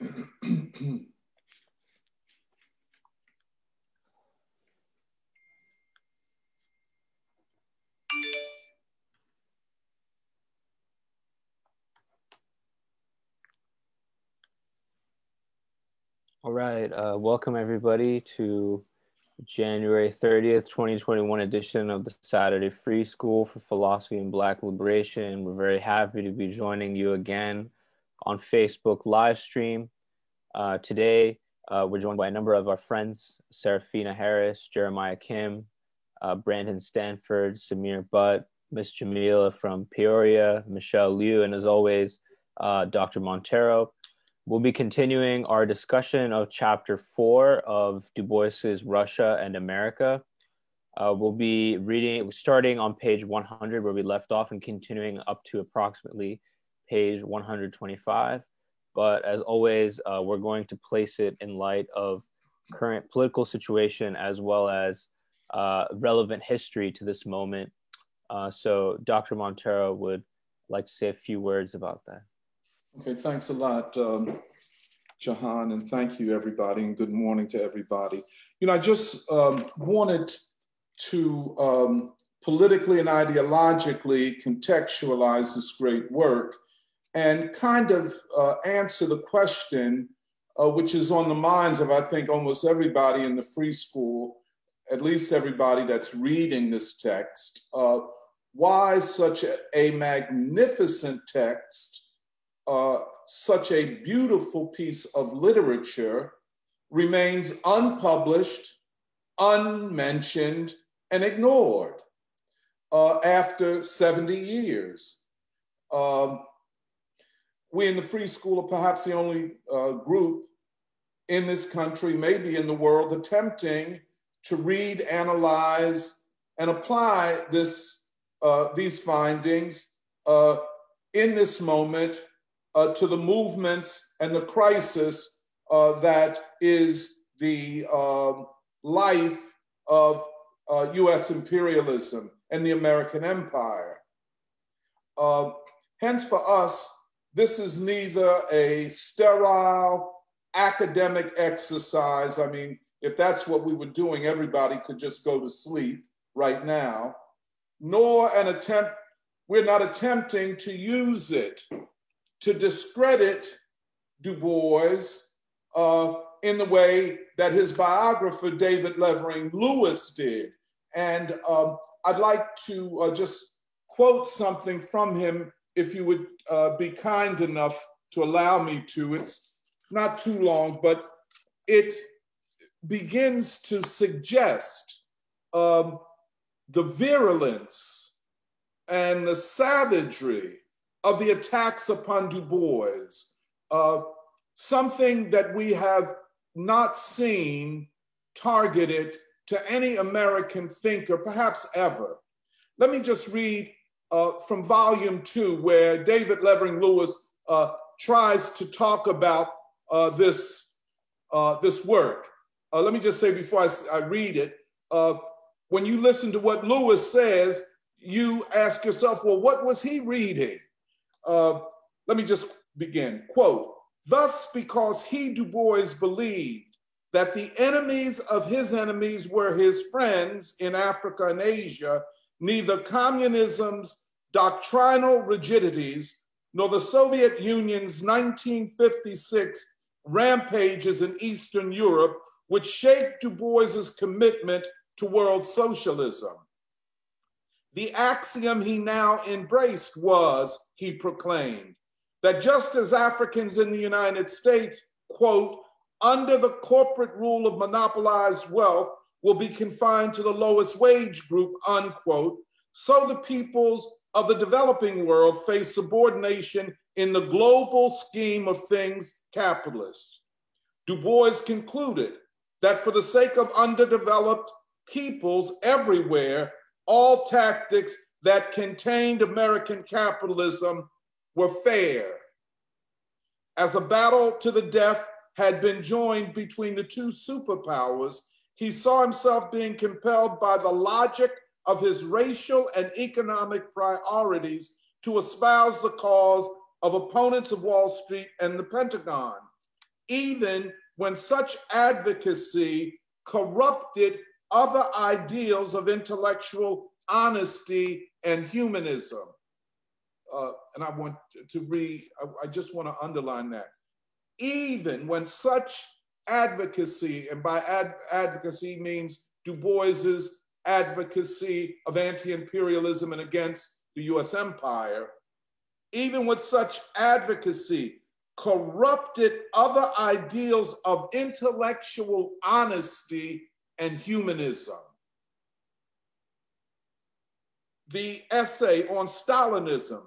All right, uh, welcome everybody to January 30th, 2021 edition of the Saturday Free School for Philosophy and Black Liberation. We're very happy to be joining you again on Facebook live stream. Uh, today, uh, we're joined by a number of our friends, Serafina Harris, Jeremiah Kim, uh, Brandon Stanford, Samir Butt, Miss Jamila from Peoria, Michelle Liu, and as always, uh, Dr. Monteiro. We'll be continuing our discussion of chapter four of Du Bois's Russia and America. Uh, we'll be reading, starting on page 100, where we left off, and continuing up to approximately page 125. But as always, uh, we're going to place it in light of current political situation as well as uh, relevant history to this moment. Uh, so, Dr. Monteiro would like to say a few words about that. Okay, thanks a lot, um, Jahan, and thank you, everybody, and good morning to everybody. You know, I just um, wanted to um, politically and ideologically contextualize this great work and kind of uh, answer the question, uh, which is on the minds of, I think, almost everybody in the free school, at least everybody that's reading this text. Uh, why such a, a magnificent text? uh, such a beautiful piece of literature remains unpublished, unmentioned, and ignored uh, after 70 years. Um, we in the Free School are perhaps the only uh, group in this country, maybe in the world, attempting to read, analyze, and apply this, uh, these findings uh, in this moment uh, to the movements and the crisis uh, that is the um, life of uh, US imperialism and the American empire. Um, hence, for us, this is neither a sterile academic exercise. I mean, if that's what we were doing, everybody could just go to sleep right now, nor an attempt, we're not attempting to use it to discredit Du Bois uh, in the way that his biographer, David Levering Lewis, did. And um, I'd like to uh, just quote something from him, if you would uh, be kind enough to allow me to. It's not too long, but it begins to suggest um, the virulence and the savagery of the attacks upon Du Bois, uh, something that we have not seen targeted to any American thinker, perhaps ever. Let me just read uh, from volume two, where David Levering Lewis uh, tries to talk about uh, this, uh, this work. Uh, let me just say before I, I read it, when you listen to what Lewis says, you ask yourself, well, what was he reading? Let me just begin. Quote, thus, because he, Du Bois, believed that the enemies of his enemies were his friends in Africa and Asia, neither communism's doctrinal rigidities nor the Soviet Union's 1956 rampages in Eastern Europe would shake Du Bois's commitment to world socialism. The axiom he now embraced was, he proclaimed, that just as Africans in the United States, quote, under the corporate rule of monopolized wealth will be confined to the lowest wage group, unquote, so the peoples of the developing world face subordination in the global scheme of things capitalist. Du Bois concluded that for the sake of underdeveloped peoples everywhere, all tactics that contained American capitalism were fair. As a battle to the death had been joined between the two superpowers, he saw himself being compelled by the logic of his racial and economic priorities to espouse the cause of opponents of Wall Street and the Pentagon. even when such advocacy corrupted other ideals of intellectual honesty and humanism. Uh, and I want to read, I, I just want to underline that. Even when such advocacy, and by ad, advocacy means Du Bois's advocacy of anti imperialism and against the US empire, even with such advocacy, corrupted other ideals of intellectual honesty and humanism. The essay on Stalinism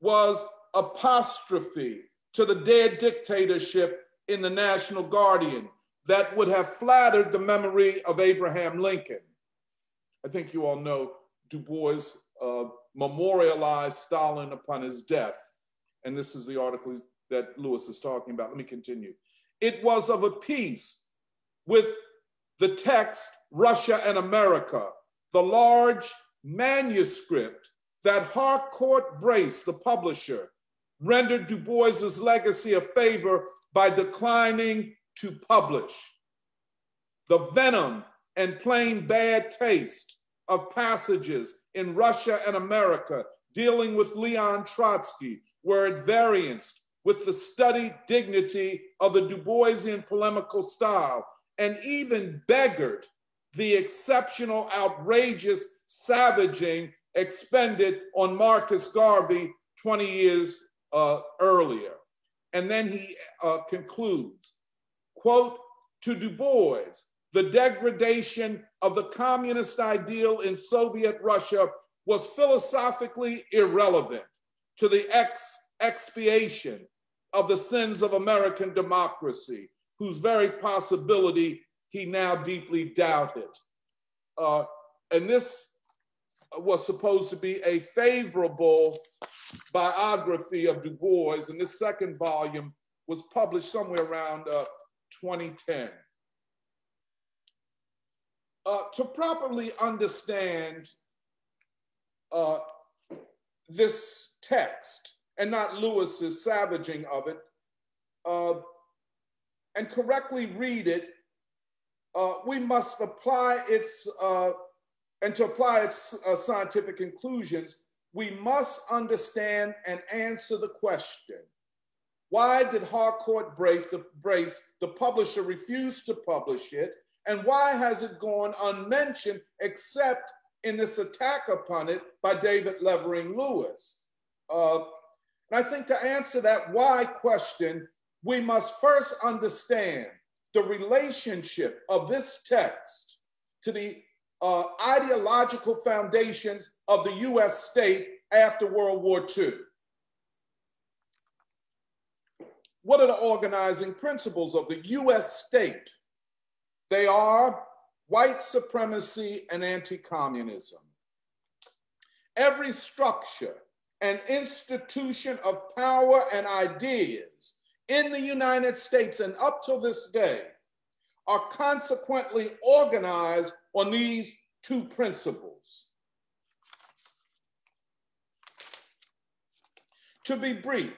was apostrophe to the dead dictatorship in the National Guardian that would have flattered the memory of Abraham Lincoln. I think you all know Du Bois uh, memorialized Stalin upon his death. And this is the article that Lewis is talking about. Let me continue. It was of a piece with the text Russia and America, the large manuscript that Harcourt Brace, the publisher, rendered Du Bois's legacy a favor by declining to publish. The venom and plain bad taste of passages in Russia and America dealing with Leon Trotsky were at variance with the studied dignity of the Du Boisian polemical style and even beggared the exceptional, outrageous savaging expended on Marcus Garvey 20 years uh, earlier. And then he uh, concludes, quote, to Du Bois, the degradation of the communist ideal in Soviet Russia was philosophically irrelevant to the ex expiation of the sins of American democracy, whose very possibility he now deeply doubted. Uh, and this was supposed to be a favorable biography of Du Bois, and this second volume was published somewhere around uh, 2010. Uh, to properly understand uh, this text, and not Lewis's savaging of it, uh, and correctly read it, uh, we must apply its, uh, and to apply its uh, scientific conclusions, we must understand and answer the question why did Harcourt Brace the, Brace, the publisher, refuse to publish it? And why has it gone unmentioned except in this attack upon it by David Levering Lewis? Uh, and I think to answer that why question, we must first understand the relationship of this text to the uh, ideological foundations of the US state after World War II. What are the organizing principles of the US state? They are white supremacy and anti communism. Every structure and institution of power and ideas in the United States and up till this day are consequently organized on these two principles. To be brief,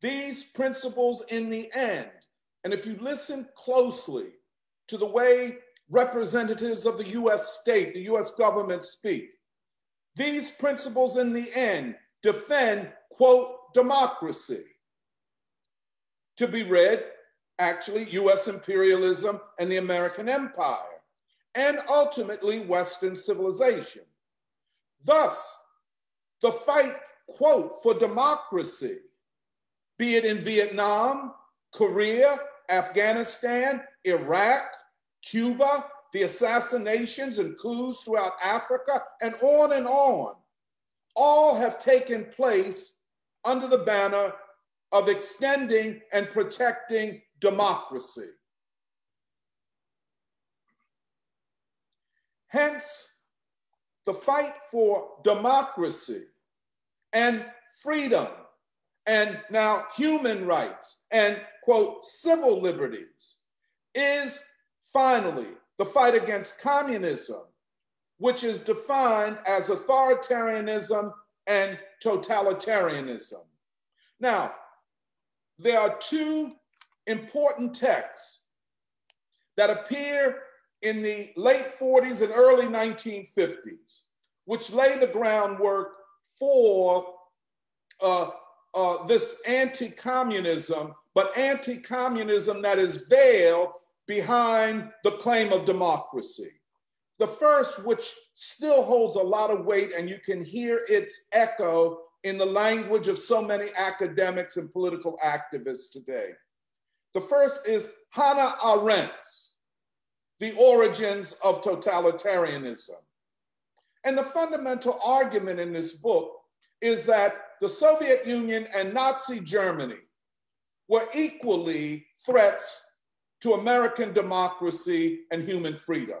these principles in the end, and if you listen closely to the way representatives of the US state, the US government speak, these principles in the end defend, quote, democracy. To be read, actually, US imperialism and the American empire, and ultimately Western civilization. Thus, the fight, quote, for democracy be it in Vietnam, Korea, Afghanistan, Iraq, Cuba, the assassinations and coups throughout Africa, and on and on, all have taken place under the banner of extending and protecting democracy. Hence, the fight for democracy and freedom and now human rights and, quote, civil liberties is finally the fight against communism, which is defined as authoritarianism and totalitarianism. Now, there are two important texts that appear in the late 40s and early 1950s, which lay the groundwork for uh, uh, this anti communism, but anti communism that is veiled behind the claim of democracy. The first, which still holds a lot of weight, and you can hear its echo in the language of so many academics and political activists today. The first is Hannah Arendt's The Origins of Totalitarianism. And the fundamental argument in this book is that the Soviet Union and Nazi Germany were equally threats to American democracy and human freedom.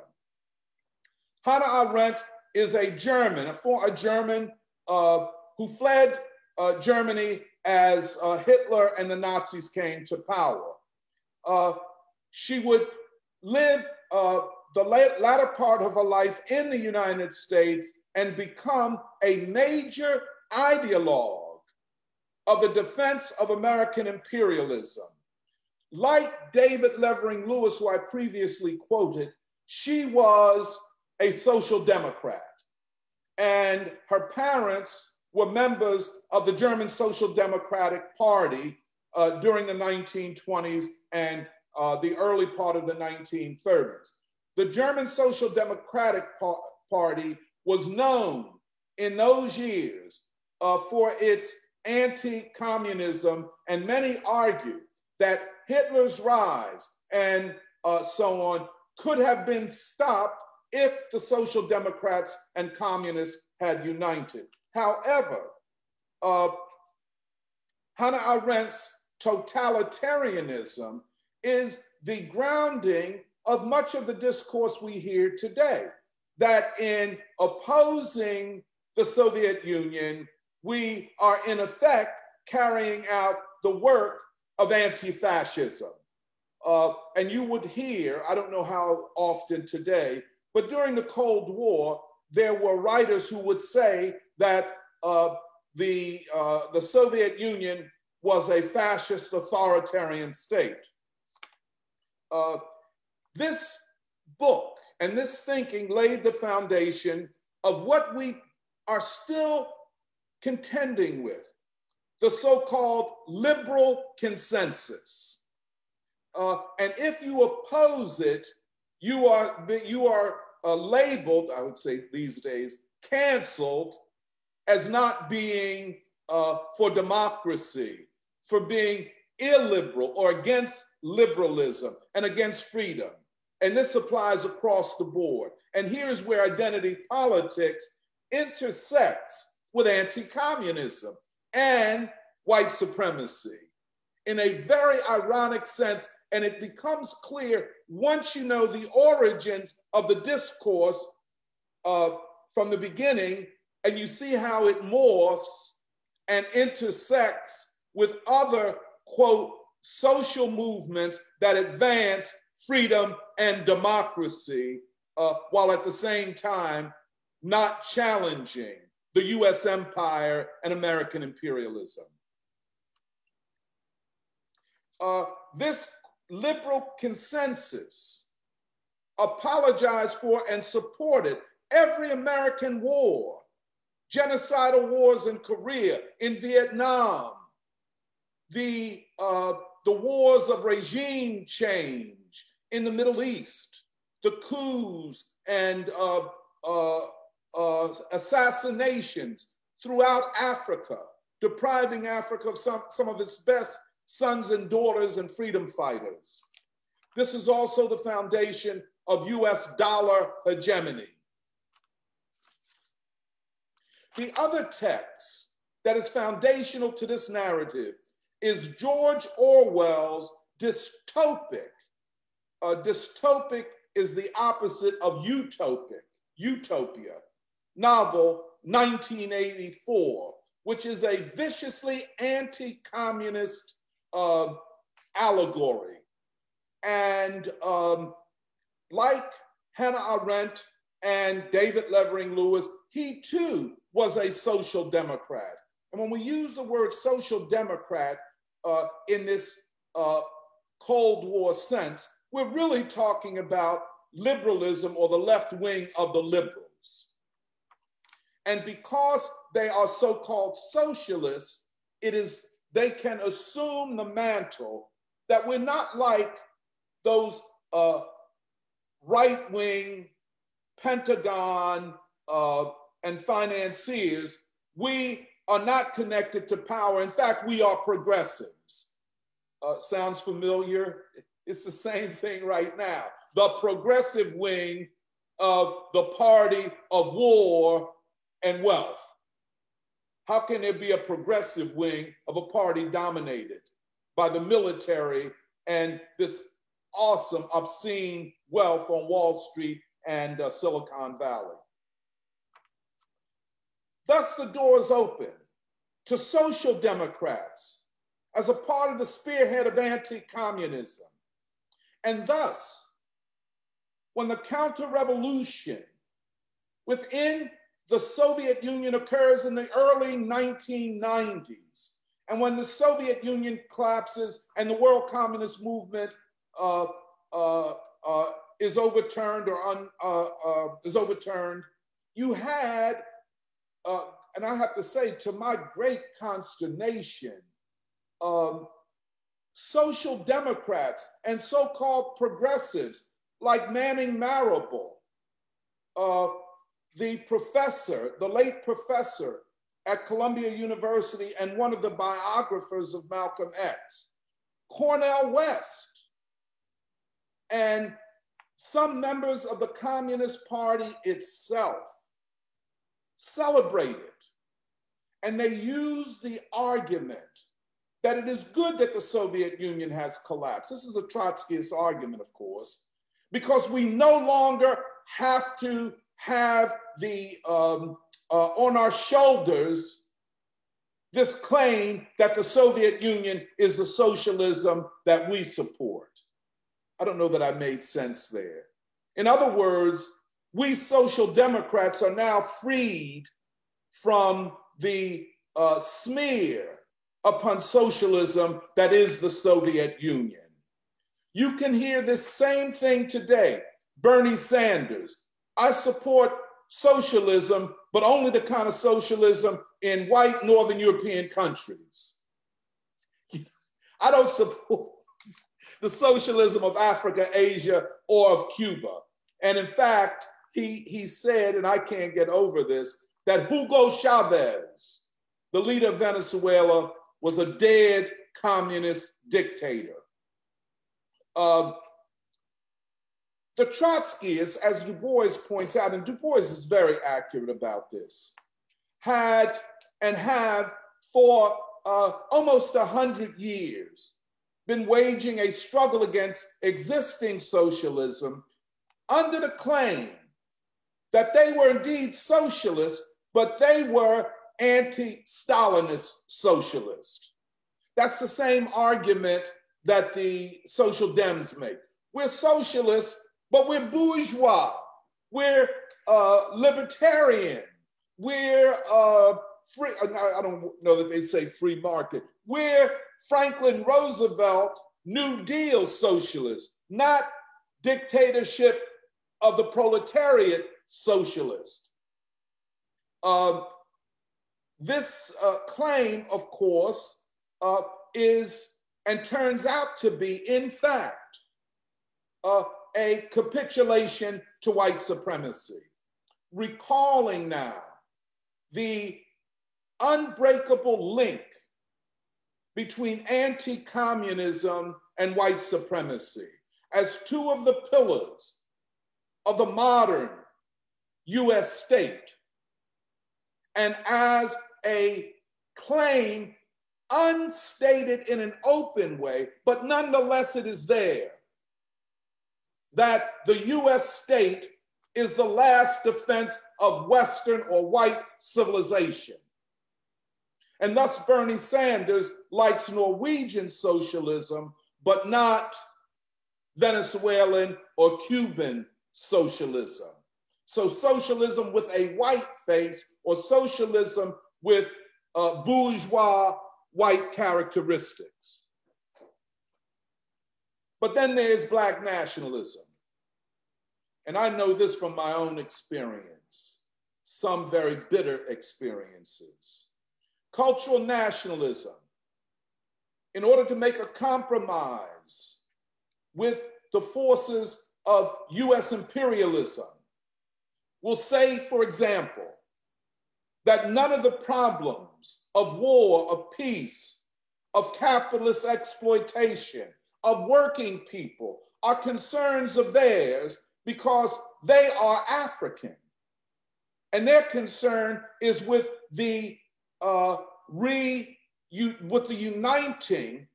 Hannah Arendt is a German, a, for, a German uh, who fled uh, Germany as uh, Hitler and the Nazis came to power. Uh, she would live uh, the latter part of her life in the United States and become a major ideologue of the defense of American imperialism. Like David Levering Lewis, who I previously quoted, she was a social democrat. And her parents were members of the German Social Democratic Party uh, during the 1920s and uh, the early part of the 1930s. The German Social Democratic Party was known in those years uh, for its anti communism, and many argue that Hitler's rise and uh, so on could have been stopped if the Social Democrats and communists had united. However, uh, Hannah Arendt's totalitarianism is the grounding of much of the discourse we hear today. That in opposing the Soviet Union, we are in effect carrying out the work of anti fascism. Uh, and you would hear, I don't know how often today, but during the Cold War, there were writers who would say that uh, the, uh, the Soviet Union was a fascist authoritarian state. Uh, this book and this thinking laid the foundation of what we are still contending with the so called liberal consensus. Uh, and if you oppose it, you are, you are uh, labeled, I would say these days, canceled as not being uh, for democracy, for being illiberal or against liberalism and against freedom. And this applies across the board. And here's where identity politics intersects with anti communism and white supremacy in a very ironic sense. And it becomes clear once you know the origins of the discourse uh, from the beginning and you see how it morphs and intersects with other, quote, social movements that advance freedom and democracy uh, while at the same time not challenging the US empire and American imperialism. Uh, this liberal consensus apologized for and supported every American war, genocidal wars in Korea, in Vietnam, the, uh, the wars of regime change in the Middle East, the coups and uh, uh, uh, assassinations throughout Africa, depriving Africa of some, some of its best sons and daughters and freedom fighters. This is also the foundation of US dollar hegemony. The other text that is foundational to this narrative is George Orwell's dystopic. Uh, dystopic is the opposite of utopic, utopia novel 1984, which is a viciously anti communist uh, allegory. And um, like Hannah Arendt and David Levering Lewis, he too was a social democrat. And when we use the word social democrat uh, in this uh, Cold War sense, we're really talking about liberalism or the left wing of the liberals. And because they are so called socialists, it is they can assume the mantle that we're not like those uh, right wing Pentagon uh, and financiers. We are not connected to power. In fact, we are progressives. Uh, sounds familiar? It's the same thing right now. The progressive wing of the party of war and wealth. How can there be a progressive wing of a party dominated by the military and this awesome, obscene wealth on Wall Street and uh, Silicon Valley? Thus, the door is open to social democrats as a part of the spearhead of anti communism. And thus, when the counter revolution within the Soviet Union occurs in the early 1990s. And when the Soviet Union collapses and the world communist movement uh, uh, uh, is overturned or un, uh, uh, is overturned, you had, uh, and I have to say, to my great consternation, um, social democrats and so-called progressives like Manning Marable, the professor, the late professor at Columbia University and one of the biographers of Malcolm X, Cornel West, and some members of the Communist Party itself celebrated. And they use the argument that it is good that the Soviet Union has collapsed. This is a Trotskyist argument, of course, because we no longer have to have the um, uh, on our shoulders this claim that the Soviet Union is the socialism that we support. I don't know that I made sense there. In other words, we social democrats are now freed from the uh, smear upon socialism that is the Soviet Union. You can hear this same thing today. Bernie Sanders, I support socialism, but only the kind of socialism in white Northern European countries. I don't support the socialism of Africa, Asia, or of Cuba. And in fact, he, he said, and I can't get over this, that Hugo Chavez, the leader of Venezuela, was a dead communist dictator. Uh, the Trotskyists, as Du Bois points out, and Du Bois is very accurate about this, had and have for uh, almost 100 years been waging a struggle against existing socialism under the claim that they were indeed socialists, but they were anti Stalinist socialists. That's the same argument that the social Dems make. We're socialists, but we're bourgeois, we're uh, libertarian, we're uh, free. I don't know that they say free market. We're Franklin Roosevelt New Deal socialists, not dictatorship of the proletariat socialist. Uh, this uh, claim, of course, uh, is and turns out to be, in fact, uh, a capitulation to white supremacy, recalling now the unbreakable link between anti communism and white supremacy as two of the pillars of the modern US state, and as a claim unstated in an open way, but nonetheless it is there that the US state is the last defense of Western or white civilization. And thus, Bernie Sanders likes Norwegian socialism, but not Venezuelan or Cuban socialism. So, socialism with a white face or socialism with uh, bourgeois white characteristics. But then there's Black nationalism. And I know this from my own experience, some very bitter experiences. Cultural nationalism, in order to make a compromise with the forces of US imperialism, will say, for example, that none of the problems of war, of peace, of capitalist exploitation, of working people are concerns of theirs because they are African. And their concern is with the uh, re you, with the uniting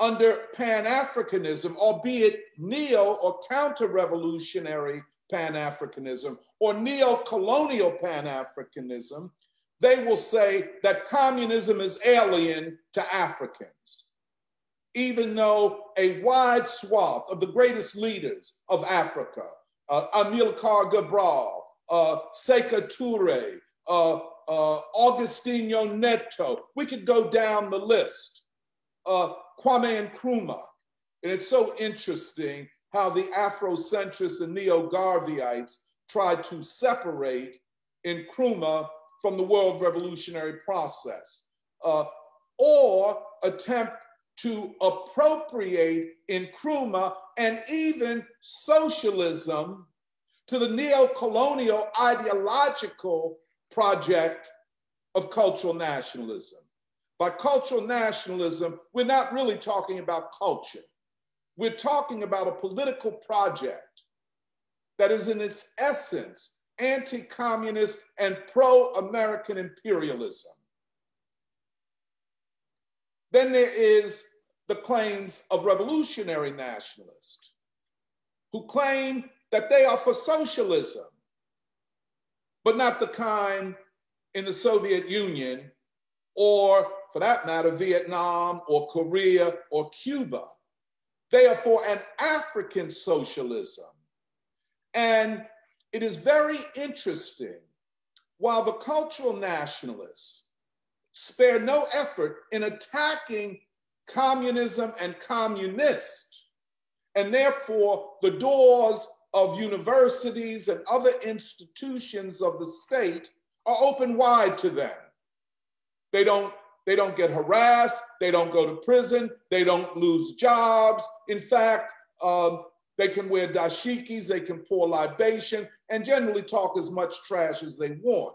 under Pan Africanism, albeit neo or counter revolutionary Pan Africanism or neo colonial Pan Africanism, they will say that communism is alien to Africans. Even though a wide swath of the greatest leaders of Africa, uh, Amilcar Cabral, uh, Sekou Toure, uh, uh, Neto, we could go down the list, uh, Kwame Nkrumah. And it's so interesting how the Afrocentrists and neo-Garveyites tried to separate Nkrumah from the world revolutionary process, uh, or attempt to appropriate Nkrumah and even socialism to the neo-colonial ideological project of cultural nationalism. By cultural nationalism, we're not really talking about culture. We're talking about a political project that is in its essence anti-communist and pro-American imperialism. Then there is the claims of revolutionary nationalists who claim that they are for socialism, but not the kind in the Soviet Union or, for that matter, Vietnam or Korea or Cuba. They are for an African socialism. And it is very interesting, while the cultural nationalists spare no effort in attacking communism and communists, and therefore the doors of universities and other institutions of the state are open wide to them. They don't, they don't get harassed, they don't go to prison, they don't lose jobs. In fact, um, they can wear dashikis, they can pour libation, and generally talk as much trash as they want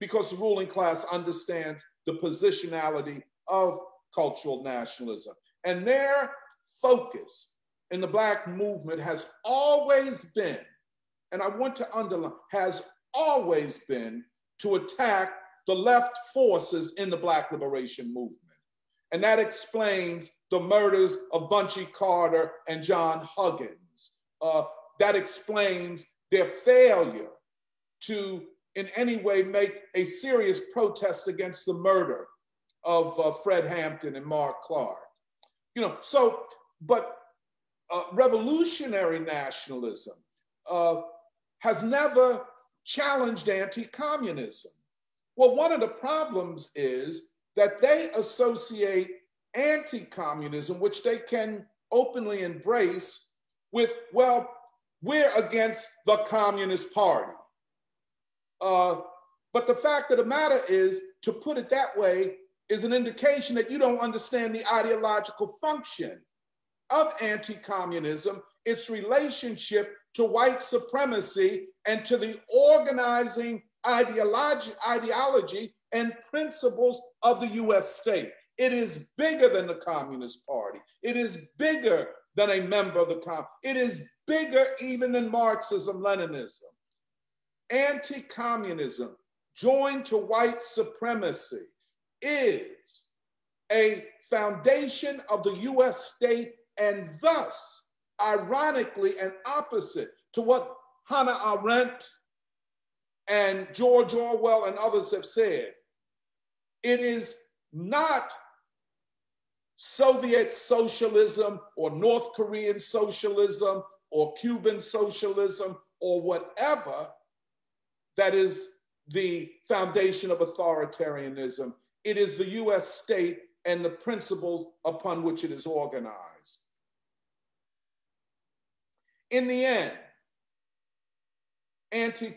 because the ruling class understands the positionality of cultural nationalism. And their focus in the Black movement has always been, and I want to underline, has always been to attack the left forces in the Black liberation movement. And that explains the murders of Bunchy Carter and John Huggins. Uh, that explains their failure to, in any way, make a serious protest against the murder of uh, Fred Hampton and Mark Clark. You know, so, but uh, revolutionary nationalism uh, has never challenged anti communism. Well, one of the problems is that they associate anti communism, which they can openly embrace, with, well, we're against the Communist Party. Uh, but the fact of the matter is, to put it that way, is an indication that you don't understand the ideological function of anti communism, its relationship to white supremacy and to the organizing ideology, ideology and principles of the US state. It is bigger than the Communist Party. It is bigger than a member of the Com. It is bigger even than Marxism, Leninism. Anti-communism joined to white supremacy is a foundation of the US state and thus, ironically and opposite to what Hannah Arendt and George Orwell and others have said, it is not Soviet socialism or North Korean socialism or Cuban socialism or whatever that is the foundation of authoritarianism. It is the US state and the principles upon which it is organized. in the end, anti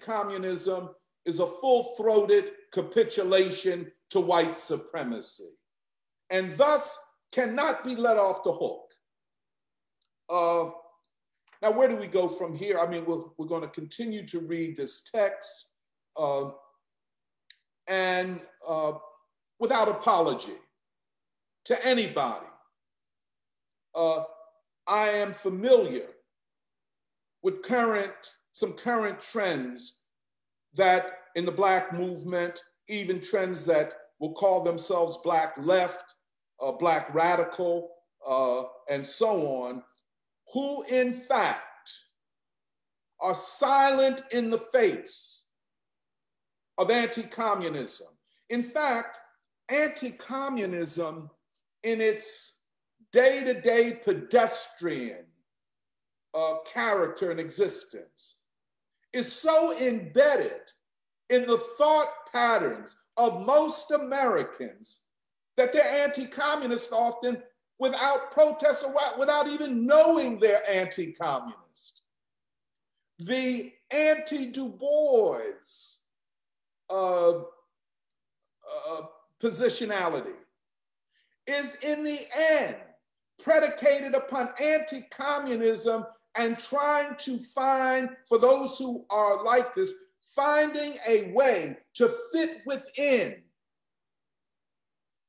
communism is a full throated capitulation to white supremacy and thus cannot be let off the hook. Uh, now, where do we go from here? I mean, we're, we're going to continue to read this text uh, and uh, without apology to anybody. Uh, I am familiar with current, some current trends that in the Black movement, even trends that will call themselves Black left, uh, Black radical, uh, and so on, who in fact are silent in the face of anti communism. In fact, anti communism in its day to day pedestrian uh, character and existence is so embedded in the thought patterns of most Americans that they're anti communist often without protest or without even knowing they're anti communist. The anti Du Bois uh, uh, positionality is in the end predicated upon anti communism and trying to find, for those who are like this, finding a way to fit within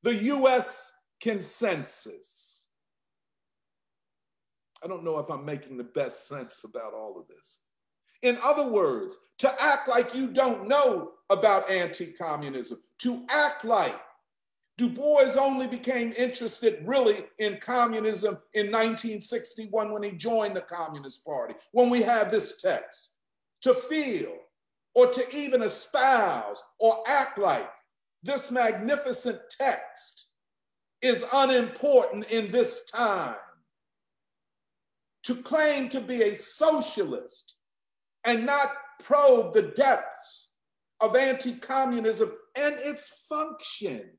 the US consensus. I don't know if I'm making the best sense about all of this. In other words, to act like you don't know about anti communism, to act like Du Bois only became interested really in communism in 1961 when he joined the Communist Party, when we have this text. To feel or to even espouse or act like this magnificent text is unimportant in this time. To claim to be a socialist and not probe the depths of anti communism and its function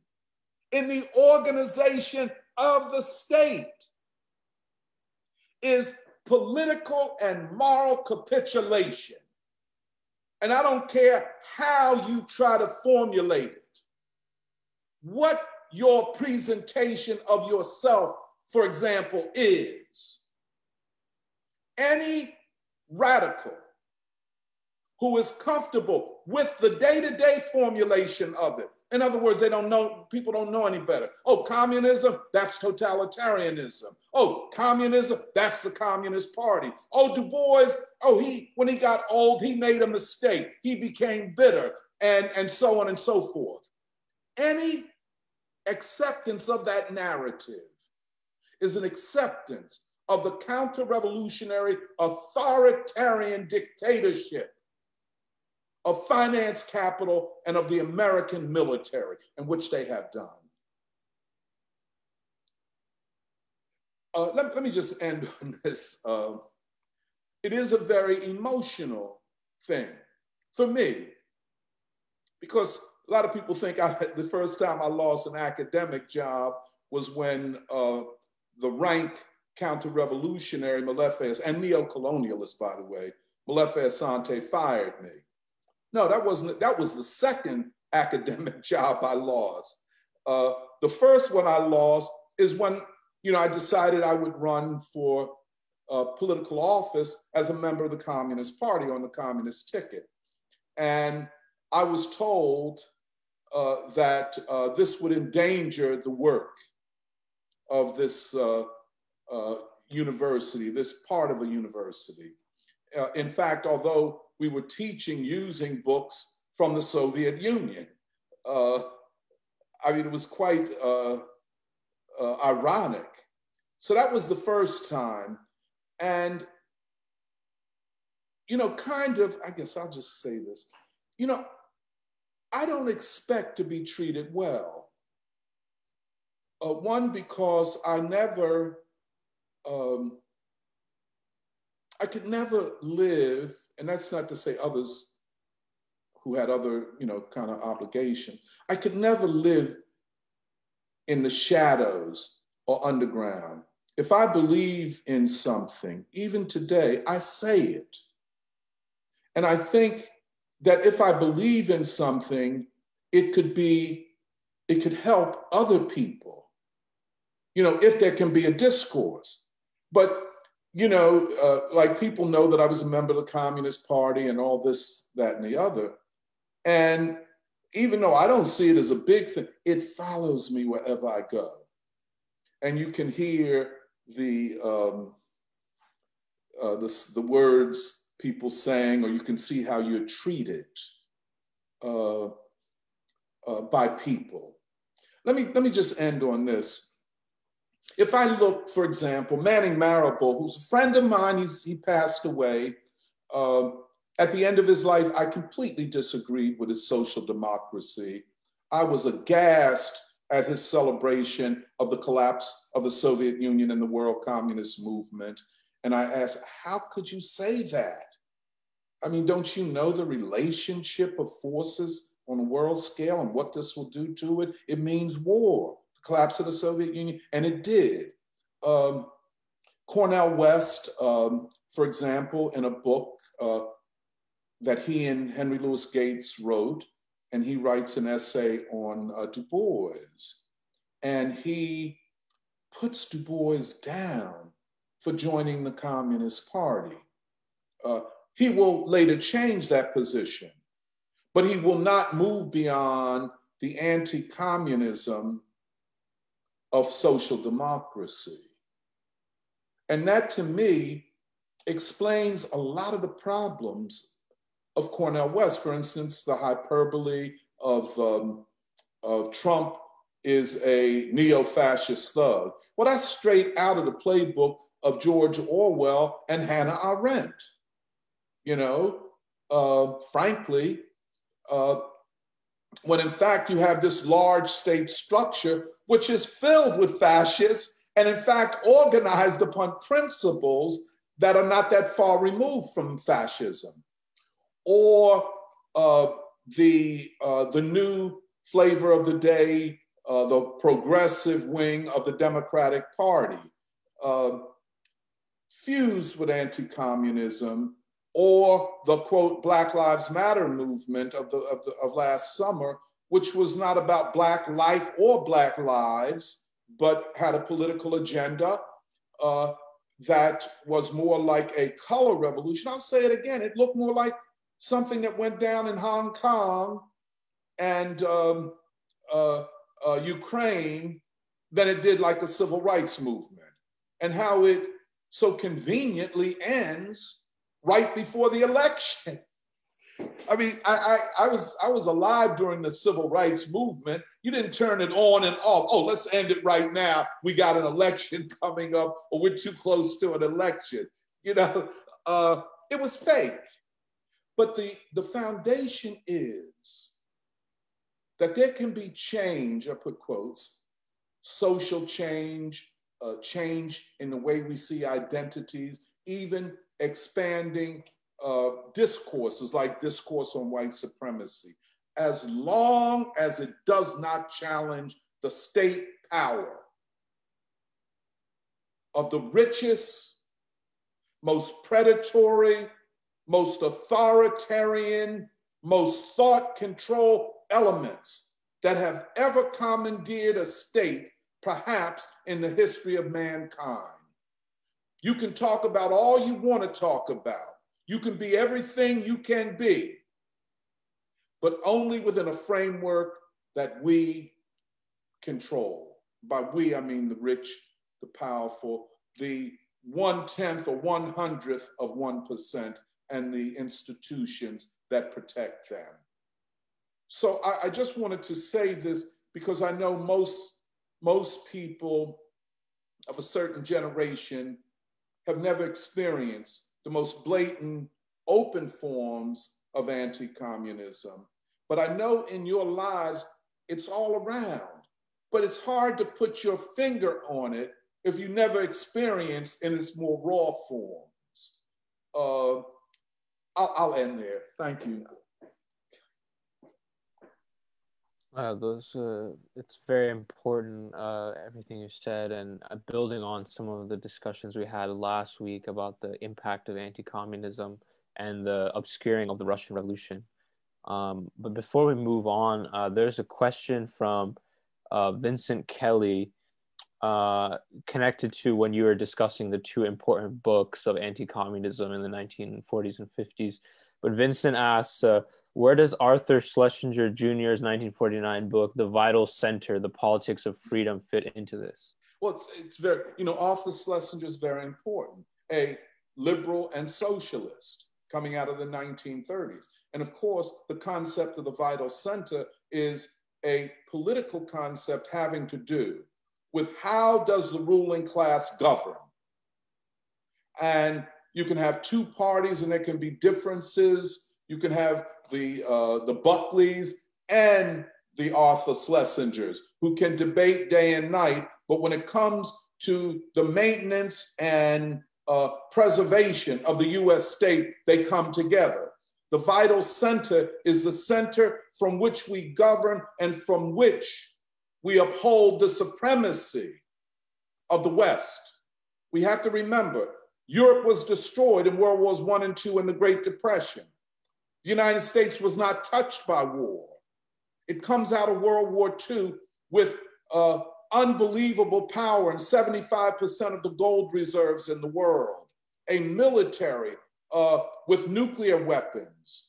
in the organization of the state is political and moral capitulation. And I don't care how you try to formulate it. What your presentation of yourself, for example, is. Any radical who is comfortable with the day to day formulation of it. In other words, they don't know, people don't know any better. Oh, communism, that's totalitarianism. Oh, communism, that's the Communist Party. Oh, Du Bois, oh, he, when he got old, he made a mistake. He became bitter, and, and so on and so forth. Any acceptance of that narrative is an acceptance of the counter revolutionary authoritarian dictatorship of finance capital and of the American military, and which they have done. Uh, let, let, me just end on this. Uh, it is a very emotional thing for me because a lot of people think I, the first time I lost an academic job was when uh, the rank counter-revolutionary Molefi and neo-colonialist, by the way, Molefi Asante fired me. No, that wasn't, that was the second academic job I lost. Uh, the first one I lost is when, you know, I decided I would run for uh, political office as a member of the Communist Party on the communist ticket. And I was told uh, that uh, this would endanger the work of this uh university, this part of a university. Uh, in fact, although we were teaching using books from the Soviet Union, uh, I mean, it was quite ironic. So that was the first time. And, you know, kind of, I guess I'll just say this, you know, I don't expect to be treated well. Uh, one, because I never, um, I could never live, and that's not to say others who had other, you know, kind of obligations. I could never live in the shadows or underground. if I believe in something, even today, I say it. And I think that if I believe in something, it could be, it could help other people, you know, if there can be a discourse. But, you know, uh, like people know that I was a member of the Communist Party and all this, that, and the other. And even though I don't see it as a big thing, it follows me wherever I go. And you can hear the, um, uh, the, the words people saying, or you can see how you're treated uh, uh, by people. Let me, let me just end on this. If I look, for example, Manning Marable, who's a friend of mine, he's, he passed away. Uh, at the end of his life, I completely disagreed with his social democracy. I was aghast at his celebration of the collapse of the Soviet Union and the world communist movement. And I asked, how could you say that? I mean, don't you know the relationship of forces on a world scale and what this will do to it? It means war, collapse of the Soviet Union, and it did. Um, Cornel West, um, for example, in a book uh, that he and Henry Louis Gates wrote, and he writes an essay on uh, Du Bois. And he puts Du Bois down for joining the Communist Party. Uh, he will later change that position, but he will not move beyond the anti communism of social democracy. And that to me explains a lot of the problems of Cornel West. For instance, the hyperbole of, um, of Trump is a neo fascist thug. Well, that's straight out of the playbook of George Orwell and Hannah Arendt. You know, uh, frankly, uh, when in fact you have this large state structure which is filled with fascists and in fact organized upon principles that are not that far removed from fascism. Or uh, the, uh, the new flavor of the day, uh, the progressive wing of the Democratic Party, uh, fused with anti communism, or the quote Black Lives Matter movement of, the, of, the, of last summer, which was not about Black life or Black lives, but had a political agenda uh, that was more like a color revolution. I'll say it again, it looked more like something that went down in Hong Kong and um, uh, uh, Ukraine than it did like the civil rights movement, and how it so conveniently ends right before the election. I mean, I, I, I, was I was alive during the civil rights movement. You didn't turn it on and off. Oh, let's end it right now. We got an election coming up, or we're too close to an election. You know, uh, it was fake. But the, the foundation is that there can be change, I put quotes, social change, uh, change in the way we see identities, even expanding uh, discourses like discourse on white supremacy, as long as it does not challenge the state power of the richest, most predatory, most authoritarian, most thought control elements that have ever commandeered a state, perhaps in the history of mankind. You can talk about all you want to talk about. You can be everything you can be, but only within a framework that we control. By we, I mean the rich, the powerful, the one tenth or one hundredth of 1% and the institutions that protect them. So I, I just wanted to say this because I know most, most people of a certain generation have never experienced the most blatant, open forms of anti communism. But I know in your lives, it's all around. But it's hard to put your finger on it if you never experience in its more raw forms. Uh, I'll, I'll end there. Thank you. Uh, those uh, it's very important uh, everything you said, and uh, building on some of the discussions we had last week about the impact of anti-communism and the obscuring of the Russian Revolution. Um, but before we move on, uh, there's a question from uh, Vincent Kelly connected to when you were discussing the two important books of anti-communism in the 1940s and 50s. But Vincent asks uh, where does Arthur Schlesinger Jr.'s 1949 book, The Vital Center, The Politics of Freedom, fit into this? Well, it's, it's very, you know, Arthur Schlesinger is very important, a liberal and socialist coming out of the 1930s. And of course, the concept of the vital center is a political concept having to do with how does the ruling class govern? And you can have two parties and there can be differences. You can have the, uh, the Buckleys and the Arthur Schlesingers, who can debate day and night, but when it comes to the maintenance and uh, preservation of the US state, they come together. The vital center is the center from which we govern and from which we uphold the supremacy of the West. We have to remember Europe was destroyed in World Wars I and II and the Great Depression. The United States was not touched by war. It comes out of World War II with uh, unbelievable power and 75% of the gold reserves in the world, a military uh, with nuclear weapons.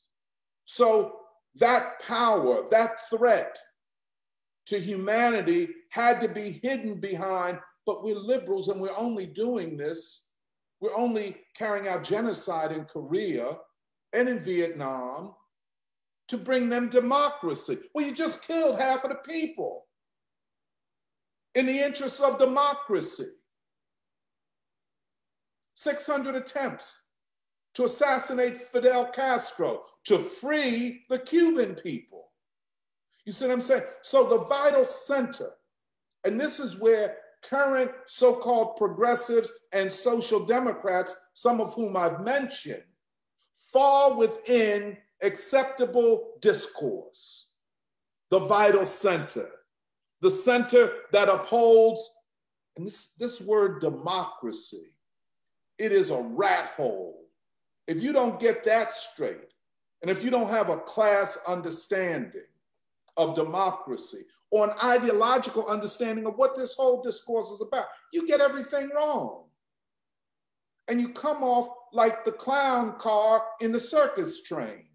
So that power, that threat to humanity had to be hidden behind, but we're liberals and we're only doing this. We're only carrying out genocide in Korea and in Vietnam to bring them democracy. Well, you just killed half of the people in the interest of democracy. 600 attempts to assassinate Fidel Castro, to free the Cuban people. You see what I'm saying? So the vital center, and this is where current so called progressives and social democrats, some of whom I've mentioned, fall within acceptable discourse, the vital center, the center that upholds, and this, this word democracy, it is a rat hole. If you don't get that straight, and if you don't have a class understanding of democracy or an ideological understanding of what this whole discourse is about, you get everything wrong. And you come off like the clown car in the circus train.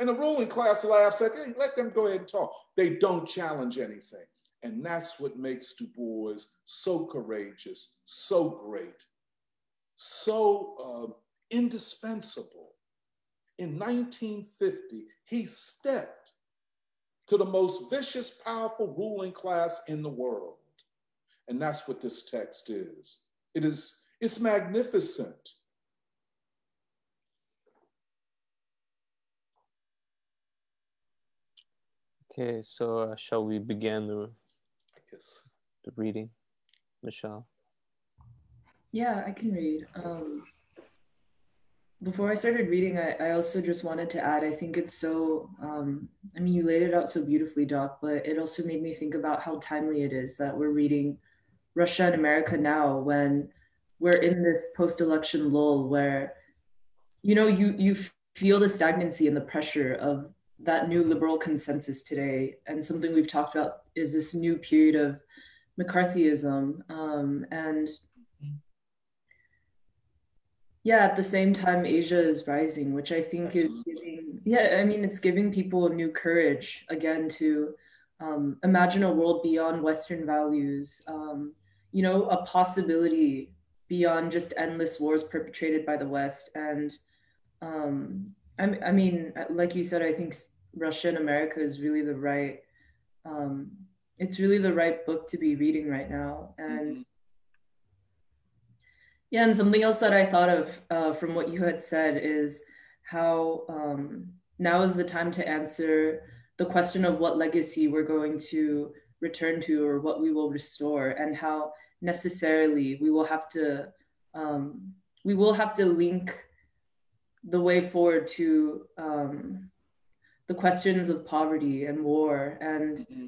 And the ruling class laughs at, hey, let them go ahead and talk. They don't challenge anything. And that's what makes Du Bois so courageous, so great, so uh, indispensable. In 1950, he stepped to the most vicious, powerful ruling class in the world. And that's what this text is. It is it's magnificent. Okay, so uh, shall we begin the, yes. the reading? Michelle? Yeah, I can read. Um, before I started reading, I, I also just wanted to add I think it's so, um, I mean, you laid it out so beautifully, Doc, but it also made me think about how timely it is that we're reading Russia and America now when we're in this post-election lull where, you know, you, you feel the stagnancy and the pressure of that new liberal consensus today. And something we've talked about is this new period of McCarthyism. Um, and yeah, at the same time, Asia is rising, which I think Absolutely. is giving, yeah, I mean, it's giving people new courage again to um, imagine a world beyond Western values, um, you know, a possibility beyond just endless wars perpetrated by the West. And um, I, I mean, like you said, I think Russia and America is really the right um, it's really the right book to be reading right now and mm-hmm. Yeah and something else that i thought of uh, from what you had said is how um, now is the time to answer the question of what legacy we're going to return to or what we will restore and how necessarily we will have to um, we will have to link the way forward to um, the questions of poverty and war and mm-hmm.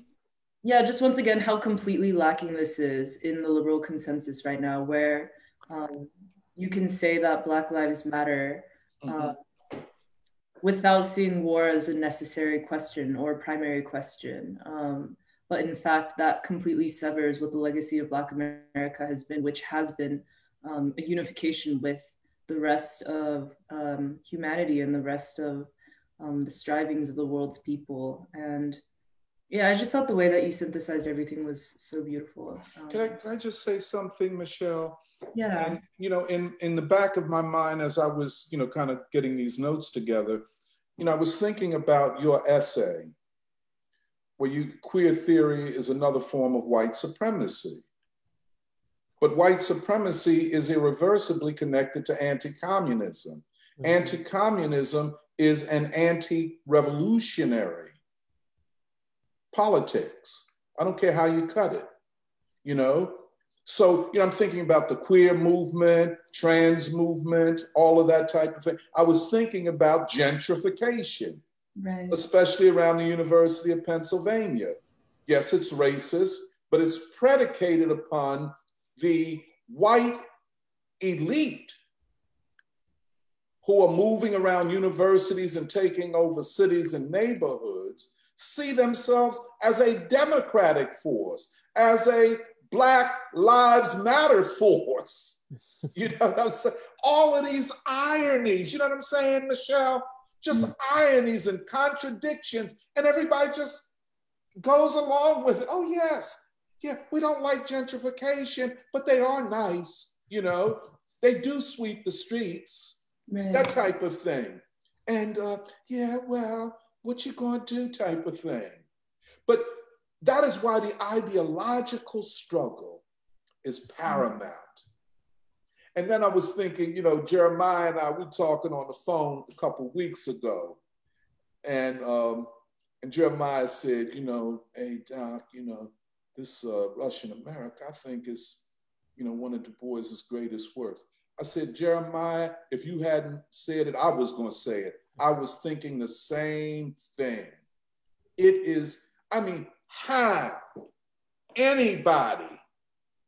yeah just once again how completely lacking this is in the liberal consensus right now where um, you can say that black lives matter uh, mm-hmm. without seeing war as a necessary question or primary question um, but in fact that completely severs what the legacy of black america has been which has been um, a unification with the rest of um, humanity and the rest of um, the strivings of the world's people. And yeah, I just thought the way that you synthesized everything was so beautiful. Um, can, I, can I just say something, Michelle? Yeah. And, you know, in, in the back of my mind, as I was, you know, kind of getting these notes together, you know, I was thinking about your essay where you queer theory is another form of white supremacy. But white supremacy is irreversibly connected to anti-communism. Mm-hmm. Anti-communism is an anti-revolutionary politics. I don't care how you cut it, you know? So, you know, I'm thinking about the queer movement, trans movement, all of that type of thing. I was thinking about gentrification, right. especially around the University of Pennsylvania. Yes, it's racist, but it's predicated upon the white elite who are moving around universities and taking over cities and neighborhoods see themselves as a democratic force, as a Black Lives Matter force. You know what I'm saying? All of these ironies, you know what I'm saying, Michelle? Just mm-hmm. ironies and contradictions, and everybody just goes along with it. Oh, yes, yeah, we don't like gentrification, but they are nice, you know. They do sweep the streets, right. that type of thing. And uh, yeah, well, what you gonna do type of thing. But that is why the ideological struggle is paramount. And then I was thinking, you know, Jeremiah and I, we were talking on the phone a couple weeks ago. And um, and Jeremiah said, you know, hey Doc, you know, this uh, Russian America, I think is, you know, one of Du Bois's greatest works. I said, Jeremiah, if you hadn't said it, I was going to say it. I was thinking the same thing. It is, I mean, how anybody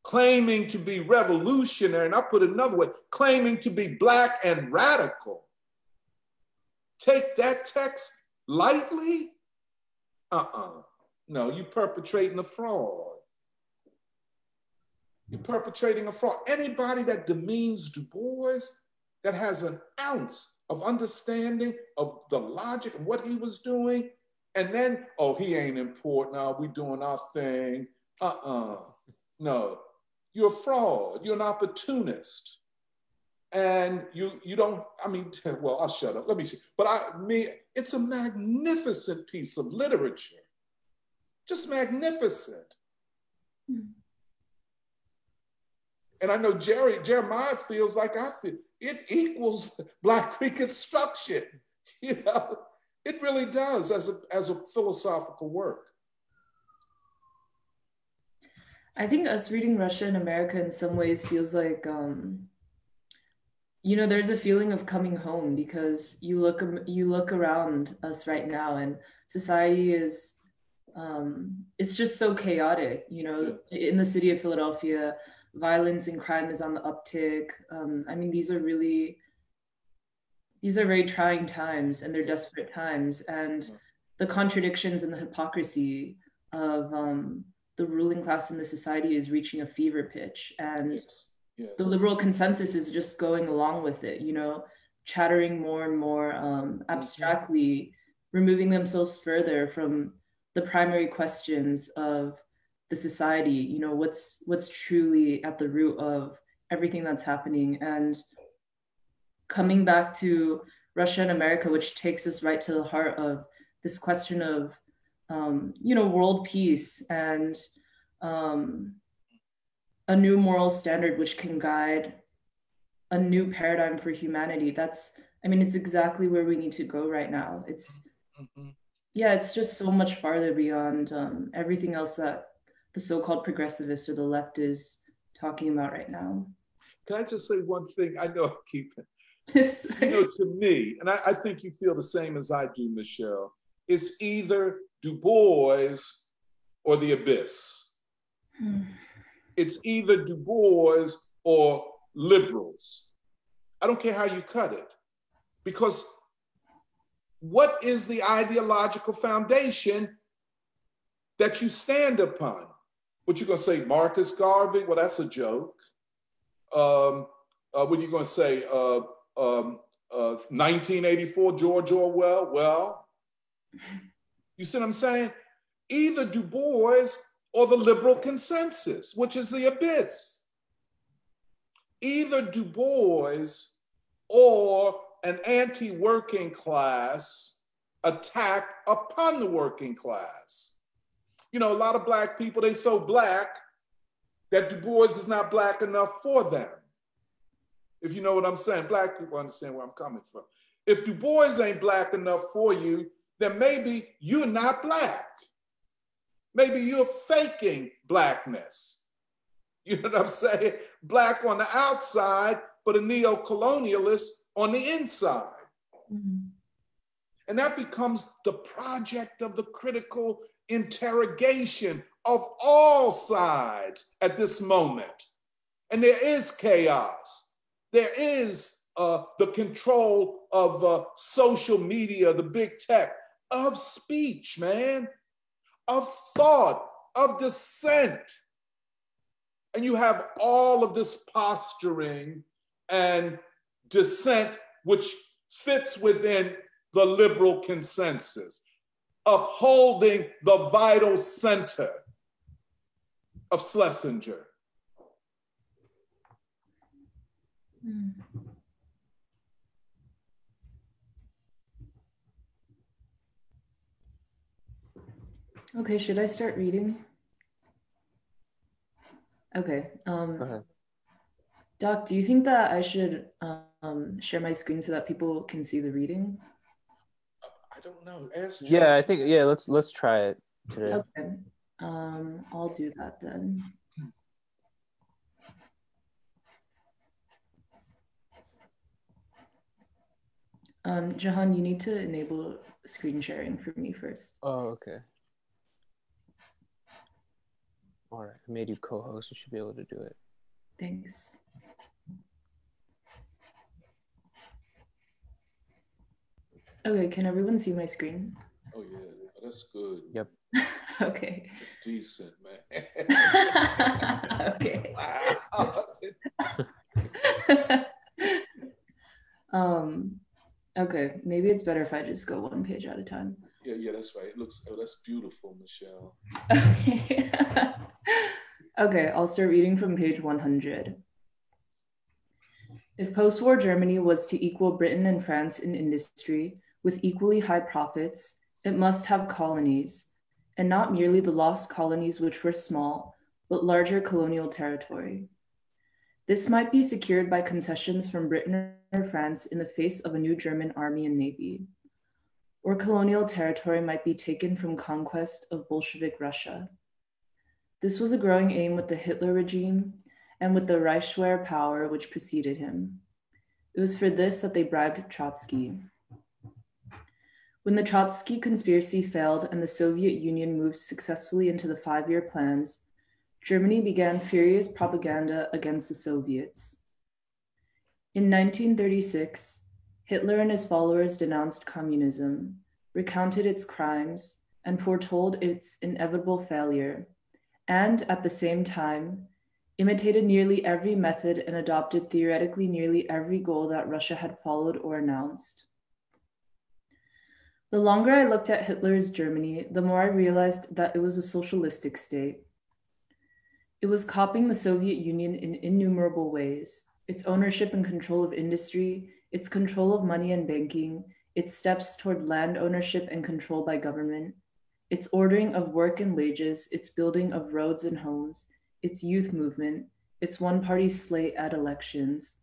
claiming to be revolutionary, and I put another way, claiming to be black and radical, take that text lightly? Uh-uh. No, you're perpetrating a fraud. You're perpetrating a fraud. Anybody that demeans Du Bois, that has an ounce of understanding of the logic and what he was doing, and then, oh, he ain't important. Now we doing our thing. Uh-uh. No, you're a fraud. You're an opportunist. And you you don't, I mean, well, I'll shut up. Let me see. But I mean, it's a magnificent piece of literature just magnificent. Mm. And I know Jerry, Jeremiah feels like I feel. It equals Black Reconstruction. You know, it really does as a, as a philosophical work. I think us reading Russia and America in some ways feels like, um, you know, there's a feeling of coming home because you look you look around us right now and society is um, it's just so chaotic. You know, in the city of Philadelphia, violence and crime is on the uptick. Um, I mean, these are really these are very trying times, and they're desperate times, and the contradictions and the hypocrisy of um, the ruling class in the society is reaching a fever pitch, and yes. Yes. the liberal consensus is just going along with it. You know, chattering more and more um, abstractly, removing themselves further from the primary questions of the society you know what's what's truly at the root of everything that's happening. And coming back to russia and america which takes us right to the heart of this question of um, you know world peace and um, a new moral standard which can guide a new paradigm for humanity. That's i mean it's exactly where we need to go right now. It's mm-hmm. Yeah, it's just so much farther beyond um, everything else that the so-called progressivists or the left is talking about right now. Can I just say one thing? I know I keep it. you know, to me, and I, I think you feel the same as I do, Michelle. it's either Du Bois or the abyss. Hmm. It's either Du Bois or liberals. I don't care how you cut it. Because what is the ideological foundation that you stand upon? What you gonna say, Marcus Garvey? Well, that's a joke. Um, uh, what you gonna say, uh, um, uh, 1984 George Orwell? Well, you see what I'm saying? Either Du Bois or the liberal consensus, which is the abyss. Either Du Bois or an anti working class attack upon the working class. You know, a lot of Black people, they so Black that Du Bois is not Black enough for them. If you know what I'm saying, Black people understand where I'm coming from. If Du Bois ain't Black enough for you, then maybe you're not Black. Maybe you're faking Blackness. You know what I'm saying? Black on the outside, but a neo colonialist on the inside. Mm-hmm. And that becomes the project of the critical interrogation of all sides at this moment. And there is chaos. There is uh, the control of uh, social media, the big tech, of speech, man, of thought, of dissent. And you have all of this posturing and dissent, which fits within the liberal consensus, upholding the vital center of Schlesinger. Mm. Okay, should I start reading? Okay. Um, Go ahead. Doc, do you think that I should um, share my screen so that people can see the reading? I don't know. Ask yeah, I think yeah. Let's let's try it today. Okay. Um, I'll do that then. Um, Jahan, you need to enable screen sharing for me first. Oh, okay. All right, I made you co-host. You should be able to do it. Thanks. Okay, can everyone see my screen? Oh yeah, that's good. Yep. okay. It's decent, man. okay. um okay, maybe it's better if I just go one page at a time. Yeah, yeah, that's right. It looks oh that's beautiful, Michelle. Okay. okay, I'll start reading from page 100. If post war Germany was to equal Britain and France in industry, with equally high profits, it must have colonies, and not merely the lost colonies which were small, but larger colonial territory. This might be secured by concessions from Britain or France in the face of a new German army and navy. Or colonial territory might be taken from conquest of Bolshevik Russia. This was a growing aim with the Hitler regime and with the Reichswehr power which preceded him. It was for this that they bribed Trotsky. When the Trotsky conspiracy failed and the Soviet Union moved successfully into the five year plans, Germany began furious propaganda against the Soviets. In 1936, Hitler and his followers denounced communism, recounted its crimes, and foretold its inevitable failure, and at the same time, imitated nearly every method and adopted theoretically nearly every goal that Russia had followed or announced. The longer I looked at Hitler's Germany, the more I realized that it was a socialistic state. It was copying the Soviet Union in innumerable ways its ownership and control of industry, its control of money and banking, its steps toward land ownership and control by government, its ordering of work and wages, its building of roads and homes, its youth movement, its one party slate at elections.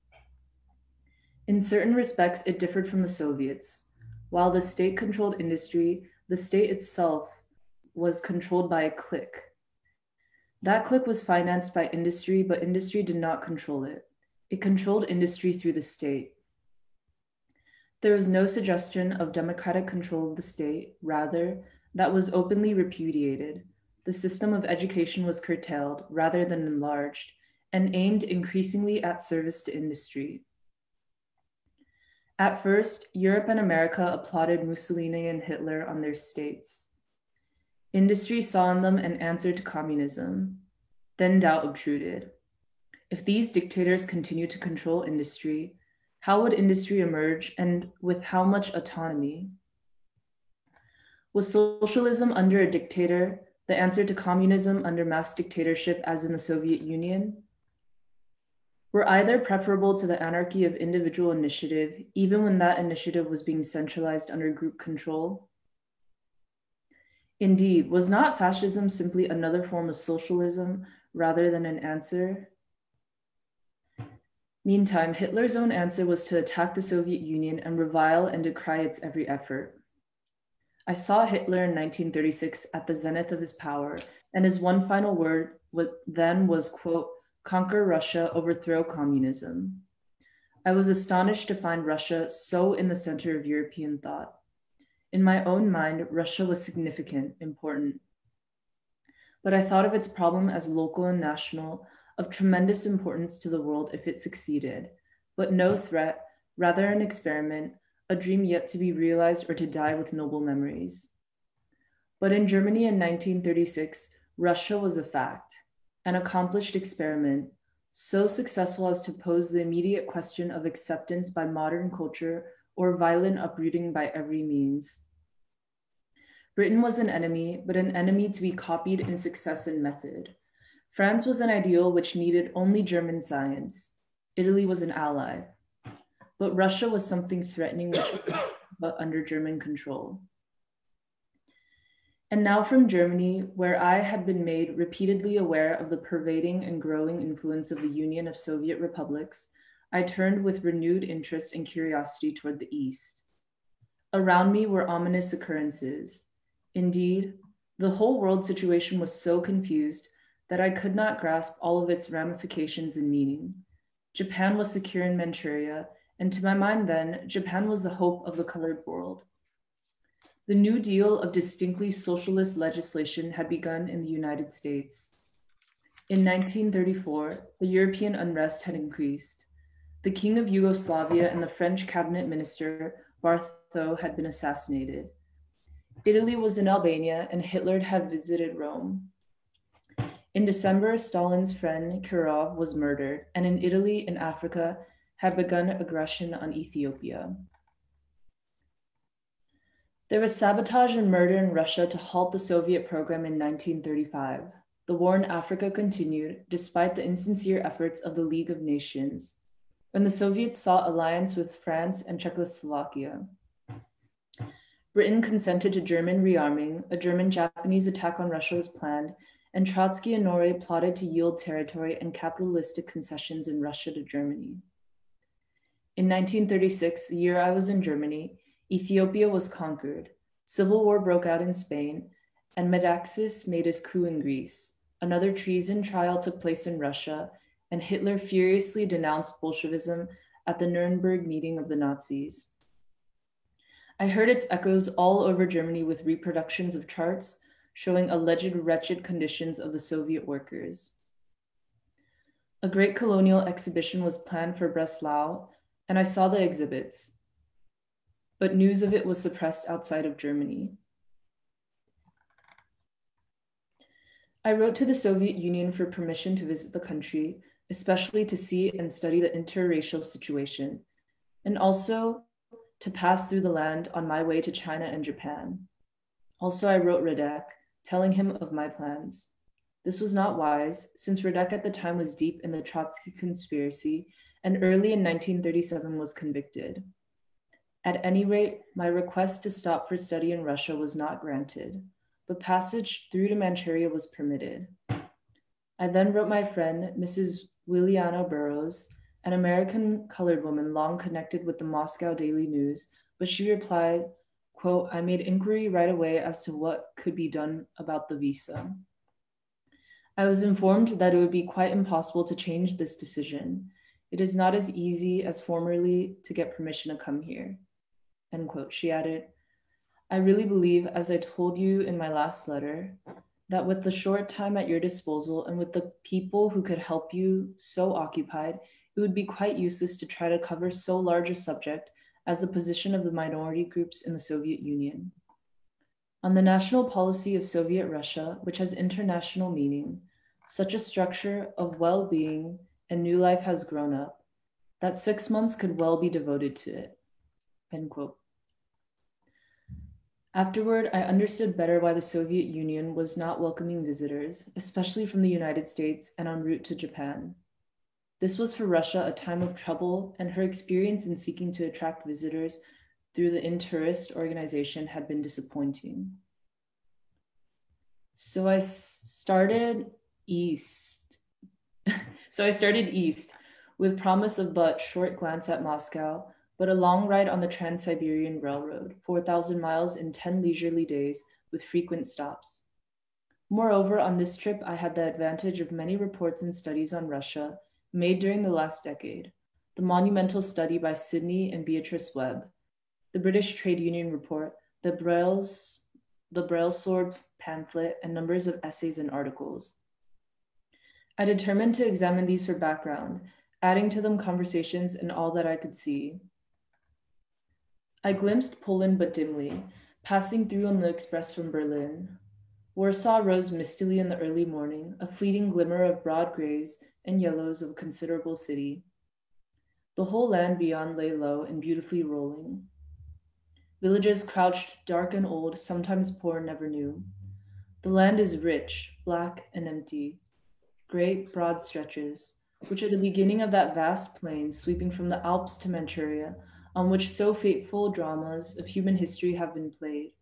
In certain respects, it differed from the Soviets. While the state controlled industry, the state itself was controlled by a clique. That clique was financed by industry, but industry did not control it. It controlled industry through the state. There was no suggestion of democratic control of the state, rather, that was openly repudiated. The system of education was curtailed rather than enlarged and aimed increasingly at service to industry. At first, Europe and America applauded Mussolini and Hitler on their states. Industry saw in them an answer to communism. Then doubt obtruded. If these dictators continue to control industry, how would industry emerge and with how much autonomy? Was socialism under a dictator the answer to communism under mass dictatorship as in the Soviet Union? Were either preferable to the anarchy of individual initiative, even when that initiative was being centralized under group control? Indeed, was not fascism simply another form of socialism rather than an answer? Meantime, Hitler's own answer was to attack the Soviet Union and revile and decry its every effort. I saw Hitler in 1936 at the zenith of his power, and his one final word then was, quote, conquer Russia, overthrow communism. I was astonished to find Russia so in the center of European thought. In my own mind, Russia was significant, important. But I thought of its problem as local and national, of tremendous importance to the world if it succeeded, but no threat, rather an experiment, a dream yet to be realized or to die with noble memories. But in Germany in 1936, Russia was a fact, an accomplished experiment, so successful as to pose the immediate question of acceptance by modern culture or violent uprooting by every means. Britain was an enemy, but an enemy to be copied in success and method. France was an ideal which needed only German science. Italy was an ally. But Russia was something threatening which but under German control. And now from Germany, where I had been made repeatedly aware of the pervading and growing influence of the Union of Soviet Republics, I turned with renewed interest and curiosity toward the East. Around me were ominous occurrences. Indeed, the whole world situation was so confused that I could not grasp all of its ramifications and meaning. Japan was secure in Manchuria, and to my mind then, Japan was the hope of the colored world. The New Deal of distinctly socialist legislation had begun in the United States. In 1934, the European unrest had increased. The King of Yugoslavia and the French cabinet minister, Barthou, had been assassinated. Italy was in Albania, and Hitler had visited Rome. In December, Stalin's friend Kirov was murdered, and in Italy and Africa had begun aggression on Ethiopia. There was sabotage and murder in Russia to halt the Soviet program in 1935. The war in Africa continued despite the insincere efforts of the League of Nations, when the Soviets sought alliance with France and Czechoslovakia. Britain consented to German rearming, a German Japanese attack on Russia was planned, and Trotsky and Norrie plotted to yield territory and capitalistic concessions in Russia to Germany. In 1936, the year I was in Germany, Ethiopia was conquered, civil war broke out in Spain, and Metaxas made his coup in Greece. Another treason trial took place in Russia, and Hitler furiously denounced Bolshevism at the Nuremberg meeting of the Nazis. I heard its echoes all over Germany with reproductions of charts showing alleged wretched conditions of the Soviet workers. A great colonial exhibition was planned for Breslau, and I saw the exhibits, but news of it was suppressed outside of Germany. I wrote to the Soviet Union for permission to visit the country, especially to see and study the interracial situation, and also to pass through the land on my way to China and Japan. Also, I wrote Radek, telling him of my plans. This was not wise, since Radek at the time was deep in the Trotsky conspiracy and early in 1937 was convicted. At any rate, my request to stop for study in Russia was not granted, but passage through to Manchuria was permitted. I then wrote my friend, Mrs. Williana Burroughs, an American colored woman long connected with the Moscow Daily News, but she replied, quote, I made inquiry right away as to what could be done about the visa. I was informed that it would be quite impossible to change this decision. It is not as easy as formerly to get permission to come here. End quote. She added, I really believe, as I told you in my last letter, that with the short time at your disposal and with the people who could help you so occupied, it would be quite useless to try to cover so large a subject as the position of the minority groups in the Soviet Union. On the national policy of Soviet Russia, which has international meaning, such a structure of well being and new life has grown up that six months could well be devoted to it. End quote. Afterward, I understood better why the Soviet Union was not welcoming visitors, especially from the United States and en route to Japan. This was for Russia a time of trouble, and her experience in seeking to attract visitors through the Intourist organization had been disappointing. So I started east. so I started east with promise of but short glance at Moscow, but a long ride on the Trans Siberian Railroad, 4,000 miles in 10 leisurely days with frequent stops. Moreover, on this trip, I had the advantage of many reports and studies on Russia made during the last decade, the monumental study by Sidney and Beatrice Webb, the British Trade Union Report, the Braille's, the Brailsford pamphlet, and numbers of essays and articles. I determined to examine these for background, adding to them conversations and all that I could see. I glimpsed Poland but dimly, passing through on the express from Berlin. Warsaw rose mistily in the early morning, a fleeting glimmer of broad grays and yellows of a considerable city. The whole land beyond lay low and beautifully rolling. Villages crouched dark and old, sometimes poor, never new. The land is rich, black, and empty. Great, broad stretches, which are the beginning of that vast plain sweeping from the Alps to Manchuria, on which so fateful dramas of human history have been played.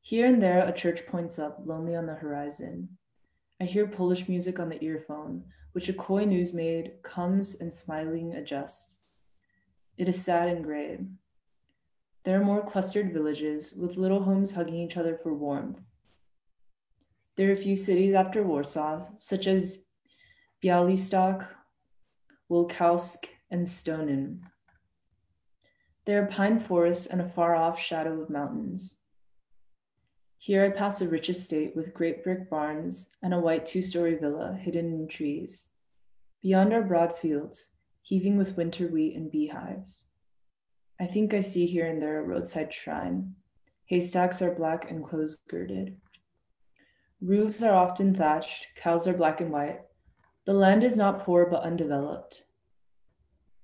Here and there, a church points up, lonely on the horizon. I hear Polish music on the earphone, which a coy newsmaid comes and smiling adjusts. It is sad and gray. There are more clustered villages, with little homes hugging each other for warmth. There are a few cities after Warsaw, such as Bialystok, Wilkowsk, and Stonin. There are pine forests and a far off shadow of mountains. Here I pass a rich estate with great brick barns and a white two story villa hidden in trees. Beyond are broad fields, heaving with winter wheat and beehives. I think I see here and there a roadside shrine. Haystacks are black and close girded. Roofs are often thatched, cows are black and white. The land is not poor but undeveloped.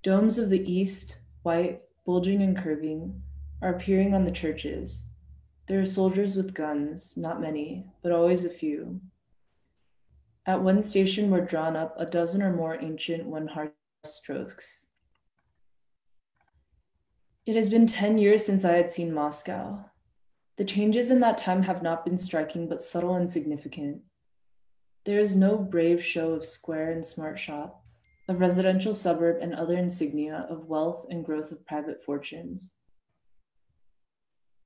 Domes of the east, white, bulging and curving, are appearing on the churches. There are soldiers with guns, not many, but always a few. At one station were drawn up a dozen or more ancient one horse strokes. It has been 10 years since I had seen Moscow. The changes in that time have not been striking, but subtle and significant. There is no brave show of square and smart shop, of residential suburb and other insignia of wealth and growth of private fortunes.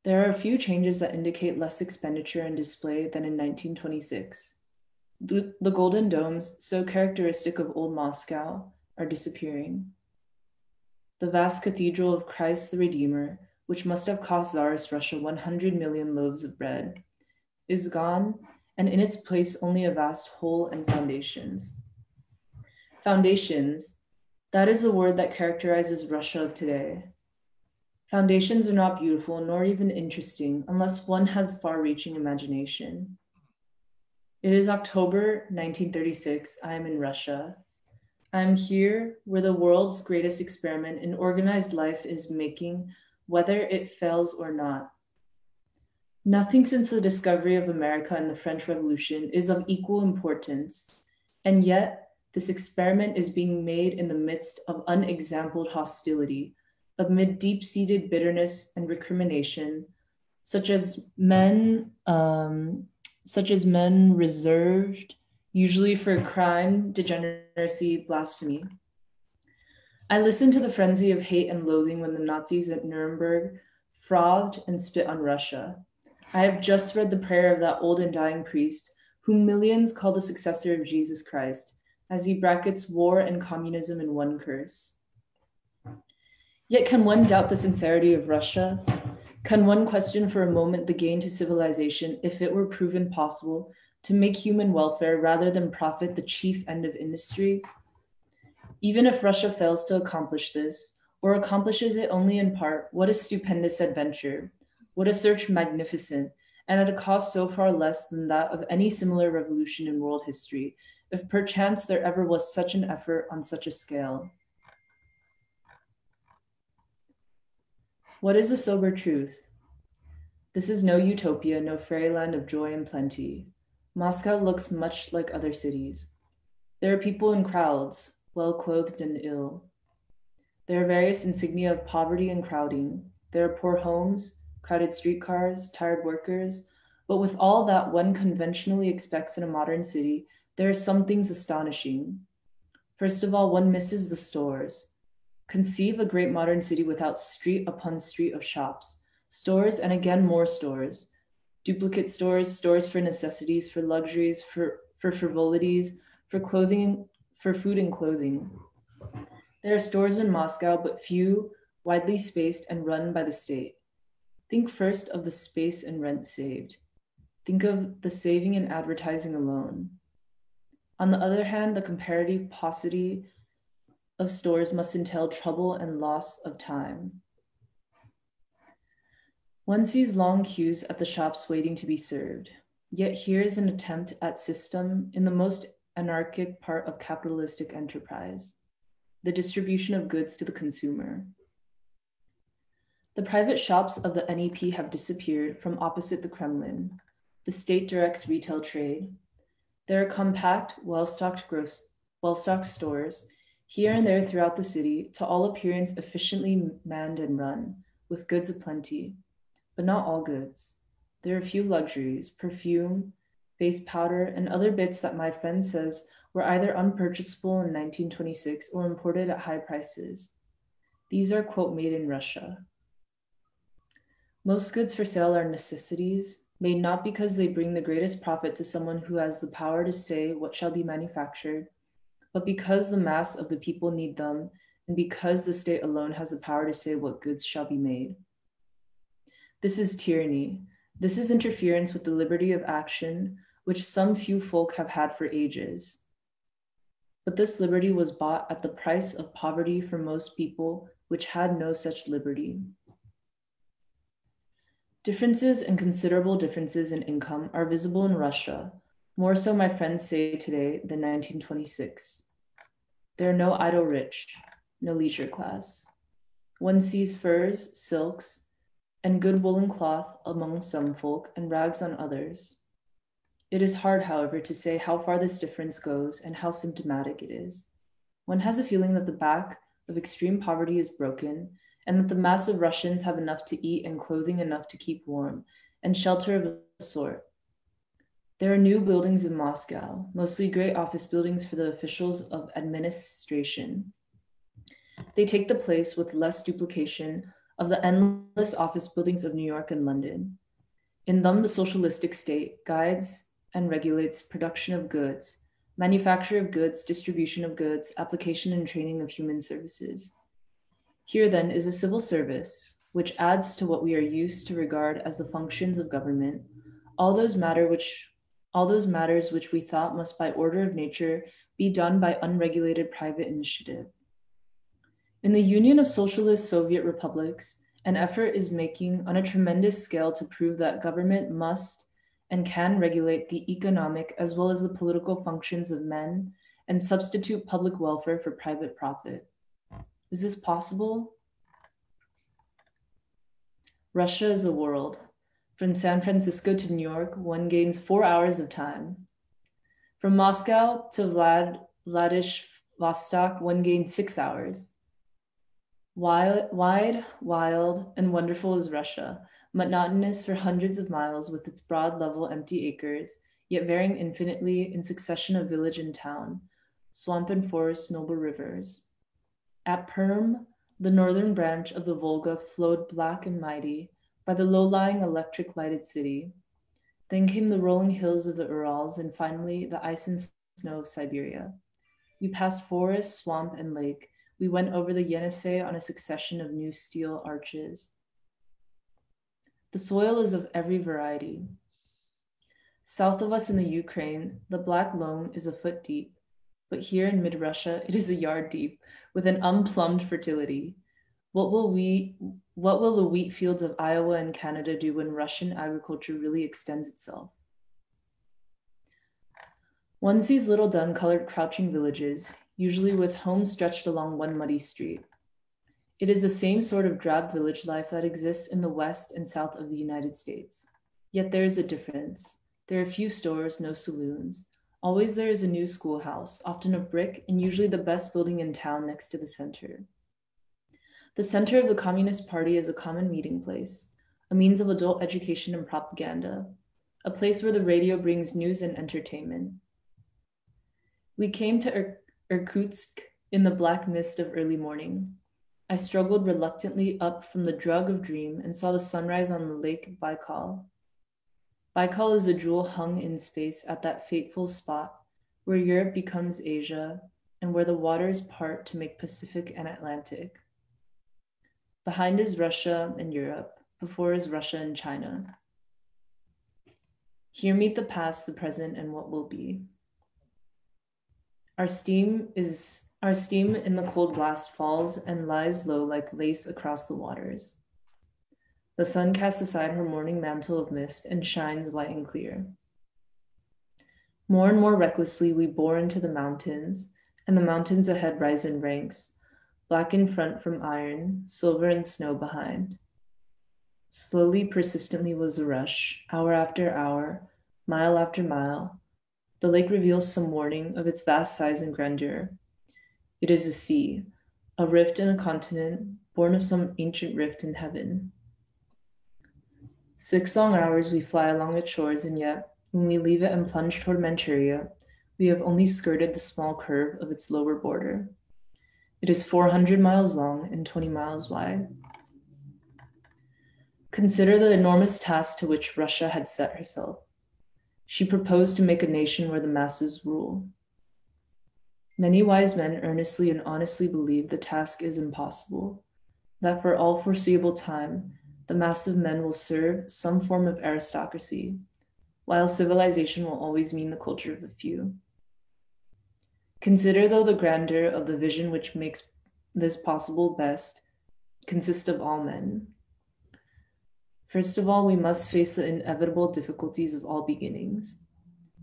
There are a few changes that indicate less expenditure and display than in 1926. The, the golden domes, so characteristic of old Moscow, are disappearing. The vast cathedral of Christ the Redeemer, which must have cost Tsarist Russia 100 million loaves of bread, is gone, and in its place only a vast hole and foundations. Foundations, that is the word that characterizes Russia of today. Foundations are not beautiful nor even interesting unless one has far reaching imagination. It is October 1936. I am in Russia. I am here where the world's greatest experiment in organized life is making whether it fails or not. Nothing since the discovery of America and the French Revolution is of equal importance, and yet this experiment is being made in the midst of unexampled hostility, amid deep seated bitterness and recrimination, such as men, um, such as men reserved usually for crime, degeneracy, blasphemy. I listened to the frenzy of hate and loathing when the Nazis at Nuremberg frothed and spit on Russia. I have just read the prayer of that old and dying priest, whom millions call the successor of Jesus Christ, as he brackets war and communism in one curse. Yet can one doubt the sincerity of Russia? Can one question for a moment the gain to civilization if it were proven possible to make human welfare rather than profit the chief end of industry? Even if Russia fails to accomplish this, or accomplishes it only in part, what a stupendous adventure, what a search magnificent, and at a cost so far less than that of any similar revolution in world history, if perchance there ever was such an effort on such a scale. What is the sober truth? This is no utopia, no fairyland of joy and plenty. Moscow looks much like other cities. There are people in crowds, well clothed and ill. There are various insignia of poverty and crowding. There are poor homes, crowded streetcars, tired workers. But with all that one conventionally expects in a modern city, there are some things astonishing. First of all, one misses the stores. Conceive a great modern city without street upon street of shops, stores and again more stores, duplicate stores, stores for necessities, for luxuries, for, for frivolities, for clothing, for food and clothing. There are stores in Moscow, but few, widely spaced, and run by the state. Think first of the space and rent saved. Think of the saving in advertising alone. On the other hand, the comparative paucity of stores must entail trouble and loss of time. One sees long queues at the shops waiting to be served. Yet here is an attempt at system in the most anarchic part of capitalistic enterprise the distribution of goods to the consumer. The private shops of the NEP have disappeared from opposite the Kremlin. The state directs retail trade. There are compact, well-stocked gross, well-stocked stores here and there throughout the city, to all appearance efficiently manned and run, with goods aplenty, but not all goods. There are a few luxuries, perfume, face powder, and other bits that my friend says were either unpurchasable in 1926 or imported at high prices. These are, quote, made in Russia. Most goods for sale are necessities, made not because they bring the greatest profit to someone who has the power to say what shall be manufactured, but because the mass of the people need them, and because the state alone has the power to say what goods shall be made. This is tyranny. This is interference with the liberty of action, which some few folk have had for ages. But this liberty was bought at the price of poverty for most people, which had no such liberty. Differences and considerable differences in income are visible in Russia, more so, my friends say today, than 1926. There are no idle rich, no leisure class. One sees furs, silks, and good woolen cloth among some folk and rags on others. It is hard, however, to say how far this difference goes and how symptomatic it is. One has a feeling that the back of extreme poverty is broken and that the mass of Russians have enough to eat and clothing enough to keep warm and shelter of a sort there are new buildings in Moscow, mostly great office buildings for the officials of administration. They take the place with less duplication of the endless office buildings of New York and London. In them, the socialistic state guides and regulates production of goods, manufacture of goods, distribution of goods, application and training of human services. Here, then, is a civil service, which adds to what we are used to regard as the functions of government, all those matter which all those matters which we thought must by order of nature be done by unregulated private initiative. In the Union of Socialist Soviet Republics, an effort is making on a tremendous scale to prove that government must and can regulate the economic as well as the political functions of men and substitute public welfare for private profit. Is this possible? Russia is a world. From San Francisco to New York, one gains four hours of time. From Moscow to Vlad, Vladivostok, one gains six hours. Wild, wide, wild, and wonderful is Russia, monotonous for hundreds of miles with its broad, level, empty acres, yet varying infinitely in succession of village and town, swamp and forest, noble rivers. At Perm, the northern branch of the Volga flowed black and mighty, by the low-lying electric lighted city. Then came the rolling hills of the Urals and finally the ice and snow of Siberia. We passed forest, swamp, and lake we went over the Yenisei on a succession of new steel arches. The soil is of every variety. South of us in the Ukraine, the black loam is a foot deep, but here in mid Russia, it is a yard deep with an unplumbed fertility. What will we what will the wheat fields of Iowa and Canada do when Russian agriculture really extends itself? One sees little dun colored crouching villages, usually with homes stretched along one muddy street. It is the same sort of drab village life that exists in the west and south of the United States. Yet there is a difference. There are few stores, no saloons. Always there is a new schoolhouse, often of brick, and usually the best building in town next to the center. The center of the Communist Party is a common meeting place, a means of adult education and propaganda, a place where the radio brings news and entertainment. We came to Ir- Irkutsk in the black mist of early morning. I struggled reluctantly up from the drug of dream and saw the sunrise on the lake Baikal. Baikal is a jewel hung in space at that fateful spot where Europe becomes Asia and where the waters part to make Pacific and Atlantic. Behind is Russia and Europe, before is Russia and China. Here meet the past, the present, and what will be. Our steam is our steam in the cold blast falls and lies low like lace across the waters. The sun casts aside her morning mantle of mist and shines white and clear. More and more recklessly, we bore into the mountains, and the mountains ahead rise in ranks, black in front from iron, silver and snow behind. Slowly, persistently was the rush, hour after hour, mile after mile. The lake reveals some warning of its vast size and grandeur. It is a sea, a rift in a continent, born of some ancient rift in heaven. Six long hours we fly along its shores, and yet, when we leave it and plunge toward Manchuria, we have only skirted the small curve of its lower border. It is 400 miles long and 20 miles wide. Consider the enormous task to which Russia had set herself. She proposed to make a nation where the masses rule. Many wise men earnestly and honestly believe the task is impossible, that for all foreseeable time, the mass of men will serve some form of aristocracy, while civilization will always mean the culture of the few. Consider, though, the grandeur of the vision which makes this possible best consist of all men. First of all, we must face the inevitable difficulties of all beginnings.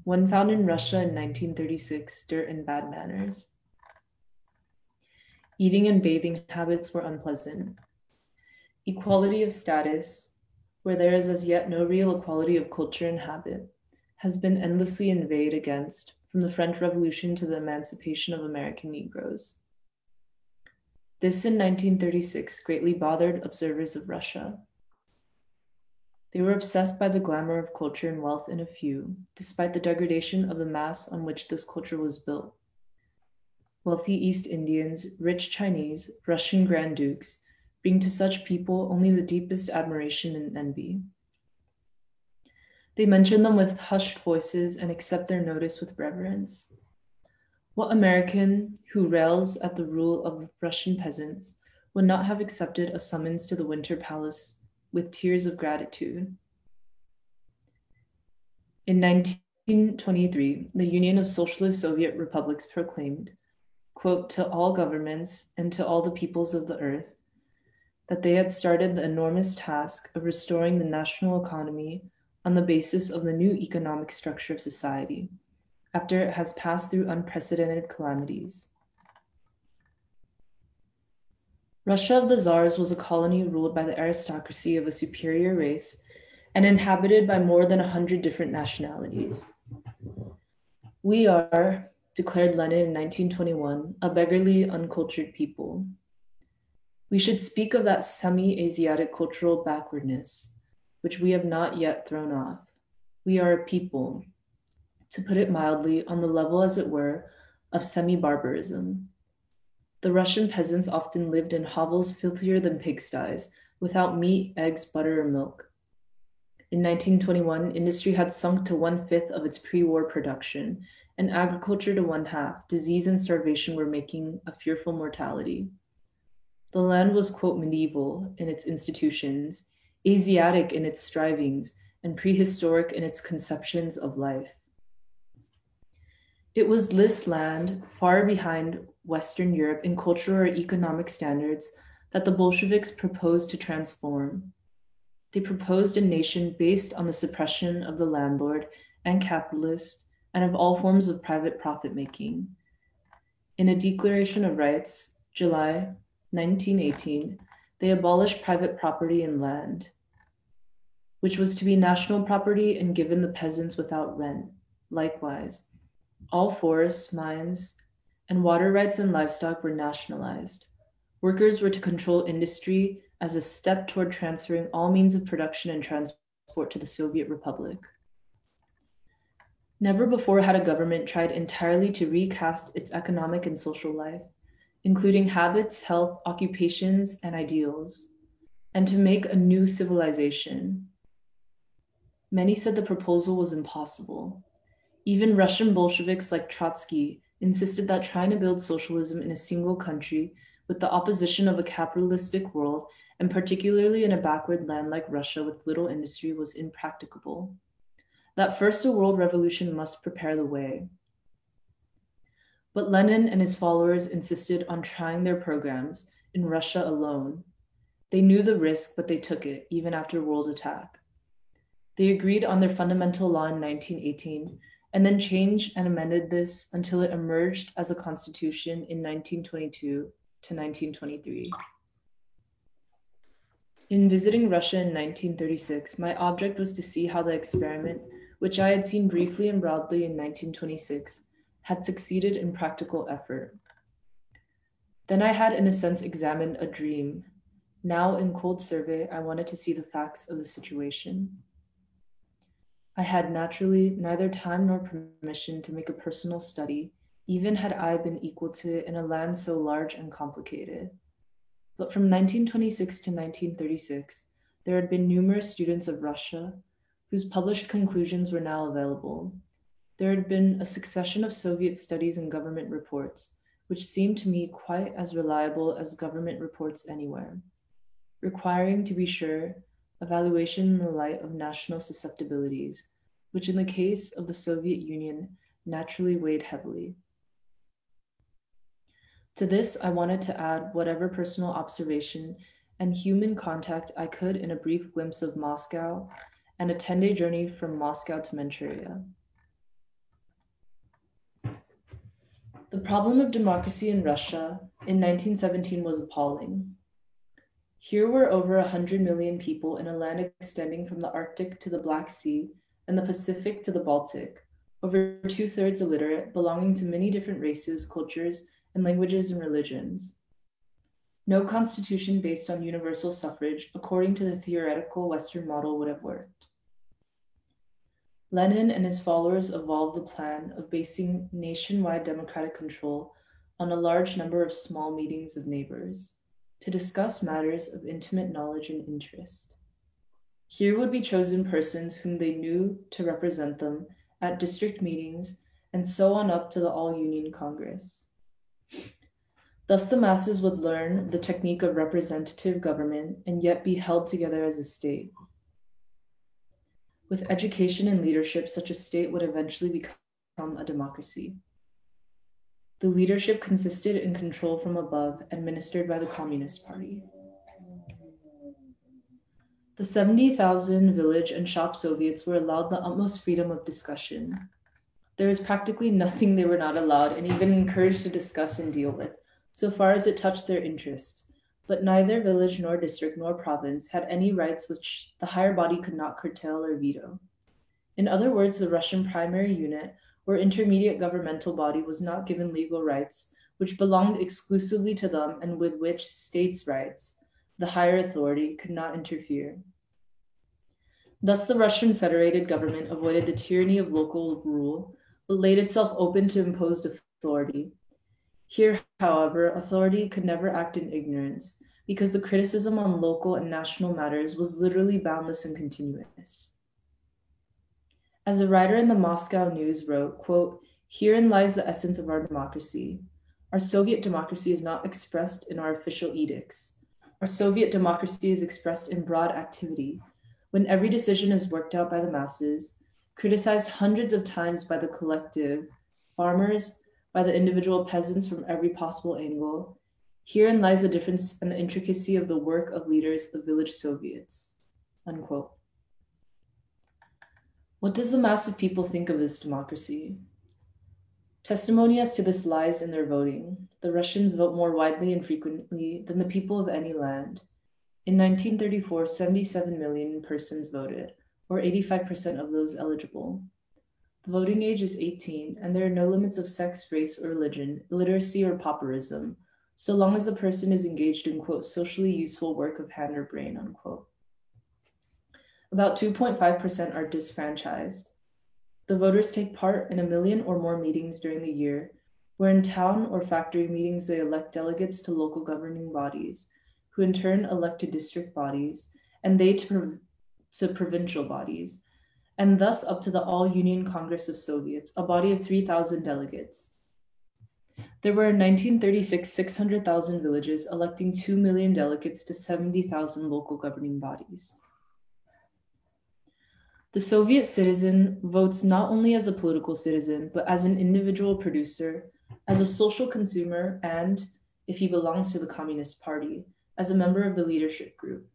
One found in Russia in 1936 dirt and bad manners. Eating and bathing habits were unpleasant. Equality of status, where there is as yet no real equality of culture and habit, has been endlessly inveighed against from the French Revolution to the emancipation of American Negroes. This in 1936 greatly bothered observers of Russia. They were obsessed by the glamour of culture and wealth in a few, despite the degradation of the mass on which this culture was built. Wealthy East Indians, rich Chinese, Russian Grand Dukes bring to such people only the deepest admiration and envy. They mention them with hushed voices and accept their notice with reverence. What American who rails at the rule of Russian peasants would not have accepted a summons to the Winter Palace with tears of gratitude? In 1923, the Union of Socialist Soviet Republics proclaimed, quote, to all governments and to all the peoples of the earth, that they had started the enormous task of restoring the national economy on the basis of the new economic structure of society after it has passed through unprecedented calamities. Russia of the Tsars was a colony ruled by the aristocracy of a superior race and inhabited by more than a hundred different nationalities. We are, declared Lenin in 1921, a beggarly, uncultured people. We should speak of that semi Asiatic cultural backwardness, which we have not yet thrown off. We are a people, to put it mildly, on the level, as it were, of semi barbarism. The Russian peasants often lived in hovels filthier than pigsties, without meat, eggs, butter, or milk. In 1921, industry had sunk to one fifth of its pre war production, and agriculture to one half, disease and starvation were making a fearful mortality. The land was, quote, medieval in its institutions, Asiatic in its strivings, and prehistoric in its conceptions of life. It was this land, far behind Western Europe in cultural or economic standards, that the Bolsheviks proposed to transform. They proposed a nation based on the suppression of the landlord and capitalist and of all forms of private profit making. In a Declaration of Rights, July 1918, they abolished private property in land, which was to be national property and given the peasants without rent. Likewise, all forests, mines, and water rights and livestock were nationalized. Workers were to control industry as a step toward transferring all means of production and transport to the Soviet Republic. Never before had a government tried entirely to recast its economic and social life, including habits, health, occupations, and ideals, and to make a new civilization. Many said the proposal was impossible. Even Russian Bolsheviks like Trotsky insisted that trying to build socialism in a single country with the opposition of a capitalistic world, and particularly in a backward land like Russia with little industry, was impracticable. That first a world revolution must prepare the way. But Lenin and his followers insisted on trying their programs in Russia alone. They knew the risk, but they took it, even after world attack. They agreed on their fundamental law in 1918 and then changed and amended this until it emerged as a constitution in 1922 to 1923. In visiting Russia in 1936, my object was to see how the experiment, which I had seen briefly and broadly in 1926, had succeeded in practical effort. Then I had, in a sense, examined a dream. Now, in cold survey, I wanted to see the facts of the situation. I had naturally neither time nor permission to make a personal study even had I been equal to it in a land so large and complicated. But from 1926 to 1936, there had been numerous students of Russia whose published conclusions were now available. There had been a succession of Soviet studies and government reports, which seemed to me quite as reliable as government reports anywhere, requiring, to be sure, evaluation in the light of national susceptibilities, which in the case of the Soviet Union naturally weighed heavily. To this, I wanted to add whatever personal observation and human contact I could in a brief glimpse of Moscow and a 10 day journey from Moscow to Manchuria. The problem of democracy in Russia in 1917 was appalling. Here were over 100 million people in a land extending from the Arctic to the Black Sea and the Pacific to the Baltic, over two thirds illiterate, belonging to many different races, cultures, and languages and religions. No constitution based on universal suffrage, according to the theoretical Western model, would have worked. Lenin and his followers evolved the plan of basing nationwide democratic control on a large number of small meetings of neighbors to discuss matters of intimate knowledge and interest. Here would be chosen persons whom they knew to represent them at district meetings and so on up to the All Union Congress. Thus, the masses would learn the technique of representative government and yet be held together as a state. With education and leadership, such a state would eventually become a democracy. The leadership consisted in control from above, administered by the Communist Party. The 70,000 village and shop Soviets were allowed the utmost freedom of discussion. There was practically nothing they were not allowed and even encouraged to discuss and deal with, so far as it touched their interests. But neither village nor district nor province had any rights which the higher body could not curtail or veto. In other words, the Russian primary unit or intermediate governmental body was not given legal rights, which belonged exclusively to them and with which states' rights, the higher authority, could not interfere. Thus, the Russian federated government avoided the tyranny of local rule, but laid itself open to imposed authority. Here, however, authority could never act in ignorance, because the criticism on local and national matters was literally boundless and continuous. As a writer in the Moscow News wrote, quote, Herein lies the essence of our democracy. Our Soviet democracy is not expressed in our official edicts. Our Soviet democracy is expressed in broad activity, when every decision is worked out by the masses, criticized hundreds of times by the collective, farmers, by the individual peasants from every possible angle. Herein lies the difference and the intricacy of the work of leaders of village Soviets. Unquote. What does the mass of people think of this democracy? Testimony as to this lies in their voting. The Russians vote more widely and frequently than the people of any land. In 1934, 77 million persons voted, or 85% of those eligible. The voting age is 18, and there are no limits of sex, race, or religion, illiteracy, or pauperism, so long as the person is engaged in, quote, socially useful work of hand or brain, unquote. About 2.5% are disfranchised. The voters take part in a million or more meetings during the year, where in town or factory meetings they elect delegates to local governing bodies, who in turn elect to district bodies, and they to, to provincial bodies, and thus up to the All Union Congress of Soviets, a body of 3,000 delegates. There were in 1936 600,000 villages electing 2 million delegates to 70,000 local governing bodies. The Soviet citizen votes not only as a political citizen, but as an individual producer, as a social consumer, and, if he belongs to the Communist Party, as a member of the leadership group.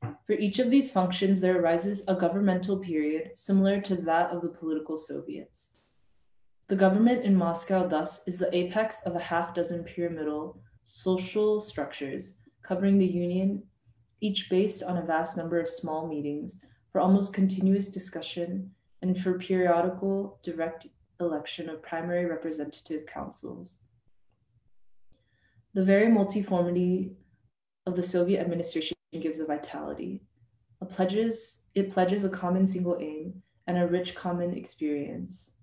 For each of these functions, there arises a governmental period similar to that of the political Soviets. The government in Moscow, thus, is the apex of a half dozen pyramidal social structures covering the Union, each based on a vast number of small meetings for almost continuous discussion, and for periodical direct election of primary representative councils. The very multiformity of the Soviet administration gives a vitality. It pledges, it pledges a common single aim and a rich common experience.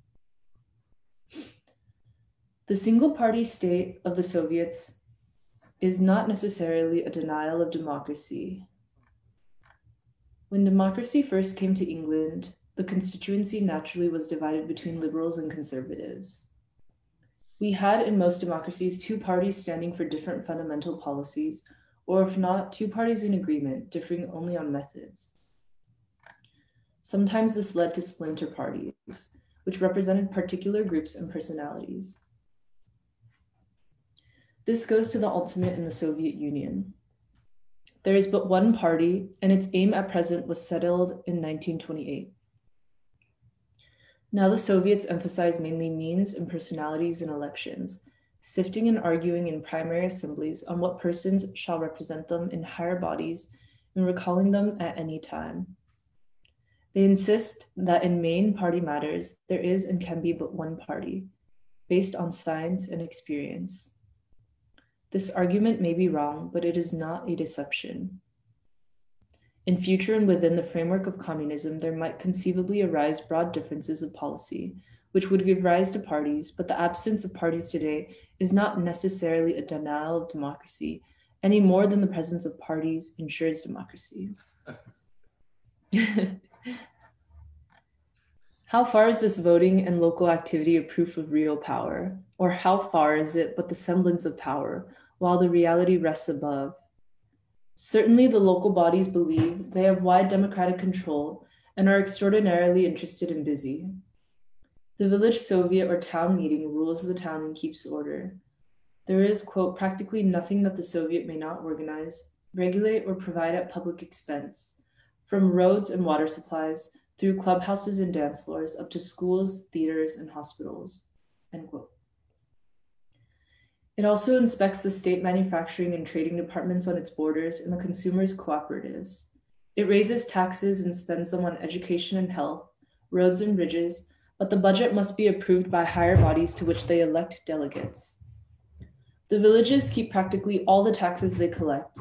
The single party state of the Soviets is not necessarily a denial of democracy, when democracy first came to England, the constituency naturally was divided between liberals and conservatives. We had in most democracies two parties standing for different fundamental policies, or if not, two parties in agreement, differing only on methods. Sometimes this led to splinter parties, which represented particular groups and personalities. This goes to the ultimate in the Soviet Union. There is but one party, and its aim at present was settled in 1928. Now the Soviets emphasize mainly means and personalities in elections, sifting and arguing in primary assemblies on what persons shall represent them in higher bodies and recalling them at any time. They insist that in main party matters, there is and can be but one party, based on science and experience. This argument may be wrong, but it is not a deception. In future and within the framework of communism, there might conceivably arise broad differences of policy, which would give rise to parties, but the absence of parties today is not necessarily a denial of democracy, any more than the presence of parties ensures democracy. How far is this voting and local activity a proof of real power? Or how far is it but the semblance of power, while the reality rests above. Certainly, the local bodies believe they have wide democratic control and are extraordinarily interested and busy. The village Soviet or town meeting rules the town and keeps order. There is, quote, practically nothing that the Soviet may not organize, regulate, or provide at public expense, from roads and water supplies through clubhouses and dance floors up to schools, theaters, and hospitals, end quote. It also inspects the state manufacturing and trading departments on its borders and the consumers' cooperatives. It raises taxes and spends them on education and health, roads and bridges, but the budget must be approved by higher bodies to which they elect delegates. The villages keep practically all the taxes they collect,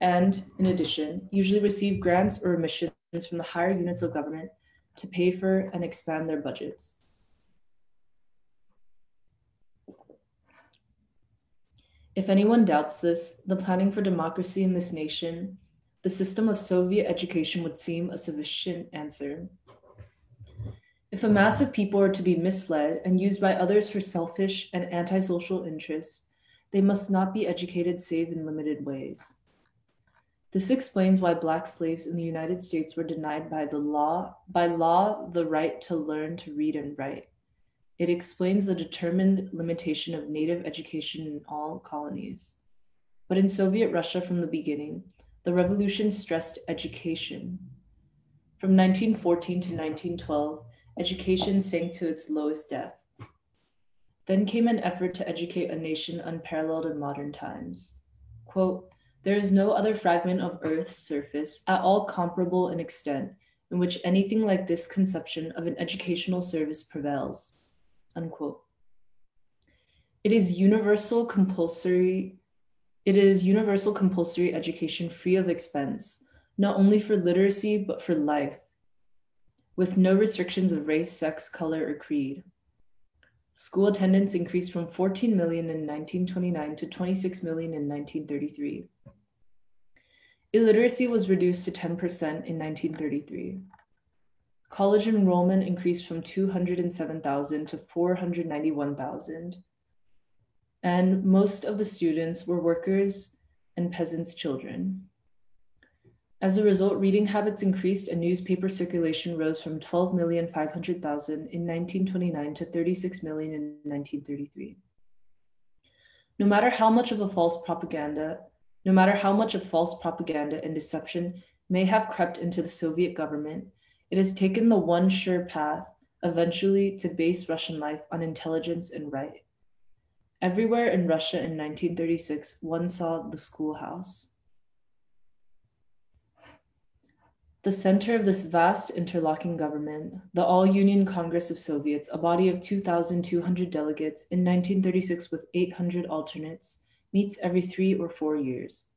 and, in addition, usually receive grants or remissions from the higher units of government to pay for and expand their budgets. If anyone doubts this, the planning for democracy in this nation, the system of Soviet education would seem a sufficient answer. If a mass of people are to be misled and used by others for selfish and antisocial interests, they must not be educated save in limited ways. This explains why black slaves in the United States were denied by the law by law the right to learn to read and write. It explains the determined limitation of native education in all colonies. But in Soviet Russia from the beginning, the revolution stressed education. From 1914 to 1912, education sank to its lowest depth. Then came an effort to educate a nation unparalleled in modern times. Quote, there is no other fragment of Earth's surface at all comparable in extent in which anything like this conception of an educational service prevails. Unquote. It is universal compulsory. It is universal compulsory education free of expense, not only for literacy, but for life, with no restrictions of race, sex, color, or creed. School attendance increased from 14 million in 1929 to 26 million in 1933. Illiteracy was reduced to 10% in 1933. College enrollment increased from 207,000 to 491,000. And most of the students were workers and peasants' children. As a result, reading habits increased and newspaper circulation rose from 12,500,000 in 1929 to 36 million in 1933. No matter how much of a false propaganda no matter how much of false propaganda and deception may have crept into the Soviet government, it has taken the one sure path eventually to base Russian life on intelligence and right. Everywhere in Russia in 1936, one saw the schoolhouse. The center of this vast interlocking government, the All Union Congress of Soviets, a body of 2,200 delegates in 1936 with 800 alternates, meets every three or four years.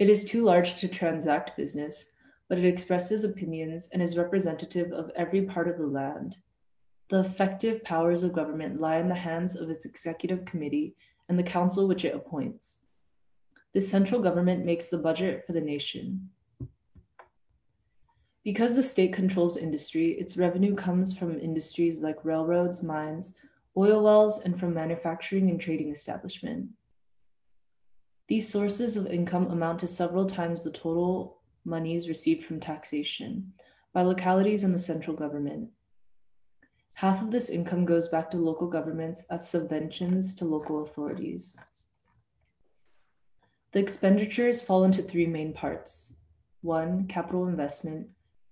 It is too large to transact business, but it expresses opinions and is representative of every part of the land. The effective powers of government lie in the hands of its executive committee and the council which it appoints. The central government makes the budget for the nation. Because the state controls industry, its revenue comes from industries like railroads, mines, oil wells, and from manufacturing and trading establishment. These sources of income amount to several times the total monies received from taxation by localities and the central government. Half of this income goes back to local governments as subventions to local authorities. The expenditures fall into three main parts. One, capital investment.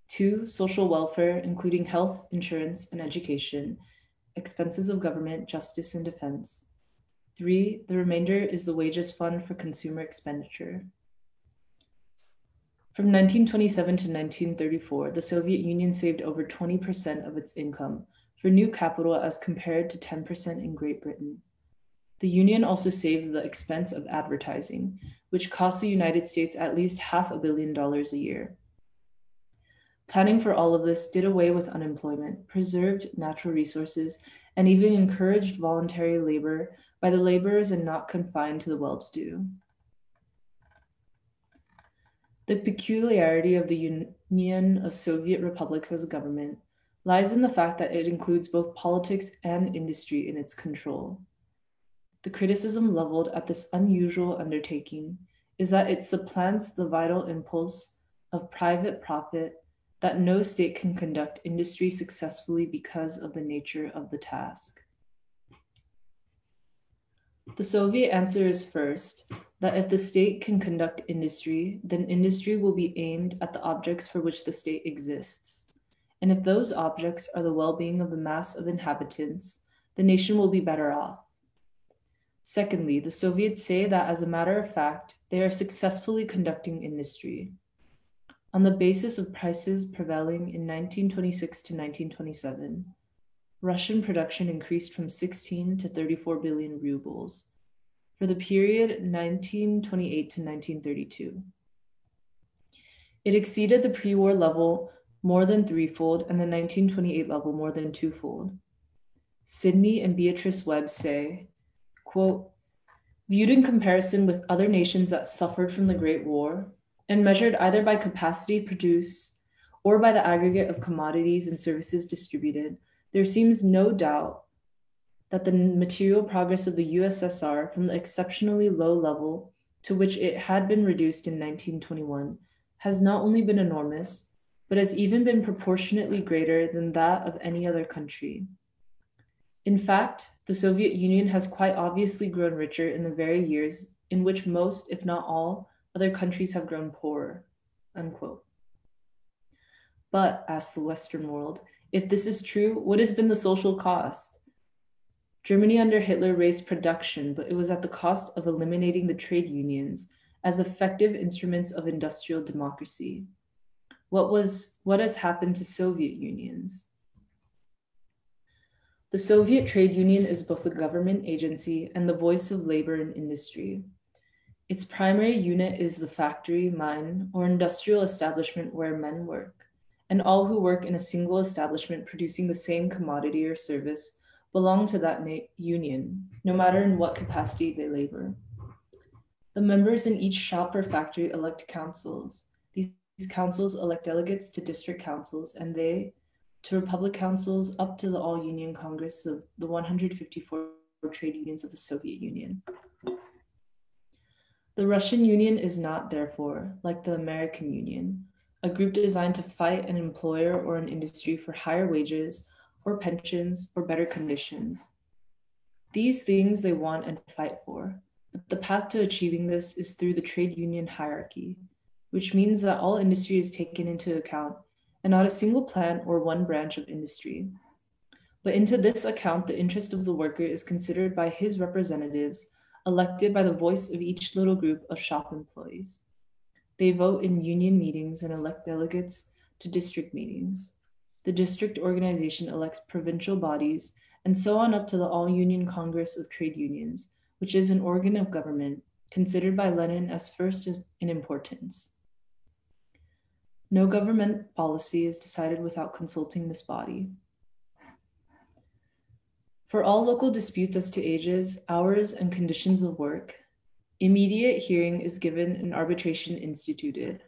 Two, social welfare, including health, insurance, and education, expenses of government, justice, and defense. Three, the remainder is the wages fund for consumer expenditure. From 1927 to 1934, the Soviet Union saved over 20% of its income for new capital as compared to 10% in Great Britain. The Union also saved the expense of advertising, which cost the United States at least half a billion dollars a year. Planning for all of this did away with unemployment, preserved natural resources, and even encouraged voluntary labor by the laborers and not confined to the well to do. The peculiarity of the Union of Soviet Republics as a government lies in the fact that it includes both politics and industry in its control. The criticism leveled at this unusual undertaking is that it supplants the vital impulse of private profit that no state can conduct industry successfully because of the nature of the task. The Soviet answer is first that if the state can conduct industry, then industry will be aimed at the objects for which the state exists. And if those objects are the well being of the mass of inhabitants, the nation will be better off. Secondly, the Soviets say that as a matter of fact, they are successfully conducting industry. On the basis of prices prevailing in 1926 to 1927, Russian production increased from 16 to 34 billion rubles for the period 1928 to 1932. It exceeded the pre war level more than threefold and the 1928 level more than twofold. Sidney and Beatrice Webb say, quote, viewed in comparison with other nations that suffered from the Great War and measured either by capacity produced or by the aggregate of commodities and services distributed, there seems no doubt that the material progress of the USSR from the exceptionally low level to which it had been reduced in 1921 has not only been enormous, but has even been proportionately greater than that of any other country. In fact, the Soviet Union has quite obviously grown richer in the very years in which most, if not all, other countries have grown poorer. Unquote. But, asks the Western world, if this is true, what has been the social cost? Germany under Hitler raised production, but it was at the cost of eliminating the trade unions as effective instruments of industrial democracy. What was what has happened to Soviet unions? The Soviet Trade Union is both a government agency and the voice of labor and industry. Its primary unit is the factory, mine, or industrial establishment where men work, and all who work in a single establishment producing the same commodity or service belong to that na- union, no matter in what capacity they labor. The members in each shop or factory elect councils. These, these councils elect delegates to district councils, and they to republic councils up to the All Union Congress of the 154 trade unions of the Soviet Union. The Russian Union is not, therefore, like the American Union, a group designed to fight an employer or an industry for higher wages or pensions or better conditions. These things they want and fight for. But the path to achieving this is through the trade union hierarchy, which means that all industry is taken into account and not a single plant or one branch of industry. But into this account, the interest of the worker is considered by his representatives, elected by the voice of each little group of shop employees. They vote in union meetings and elect delegates to district meetings the district organization elects provincial bodies, and so on up to the All Union Congress of Trade Unions, which is an organ of government considered by Lenin as first in importance. No government policy is decided without consulting this body. For all local disputes as to ages, hours, and conditions of work, immediate hearing is given and arbitration instituted.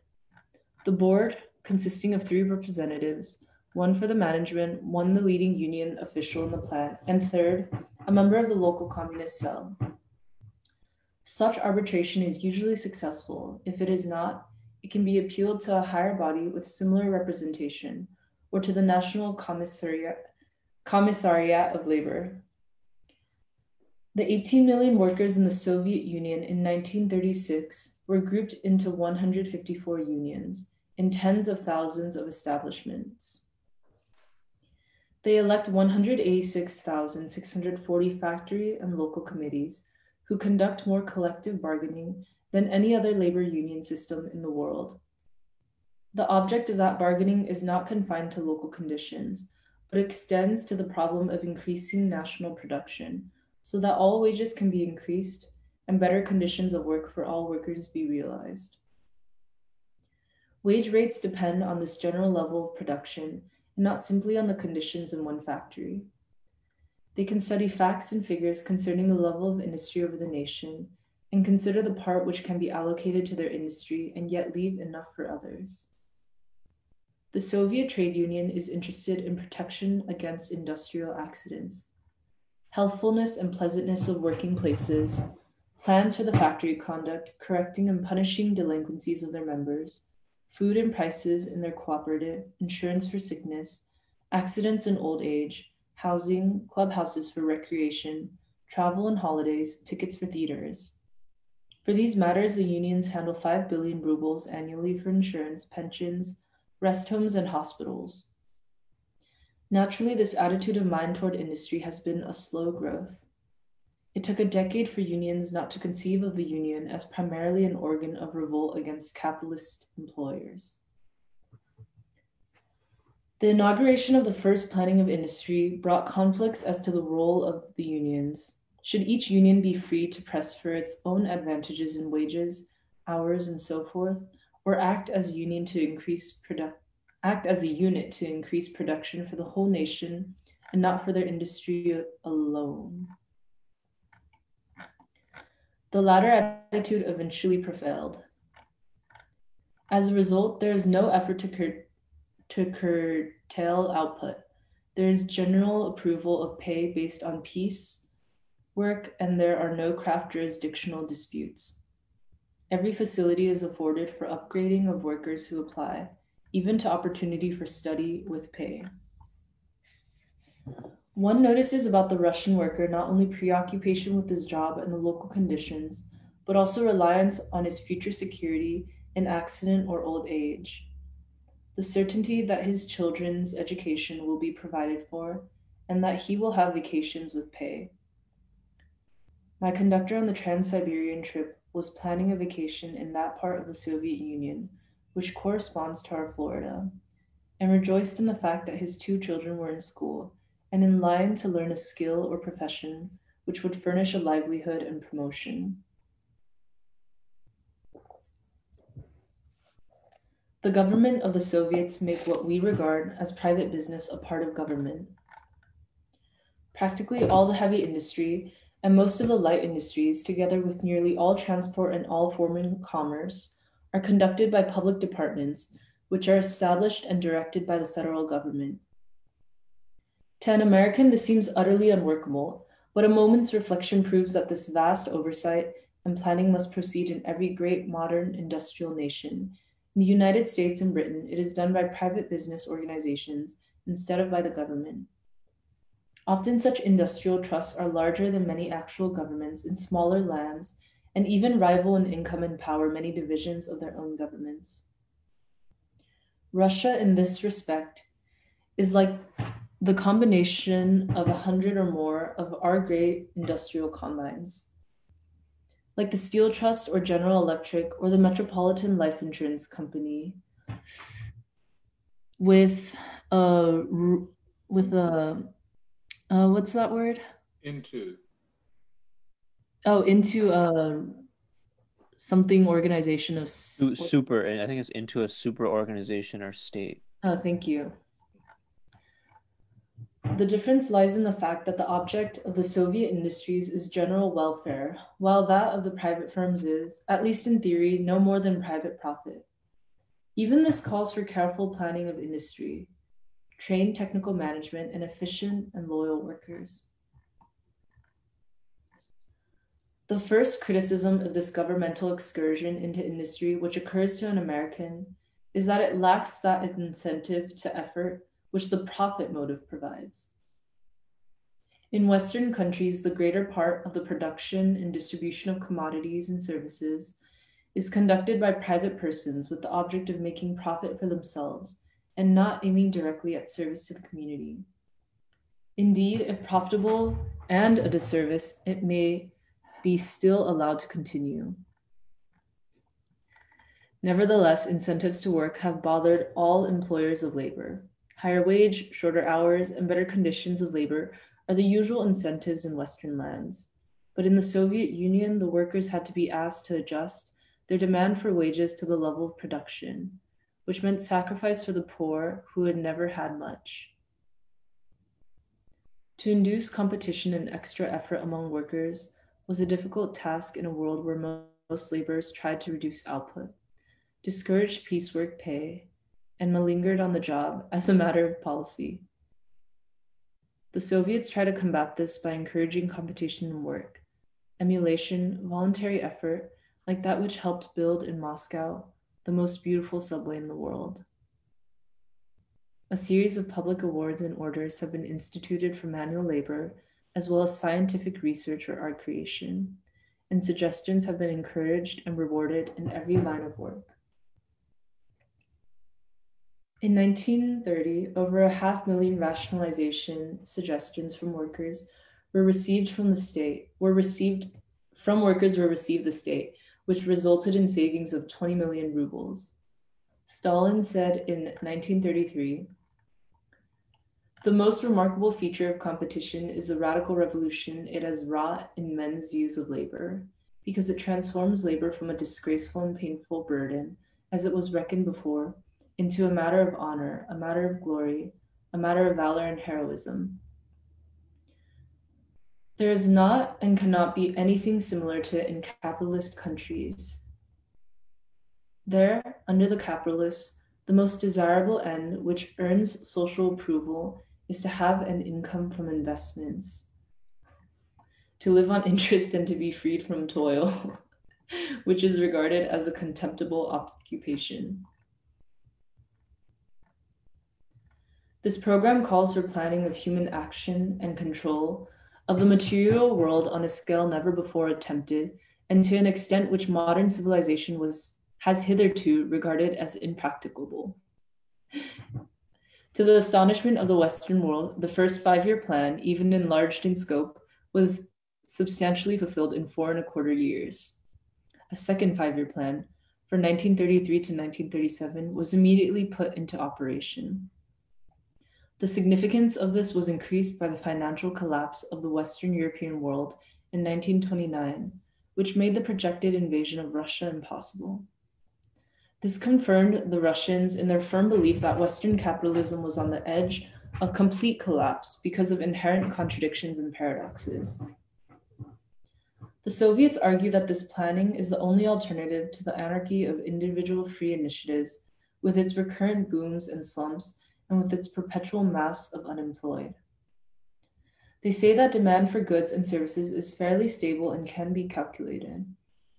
The board, consisting of three representatives, one for the management, one the leading union official in the plant, and third, a member of the local communist cell. Such arbitration is usually successful. If it is not, it can be appealed to a higher body with similar representation or to the National Commissariat, Commissariat of Labor. The 18 million workers in the Soviet Union in 1936 were grouped into 154 unions in tens of thousands of establishments. They elect 186,640 factory and local committees who conduct more collective bargaining than any other labor union system in the world. The object of that bargaining is not confined to local conditions, but extends to the problem of increasing national production so that all wages can be increased and better conditions of work for all workers be realized. Wage rates depend on this general level of production and not simply on the conditions in one factory. They can study facts and figures concerning the level of industry over the nation and consider the part which can be allocated to their industry and yet leave enough for others. The Soviet Trade Union is interested in protection against industrial accidents, healthfulness and pleasantness of working places, plans for the factory conduct, correcting and punishing delinquencies of their members, food and prices in their cooperative, insurance for sickness, accidents and old age, housing, clubhouses for recreation, travel and holidays, tickets for theaters. For these matters, the unions handle 5 billion rubles annually for insurance, pensions, rest homes, and hospitals. Naturally, this attitude of mind toward industry has been a slow growth. It took a decade for unions not to conceive of the union as primarily an organ of revolt against capitalist employers. The inauguration of the first planning of industry brought conflicts as to the role of the unions. Should each union be free to press for its own advantages in wages, hours, and so forth, or act as a union to increase product act as a unit to increase production for the whole nation and not for their industry alone? The latter attitude eventually prevailed. As a result, there is no effort to, cur- to curtail output. There is general approval of pay based on piece work, and there are no craft jurisdictional disputes. Every facility is afforded for upgrading of workers who apply, even to opportunity for study with pay. One notices about the Russian worker not only preoccupation with his job and the local conditions, but also reliance on his future security in accident or old age. The certainty that his children's education will be provided for and that he will have vacations with pay. My conductor on the Trans Siberian trip was planning a vacation in that part of the Soviet Union, which corresponds to our Florida, and rejoiced in the fact that his two children were in school and in line to learn a skill or profession which would furnish a livelihood and promotion. The government of the Soviets make what we regard as private business a part of government. Practically all the heavy industry and most of the light industries, together with nearly all transport and all foreign commerce, are conducted by public departments, which are established and directed by the federal government. To an American, this seems utterly unworkable, but a moment's reflection proves that this vast oversight and planning must proceed in every great modern industrial nation. In the United States and Britain, it is done by private business organizations instead of by the government. Often, such industrial trusts are larger than many actual governments in smaller lands and even rival in income and power many divisions of their own governments. Russia, in this respect, is like the combination of a hundred or more of our great industrial combines, like the Steel Trust or General Electric or the Metropolitan Life Insurance Company, with a with a uh, what's that word? Into. Oh, into a something organization of super. I think it's into a super organization or state. Oh, thank you. The difference lies in the fact that the object of the Soviet industries is general welfare, while that of the private firms is, at least in theory, no more than private profit. Even this calls for careful planning of industry, trained technical management, and efficient and loyal workers. The first criticism of this governmental excursion into industry, which occurs to an American, is that it lacks that incentive to effort which the profit motive provides. In Western countries, the greater part of the production and distribution of commodities and services is conducted by private persons with the object of making profit for themselves and not aiming directly at service to the community. Indeed, if profitable and a disservice, it may be still allowed to continue. Nevertheless, incentives to work have bothered all employers of labor. Higher wage, shorter hours, and better conditions of labor are the usual incentives in Western lands. But in the Soviet Union, the workers had to be asked to adjust their demand for wages to the level of production, which meant sacrifice for the poor who had never had much. To induce competition and extra effort among workers was a difficult task in a world where most laborers tried to reduce output, discouraged piecework pay, and malingered on the job as a matter of policy. The Soviets tried to combat this by encouraging competition in work, emulation, voluntary effort, like that which helped build in Moscow the most beautiful subway in the world. A series of public awards and orders have been instituted for manual labor, as well as scientific research or art creation, and suggestions have been encouraged and rewarded in every line of work. In 1930, over a half million rationalization suggestions from workers were received from the state, were received from workers were received the state, which resulted in savings of 20 million rubles. Stalin said in 1933, the most remarkable feature of competition is the radical revolution it has wrought in men's views of labor, because it transforms labor from a disgraceful and painful burden, as it was reckoned before, into a matter of honor, a matter of glory, a matter of valor and heroism. There is not and cannot be anything similar to it in capitalist countries. There, under the capitalists, the most desirable end which earns social approval is to have an income from investments, to live on interest and to be freed from toil, which is regarded as a contemptible occupation. This program calls for planning of human action and control of the material world on a scale never before attempted, and to an extent which modern civilization was has hitherto regarded as impracticable. To the astonishment of the Western world, the first five-year plan, even enlarged in scope, was substantially fulfilled in four and a quarter years. A second five-year plan, for 1933 to 1937, was immediately put into operation. The significance of this was increased by the financial collapse of the Western European world in 1929, which made the projected invasion of Russia impossible. This confirmed the Russians in their firm belief that Western capitalism was on the edge of complete collapse because of inherent contradictions and paradoxes. The Soviets argue that this planning is the only alternative to the anarchy of individual free initiatives with its recurrent booms and slumps and with its perpetual mass of unemployed. They say that demand for goods and services is fairly stable and can be calculated,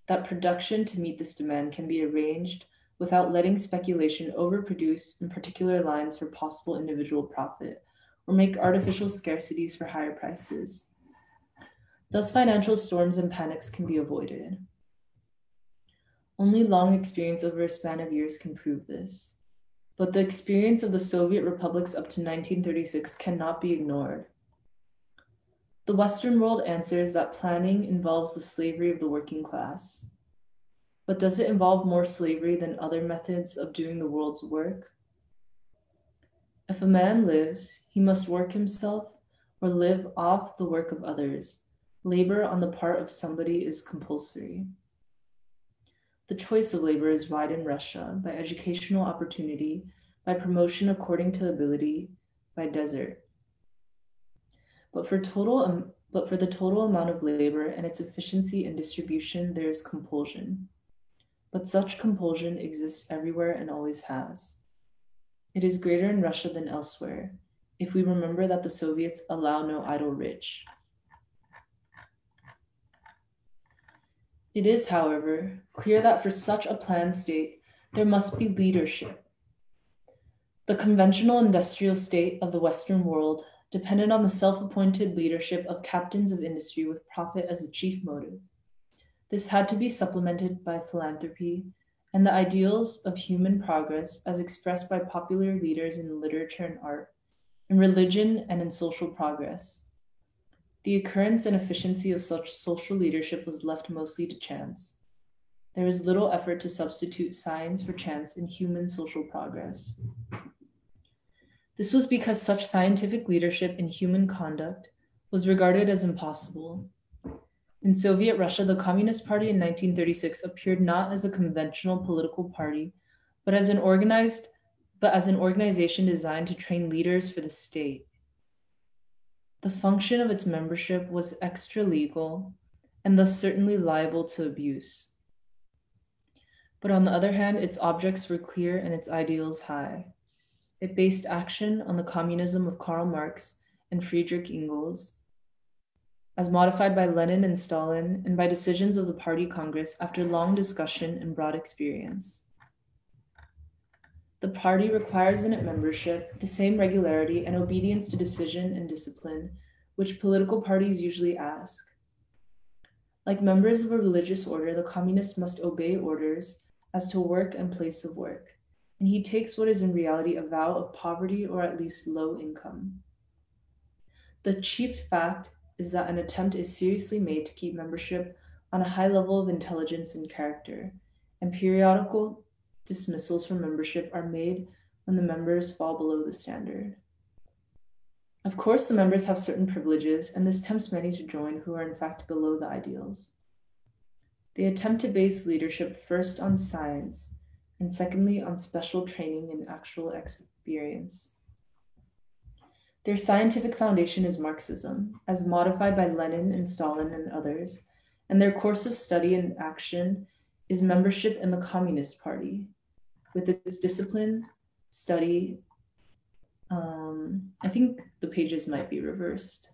that production to meet this demand can be arranged without letting speculation overproduce in particular lines for possible individual profit or make artificial scarcities for higher prices. Thus, financial storms and panics can be avoided. Only long experience over a span of years can prove this but the experience of the Soviet republics up to 1936 cannot be ignored. The Western world answers that planning involves the slavery of the working class. But does it involve more slavery than other methods of doing the world's work? If a man lives, he must work himself or live off the work of others. Labor on the part of somebody is compulsory. The choice of labor is wide in Russia by educational opportunity, by promotion according to ability, by desert. But for total um, but for the total amount of labor and its efficiency and distribution, there is compulsion. But such compulsion exists everywhere and always has. It is greater in Russia than elsewhere, if we remember that the Soviets allow no idle rich. It is, however, clear that for such a planned state, there must be leadership. The conventional industrial state of the Western world depended on the self appointed leadership of captains of industry with profit as the chief motive. This had to be supplemented by philanthropy and the ideals of human progress as expressed by popular leaders in literature and art, in religion and in social progress. The occurrence and efficiency of such social leadership was left mostly to chance. There was little effort to substitute science for chance in human social progress. This was because such scientific leadership in human conduct was regarded as impossible. In Soviet Russia, the Communist Party in 1936 appeared not as a conventional political party, but as an organized but as an organization designed to train leaders for the state. The function of its membership was extra legal and thus certainly liable to abuse. But on the other hand, its objects were clear and its ideals high. It based action on the communism of Karl Marx and Friedrich Engels, as modified by Lenin and Stalin, and by decisions of the Party Congress after long discussion and broad experience. The party requires in its membership the same regularity and obedience to decision and discipline which political parties usually ask. Like members of a religious order, the communist must obey orders as to work and place of work, and he takes what is in reality a vow of poverty or at least low income. The chief fact is that an attempt is seriously made to keep membership on a high level of intelligence and character, and periodical dismissals from membership are made when the members fall below the standard. Of course, the members have certain privileges, and this tempts many to join who are in fact below the ideals. They attempt to base leadership first on science, and secondly on special training and actual experience. Their scientific foundation is Marxism, as modified by Lenin and Stalin and others, and their course of study and action is membership in the Communist Party, with its discipline, study. Um, I think the pages might be reversed.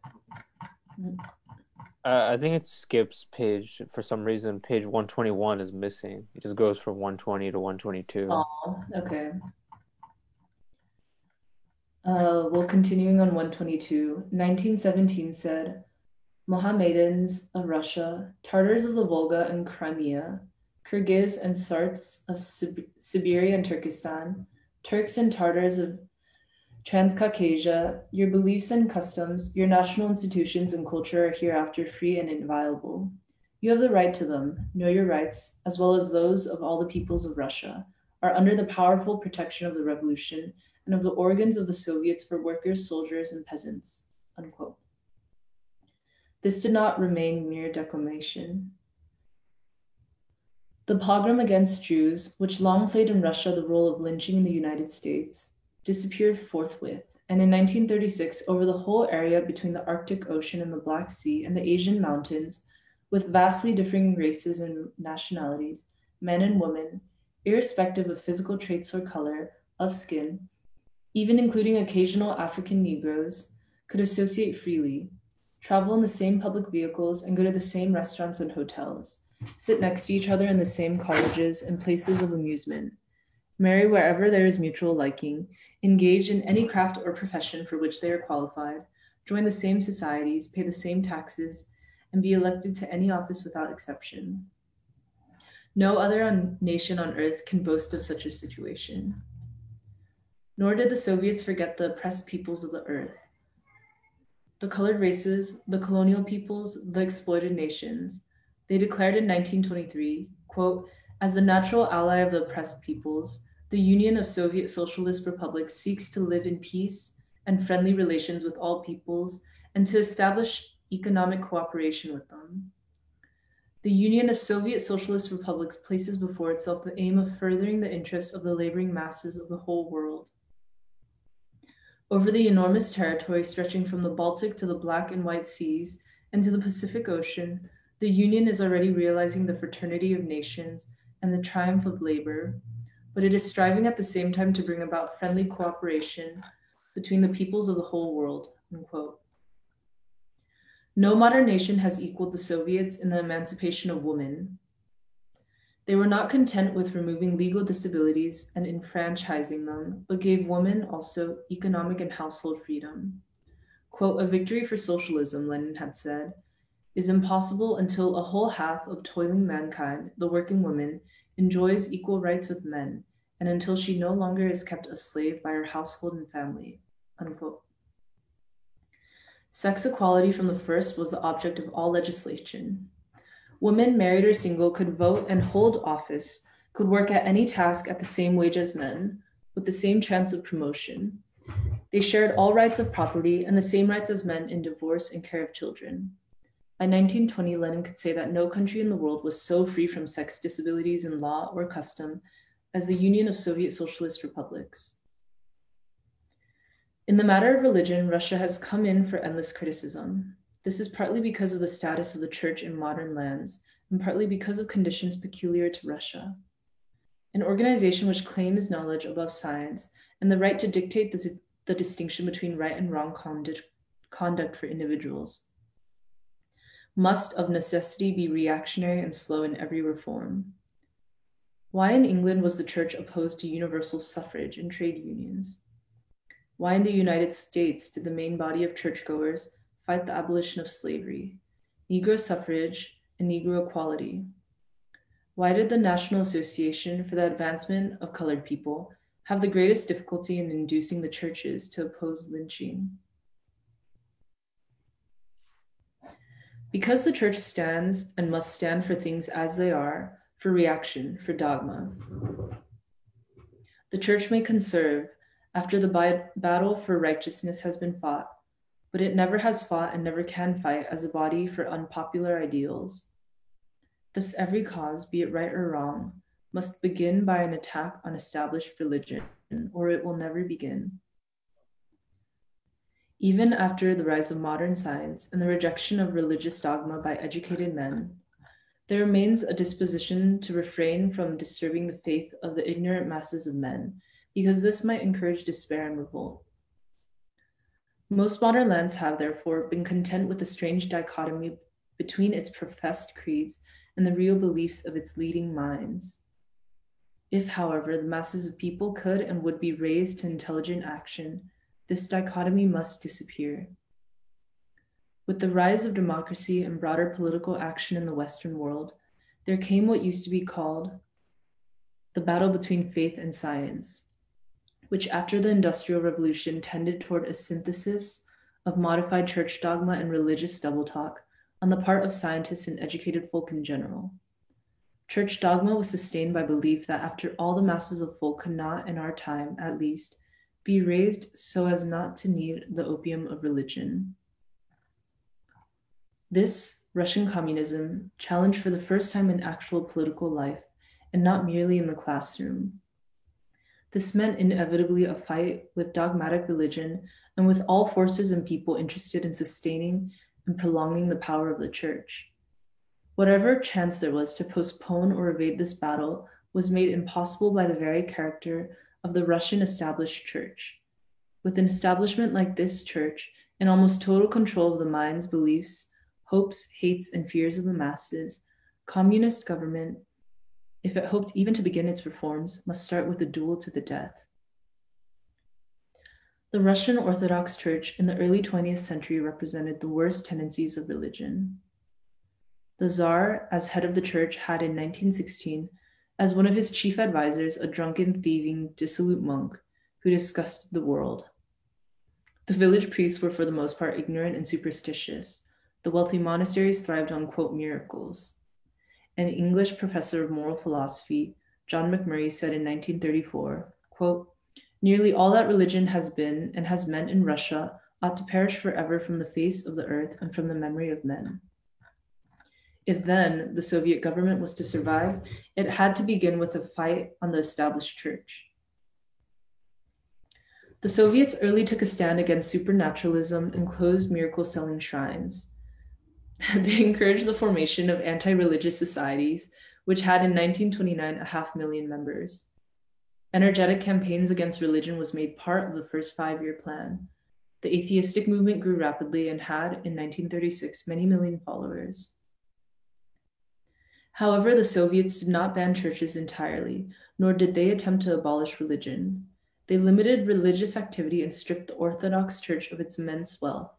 Uh, I think it skips page for some reason. Page 121 is missing. It just goes from 120 to 122. Oh, okay. Uh, well, continuing on 122, 1917 said, Mohammedans of Russia, Tartars of the Volga and Crimea, Kyrgyz and Sarts of Sib- Siberia and Turkestan, Turks and Tartars of Transcaucasia, your beliefs and customs, your national institutions and culture are hereafter free and inviolable. You have the right to them, know your rights, as well as those of all the peoples of Russia, are under the powerful protection of the revolution and of the organs of the Soviets for workers, soldiers, and peasants. Unquote. This did not remain mere declamation. The pogrom against Jews, which long played in Russia the role of lynching in the United States, disappeared forthwith, and in 1936, over the whole area between the Arctic Ocean and the Black Sea and the Asian mountains, with vastly differing races and nationalities, men and women, irrespective of physical traits or color of skin, even including occasional African Negroes, could associate freely, travel in the same public vehicles, and go to the same restaurants and hotels, sit next to each other in the same colleges and places of amusement, marry wherever there is mutual liking, engage in any craft or profession for which they are qualified, join the same societies, pay the same taxes, and be elected to any office without exception. No other on nation on earth can boast of such a situation. Nor did the Soviets forget the oppressed peoples of the earth. The colored races, the colonial peoples, the exploited nations. They declared in 1923, quote, as the natural ally of the oppressed peoples, the Union of Soviet Socialist Republics seeks to live in peace and friendly relations with all peoples and to establish economic cooperation with them. The Union of Soviet Socialist Republics places before itself the aim of furthering the interests of the laboring masses of the whole world. Over the enormous territory stretching from the Baltic to the Black and White Seas and to the Pacific Ocean, the Union is already realizing the fraternity of nations and the triumph of labor, but it is striving at the same time to bring about friendly cooperation between the peoples of the whole world. Unquote. No modern nation has equaled the Soviets in the emancipation of women, they were not content with removing legal disabilities and enfranchising them, but gave women also economic and household freedom. Quote, a victory for socialism, Lenin had said, is impossible until a whole half of toiling mankind, the working woman, enjoys equal rights with men, and until she no longer is kept a slave by her household and family. Unquote. Sex equality from the first was the object of all legislation. Women, married or single, could vote and hold office, could work at any task at the same wage as men, with the same chance of promotion. They shared all rights of property and the same rights as men in divorce and care of children. By 1920, Lenin could say that no country in the world was so free from sex disabilities in law or custom as the Union of Soviet Socialist Republics. In the matter of religion, Russia has come in for endless criticism. This is partly because of the status of the church in modern lands, and partly because of conditions peculiar to Russia. An organization which claims knowledge above science and the right to dictate the, the distinction between right and wrong conduct, conduct for individuals must of necessity be reactionary and slow in every reform. Why in England was the church opposed to universal suffrage and trade unions? Why in the United States did the main body of churchgoers fight the abolition of slavery, Negro suffrage, and Negro equality. Why did the National Association for the Advancement of Colored People have the greatest difficulty in inducing the churches to oppose lynching? Because the church stands and must stand for things as they are, for reaction, for dogma. The church may conserve after the battle for righteousness has been fought, but it never has fought and never can fight as a body for unpopular ideals. Thus, every cause, be it right or wrong, must begin by an attack on established religion, or it will never begin. Even after the rise of modern science and the rejection of religious dogma by educated men, there remains a disposition to refrain from disturbing the faith of the ignorant masses of men because this might encourage despair and revolt. Most modern lands have, therefore, been content with the strange dichotomy between its professed creeds and the real beliefs of its leading minds. If, however, the masses of people could and would be raised to intelligent action, this dichotomy must disappear. With the rise of democracy and broader political action in the Western world, there came what used to be called the battle between faith and science, which after the Industrial Revolution tended toward a synthesis of modified church dogma and religious double talk on the part of scientists and educated folk in general. Church dogma was sustained by belief that after all the masses of folk could not, in our time at least, be raised so as not to need the opium of religion. This Russian communism challenged for the first time in actual political life and not merely in the classroom. This meant inevitably a fight with dogmatic religion and with all forces and people interested in sustaining and prolonging the power of the church. Whatever chance there was to postpone or evade this battle was made impossible by the very character of the Russian established church. With an establishment like this church in almost total control of the minds, beliefs, hopes, hates, and fears of the masses, communist government, if it hoped even to begin its reforms, must start with a duel to the death. The Russian Orthodox Church in the early 20th century represented the worst tendencies of religion. The Tsar, as head of the church, had in 1916 as one of his chief advisors a drunken, thieving, dissolute monk who disgusted the world. The village priests were for the most part ignorant and superstitious. The wealthy monasteries thrived on, quote, miracles. An English professor of moral philosophy, John Macmurray, said in 1934, quote, Nearly all that religion has been and has meant in Russia ought to perish forever from the face of the earth and from the memory of men. If then the Soviet government was to survive, it had to begin with a fight on the established church. The Soviets early took a stand against supernaturalism and closed miracle selling shrines. they encouraged the formation of anti religious societies, which had in 1929 a half million members. Energetic campaigns against religion was made part of the first five year plan. The atheistic movement grew rapidly and had, in 1936, many million followers. However, the Soviets did not ban churches entirely, nor did they attempt to abolish religion. They limited religious activity and stripped the Orthodox Church of its immense wealth.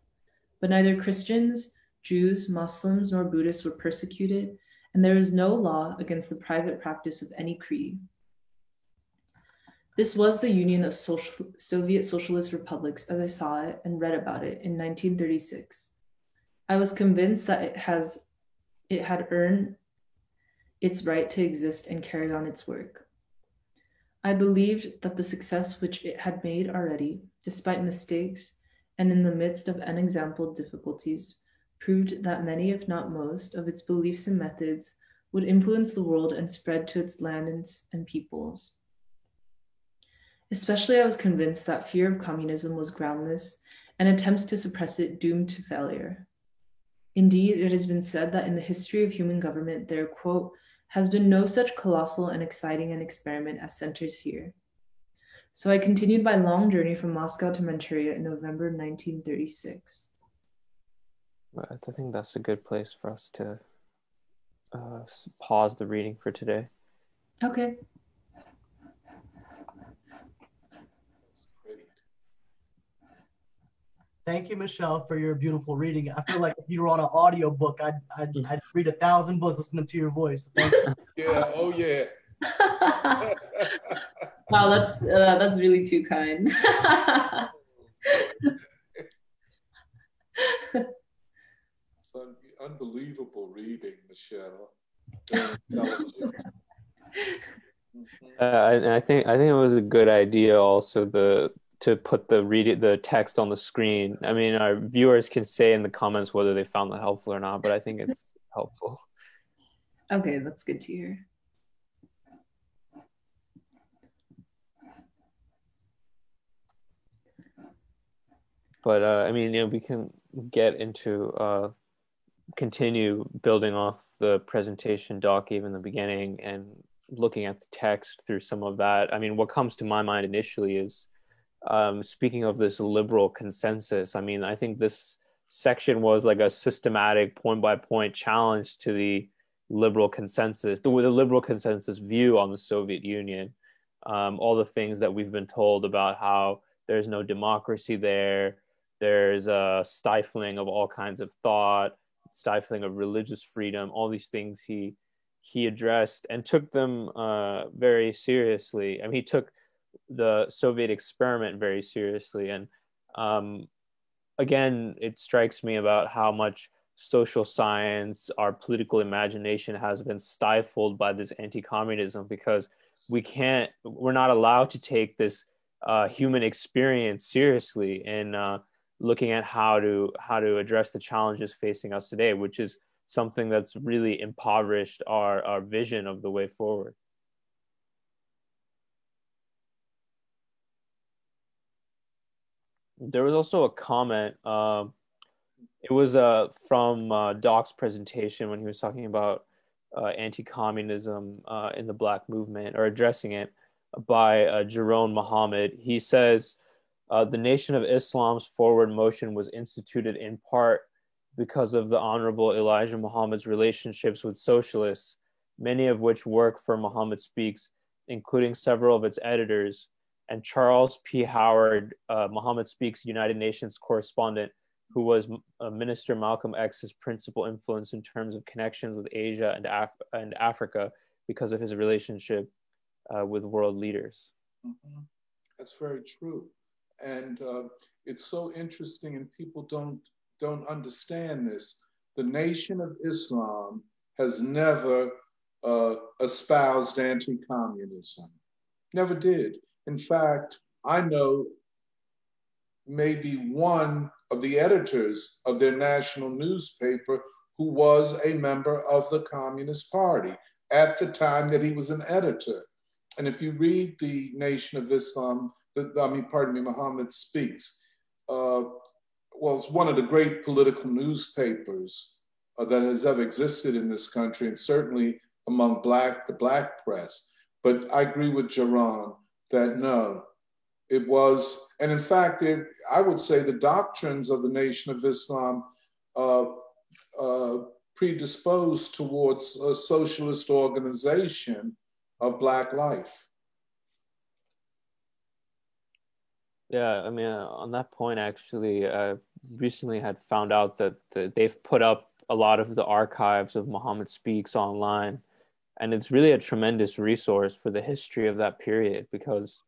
But neither Christians, Jews, Muslims, nor Buddhists were persecuted, and there is no law against the private practice of any creed. This was the Union of Social, Soviet Socialist Republics as I saw it and read about it in 1936. I was convinced that it has it had earned its right to exist and carry on its work. I believed that the success which it had made already, despite mistakes and in the midst of unexampled difficulties, proved that many, if not most, of its beliefs and methods would influence the world and spread to its lands and peoples. Especially, I was convinced that fear of communism was groundless and attempts to suppress it doomed to failure. Indeed, it has been said that in the history of human government, there, quote, has been no such colossal and exciting an experiment as centers here. So I continued my long journey from Moscow to Manchuria in November 1936. I think that's a good place for us to uh, pause the reading for today. Okay. Thank you, Michelle, for your beautiful reading. I feel like if you were on an audio book, I'd, I'd, I'd read a thousand books listening to your voice. yeah, oh yeah. wow, that's uh, that's really too kind. it's un- unbelievable reading, Michelle. Intelligent. Uh, I, I think I think it was a good idea. Also, the to put the read the text on the screen. I mean, our viewers can say in the comments whether they found that helpful or not, but I think it's helpful. Okay, that's good to hear. But uh, I mean, you know, we can get into uh, continue building off the presentation doc even the beginning and looking at the text through some of that, I mean, what comes to my mind initially is um, speaking of this liberal consensus. I mean, I think this section was like a systematic point by point challenge to the liberal consensus, the, the liberal consensus view on the Soviet Union. Um, all the things that we've been told about how there's no democracy there, there's a stifling of all kinds of thought, stifling of religious freedom, all these things he he addressed and took them uh, very seriously. I mean, he took the Soviet experiment very seriously, and um, again, it strikes me about how much social science, our political imagination has been stifled by this anti-communism because we can't, we're not allowed to take this uh, human experience seriously in uh, looking at how to how to address the challenges facing us today, which is something that's really impoverished our, our vision of the way forward. There was also a comment. Uh, it was uh, from uh, Doc's presentation when he was talking about uh, anti-communism uh, in the Black movement or addressing it by uh, Jerome Muhammad. He says uh, the Nation of Islam's forward motion was instituted in part because of the Honorable Elijah Muhammad's relationships with socialists, many of which work for Muhammad Speaks, including several of its editors, and Charles P. Howard, uh, Muhammad Speaks United Nations correspondent, who was uh, Minister Malcolm X's principal influence in terms of connections with Asia and, Af- and Africa because of his relationship uh, with world leaders. Mm-hmm. That's very true. And uh, it's so interesting, and people don't don't understand this. The Nation of Islam has never uh, espoused anti-communism. Never did. In fact, I know maybe one of the editors of their national newspaper who was a member of the Communist Party at the time that he was an editor. And if you read the Nation of Islam, the, I mean, pardon me, Muhammad Speaks, uh, well, it's one of the great political newspapers uh, that has ever existed in this country, and certainly among black the black press. But I agree with Jaron that no, it was, and in fact, it, I would say the doctrines of the Nation of Islam uh, uh, predisposed towards a socialist organization of Black life. Yeah, I mean, uh, on that point, actually, I recently had found out that they've put up a lot of the archives of Muhammad Speaks online. And it's really a tremendous resource for the history of that period because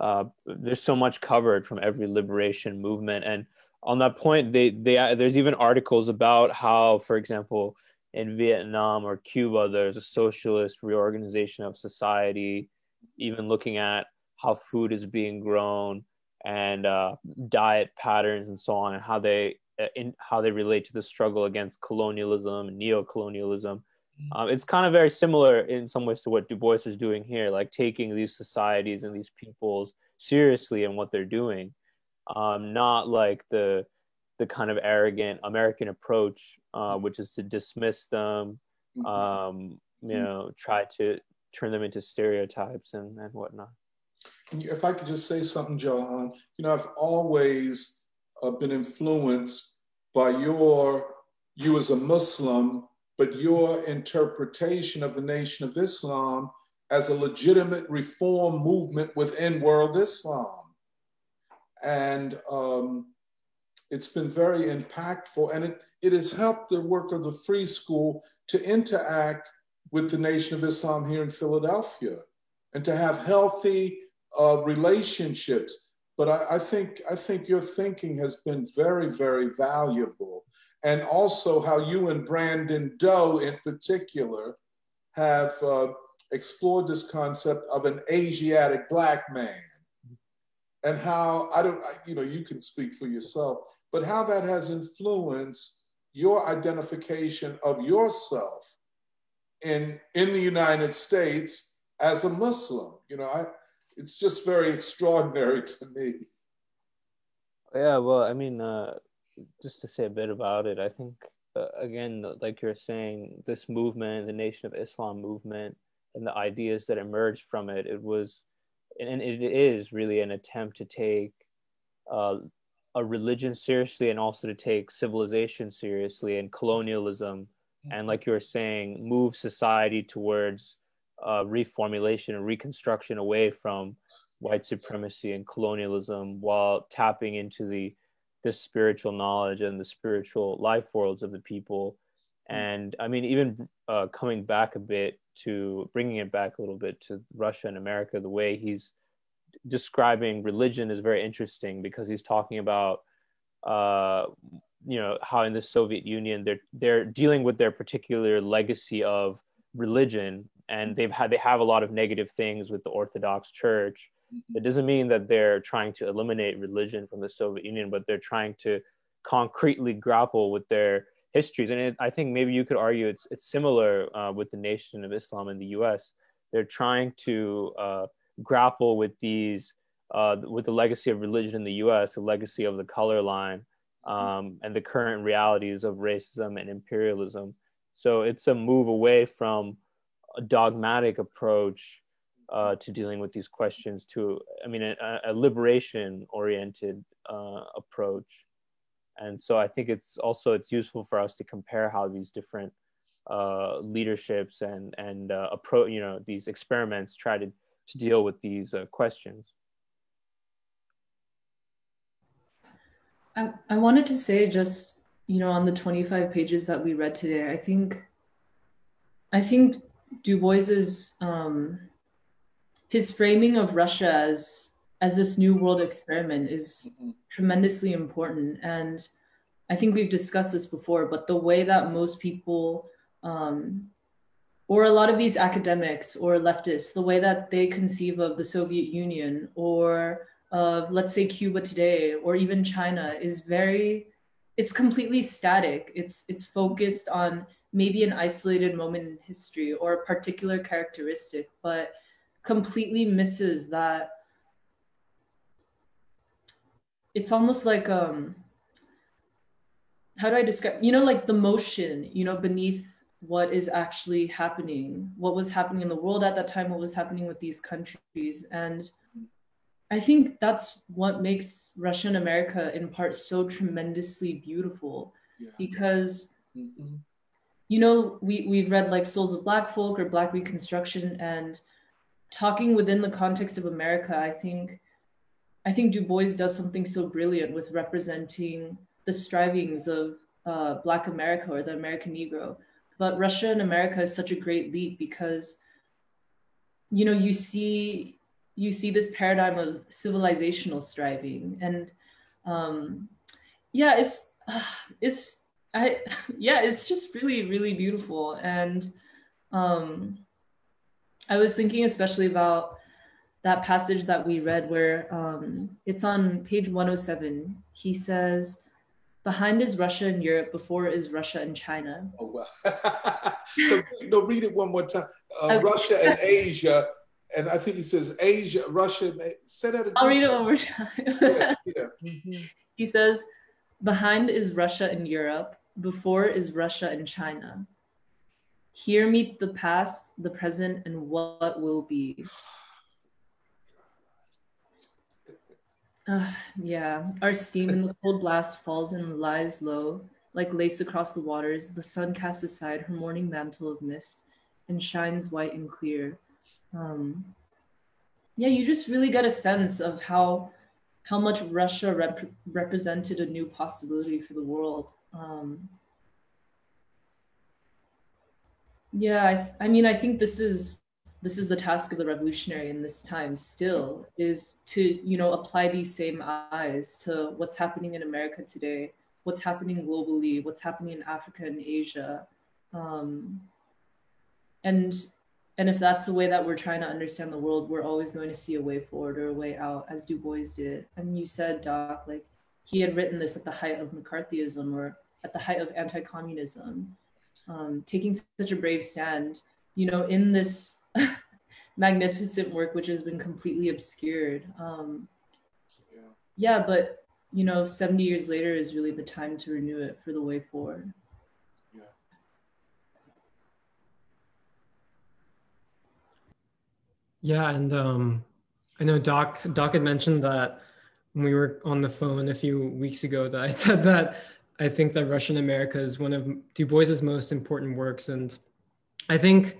uh, there's so much covered from every liberation movement. And on that point, they, they, there's even articles about how, for example, in Vietnam or Cuba, there's a socialist reorganization of society, even looking at how food is being grown and uh, diet patterns and so on, and how they uh, in how they relate to the struggle against colonialism and neo-colonialism. Mm-hmm. Um, it's kind of very similar in some ways to what Du Bois is doing here, like taking these societies and these peoples seriously and what they're doing, um, not like the the kind of arrogant American approach, uh, which is to dismiss them, mm-hmm. um, you mm-hmm. know, try to turn them into stereotypes and, and whatnot. If I could just say something, Johan, you know, I've always uh, been influenced by your, you as a Muslim, but your interpretation of the Nation of Islam as a legitimate reform movement within world Islam. And um, it's been very impactful, and it, it has helped the work of the Free School to interact with the Nation of Islam here in Philadelphia and to have healthy uh, relationships. But I, I, think I think your thinking has been very, very valuable. And also how you and Brandon Doe in particular have uh, explored this concept of an Asiatic black man and how I don't, you know, you can speak for yourself, but how that has influenced your identification of yourself in, in the United States as a Muslim. You know, I, it's just very extraordinary to me. Yeah, well, I mean, uh, just to say a bit about it, I think, uh, again, like you're saying, this movement, the Nation of Islam movement, and the ideas that emerged from it. It was, and it is really an attempt to take uh, a religion seriously and also to take civilization seriously and colonialism and like you were saying move society towards uh, reformulation and reconstruction away from white supremacy and colonialism while tapping into the the spiritual knowledge and the spiritual life worlds of the people. And i mean even uh, coming back a bit to bringing it back a little bit to russia and america the way he's describing religion is very interesting because he's talking about uh, you know how in the Soviet Union they're they're dealing with their particular legacy of religion. And they've had they have a lot of negative things with the Orthodox Church. It doesn't mean that they're trying to eliminate religion from the Soviet Union, but they're trying to concretely grapple with their histories. And it, I think maybe you could argue it's it's similar uh, with the Nation of Islam in the U.S. They're trying to uh, grapple with these uh, with the legacy of religion in the U.S., the legacy of the color line, um, and the current realities of racism and imperialism. So it's a move away from a dogmatic approach uh, to dealing with these questions to, I mean, a, a liberation oriented uh, approach. And so I think it's also, it's useful for us to compare how these different uh, leaderships and, and uh, approach, you know, these experiments try to, to deal with these uh, questions. I, I wanted to say just, you know, on the 25 pages that we read today, I think I think Du Bois's um, his framing of Russia as as this new world experiment is mm-hmm. tremendously important. And I think we've discussed this before, but the way that most people um, or a lot of these academics or leftists, the way that they conceive of the Soviet Union or of let's say Cuba today or even China is very it's completely static. It's it's focused on maybe an isolated moment in history or a particular characteristic, but completely misses that it's almost like um how do I describe you know like the motion, you know, beneath what is actually happening, what was happening in the world at that time, what was happening with these countries. And I think that's what makes Russia and America in part so tremendously beautiful yeah. because mm-hmm. you know we we've read like Souls of Black Folk or Black Reconstruction and talking within the context of America I think I think Du Bois does something so brilliant with representing the strivings of uh, Black America or the American Negro. But Russia and America is such a great leap because you know you see you see this paradigm of civilizational striving and um yeah it's it's i yeah it's just really really beautiful. And um i was thinking especially about that passage that we read where um it's on page 107 he says behind is russia and europe before is russia and china oh well no, no read it one more time uh, okay. russia and asia and I think he says Asia, Russia. Say that again. I'll read it one more time. yeah, yeah. Mm-hmm. He says, behind is Russia and Europe, before is Russia and China. Here meet the past, the present, and what will be. Uh, yeah, our steam in the cold blast falls and lies low, like lace across the waters. The sun casts aside her morning mantle of mist and shines white and clear um, yeah, you just really get a sense of how how much Russia rep- represented a new possibility for the world. Um, yeah, I, th- I mean, I think this is this is the task of the revolutionary in this time still is to you know apply these same eyes to what's happening in America today, what's happening globally, what's happening in Africa and Asia, um, and and if that's the way that we're trying to understand the world we're always going to see a way forward or a way out as du bois did. And you said doc like he had written this at the height of mccarthyism or at the height of anti-communism um, taking such a brave stand you know in this magnificent work which has been completely obscured. Um, yeah. yeah but you know 70 years later is really the time to renew it for the way forward. Yeah, and um, I know Doc Doc had mentioned that when we were on the phone a few weeks ago that I said that I think that Russia and America is one of Du Bois's most important works, and I think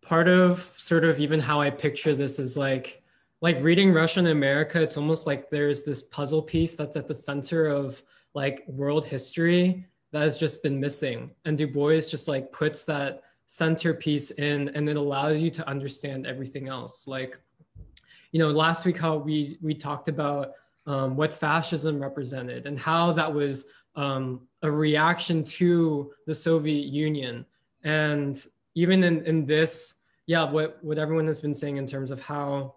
part of sort of even how I picture this is like like reading Russia and America. It's almost like there's this puzzle piece that's at the center of like world history that has just been missing, and Du Bois just like puts that centerpiece in, and it allows you to understand everything else. Like you know, last week how we we talked about um, what fascism represented and how that was um, a reaction to the Soviet Union. And even in, in this, yeah, what, what everyone has been saying in terms of how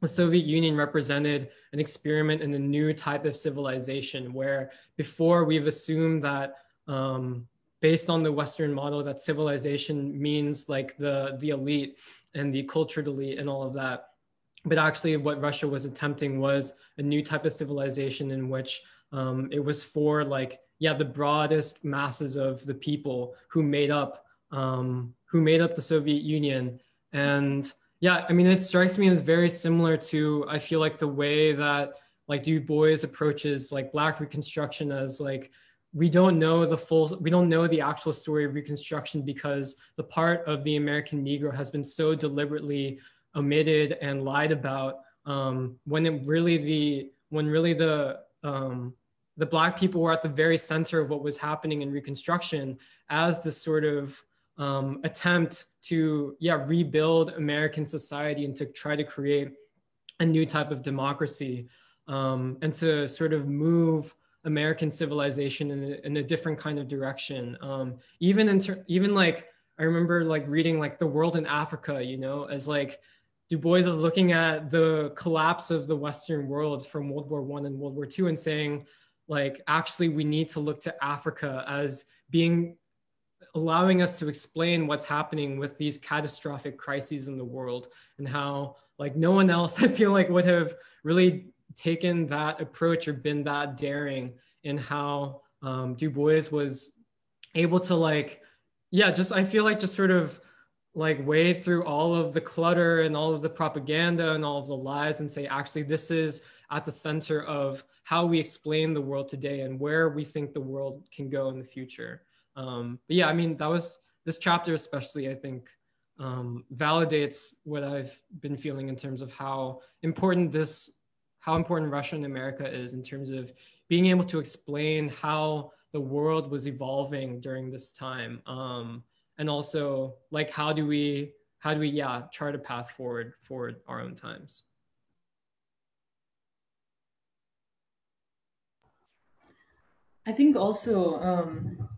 the Soviet Union represented an experiment in a new type of civilization, where before we've assumed that um, based on the Western model, that civilization means like the, the elite and the cultured elite and all of that but actually what Russia was attempting was a new type of civilization in which um, it was for like yeah the broadest masses of the people who made up um, who made up the Soviet Union. And yeah I mean it strikes me as very similar to I feel like the way that like Du Bois approaches like Black Reconstruction as like we don't know the full we don't know the actual story of reconstruction because the part of the american negro has been so deliberately omitted and lied about um, when it really the when really the um, the black people were at the very center of what was happening in reconstruction as this sort of um, attempt to yeah rebuild american society and to try to create a new type of democracy um, and to sort of move american civilization in a, in a different kind of direction. Um, even in ter- even like i remember like reading like the world and africa you know as like Du Bois is looking at the collapse of the Western world from World War One and World War Two and saying, like, actually, we need to look to Africa as being allowing us to explain what's happening with these catastrophic crises in the world and how like no one else i feel like would have really taken that approach or been that daring in how um, du bois was able to like yeah just i feel like just sort of like wade through all of the clutter and all of the propaganda and all of the lies and say actually this is at the center of how we explain the world today and where we think the world can go in the future. Um, but yeah i mean that was this chapter especially i think um, validates what i've been feeling in terms of how important this how important russia and america is in terms of being able to explain how the world was evolving during this time. Um, and also like how do we how do we yeah chart a path forward for our own times? I think also um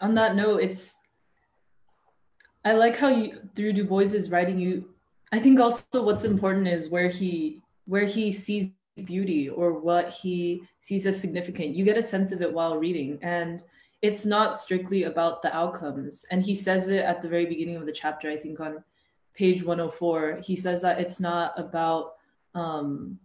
on that note it's i like how you through du bois's writing you i think also what's important is where he where he sees beauty or what he sees as significant. You get a sense of it while reading. And it's not strictly about the outcomes. And he says it at the very beginning of the chapter, I think on page 104. He says that it's not about um,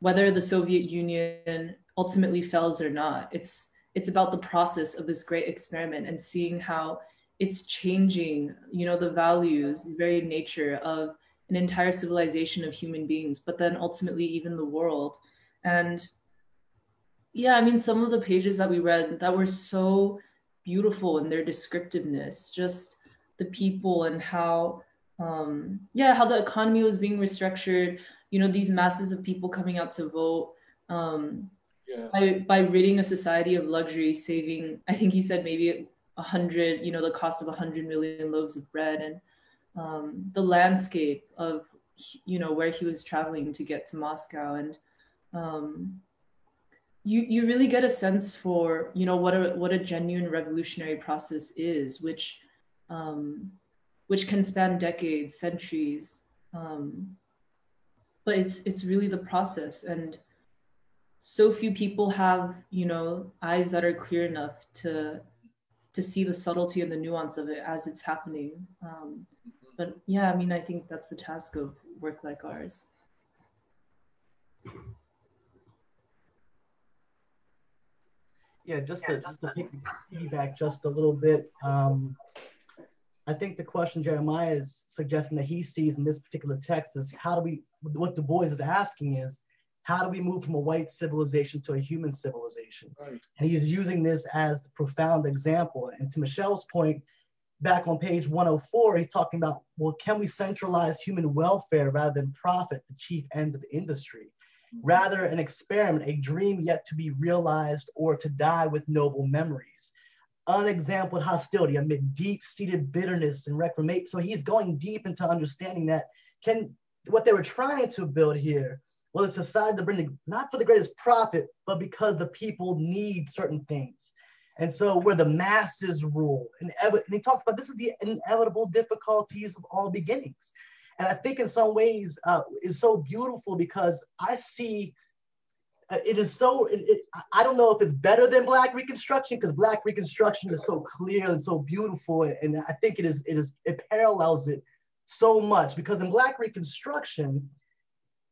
whether the Soviet Union ultimately fails or not. It's it's about the process of this great experiment and seeing how it's changing, you know, the values, the very nature of an entire civilization of human beings, but then ultimately even the world. And yeah, I mean, some of the pages that we read that were so beautiful in their descriptiveness, just the people and how, um, yeah, how the economy was being restructured. You know, these masses of people coming out to vote. Um, yeah. by by ridding a society of luxury, saving. I think he said maybe a hundred. You know, the cost of a hundred million loaves of bread and um, the landscape of you know where he was traveling to get to Moscow and um, you you really get a sense for you know what a what a genuine revolutionary process is, which um, which can span decades, centuries. Um, but it's it's really the process, and so few people have you know eyes that are clear enough to to see the subtlety and the nuance of it as it's happening. Um, but yeah, I mean, I think that's the task of work like ours. Yeah, just to just to piggyback just a little bit. Um, I think the question Jeremiah is suggesting that he sees in this particular text is how do we, what Du Bois is asking is, how do we move from a white civilization to a human civilization? Right. And he's using this as the profound example. And to Michelle's point, back on page 104, he's talking about, well, can we centralize human welfare rather than profit, the chief end of the industry? Rather, an experiment, a dream yet to be realized or to die with noble memories. Unexampled hostility amid deep-seated bitterness and reclamation. So he's going deep into understanding that can what they were trying to build here was a society to bring the, not for the greatest profit, but because the people need certain things. And so where the masses rule, and, and he talks about this is the inevitable difficulties of all beginnings. And I think in some ways uh, is so beautiful because I see uh, it is so, it, it, I don't know if it's better than Black Reconstruction because Black Reconstruction is so clear and so beautiful. And I think it is, it is, it parallels it so much because in Black Reconstruction,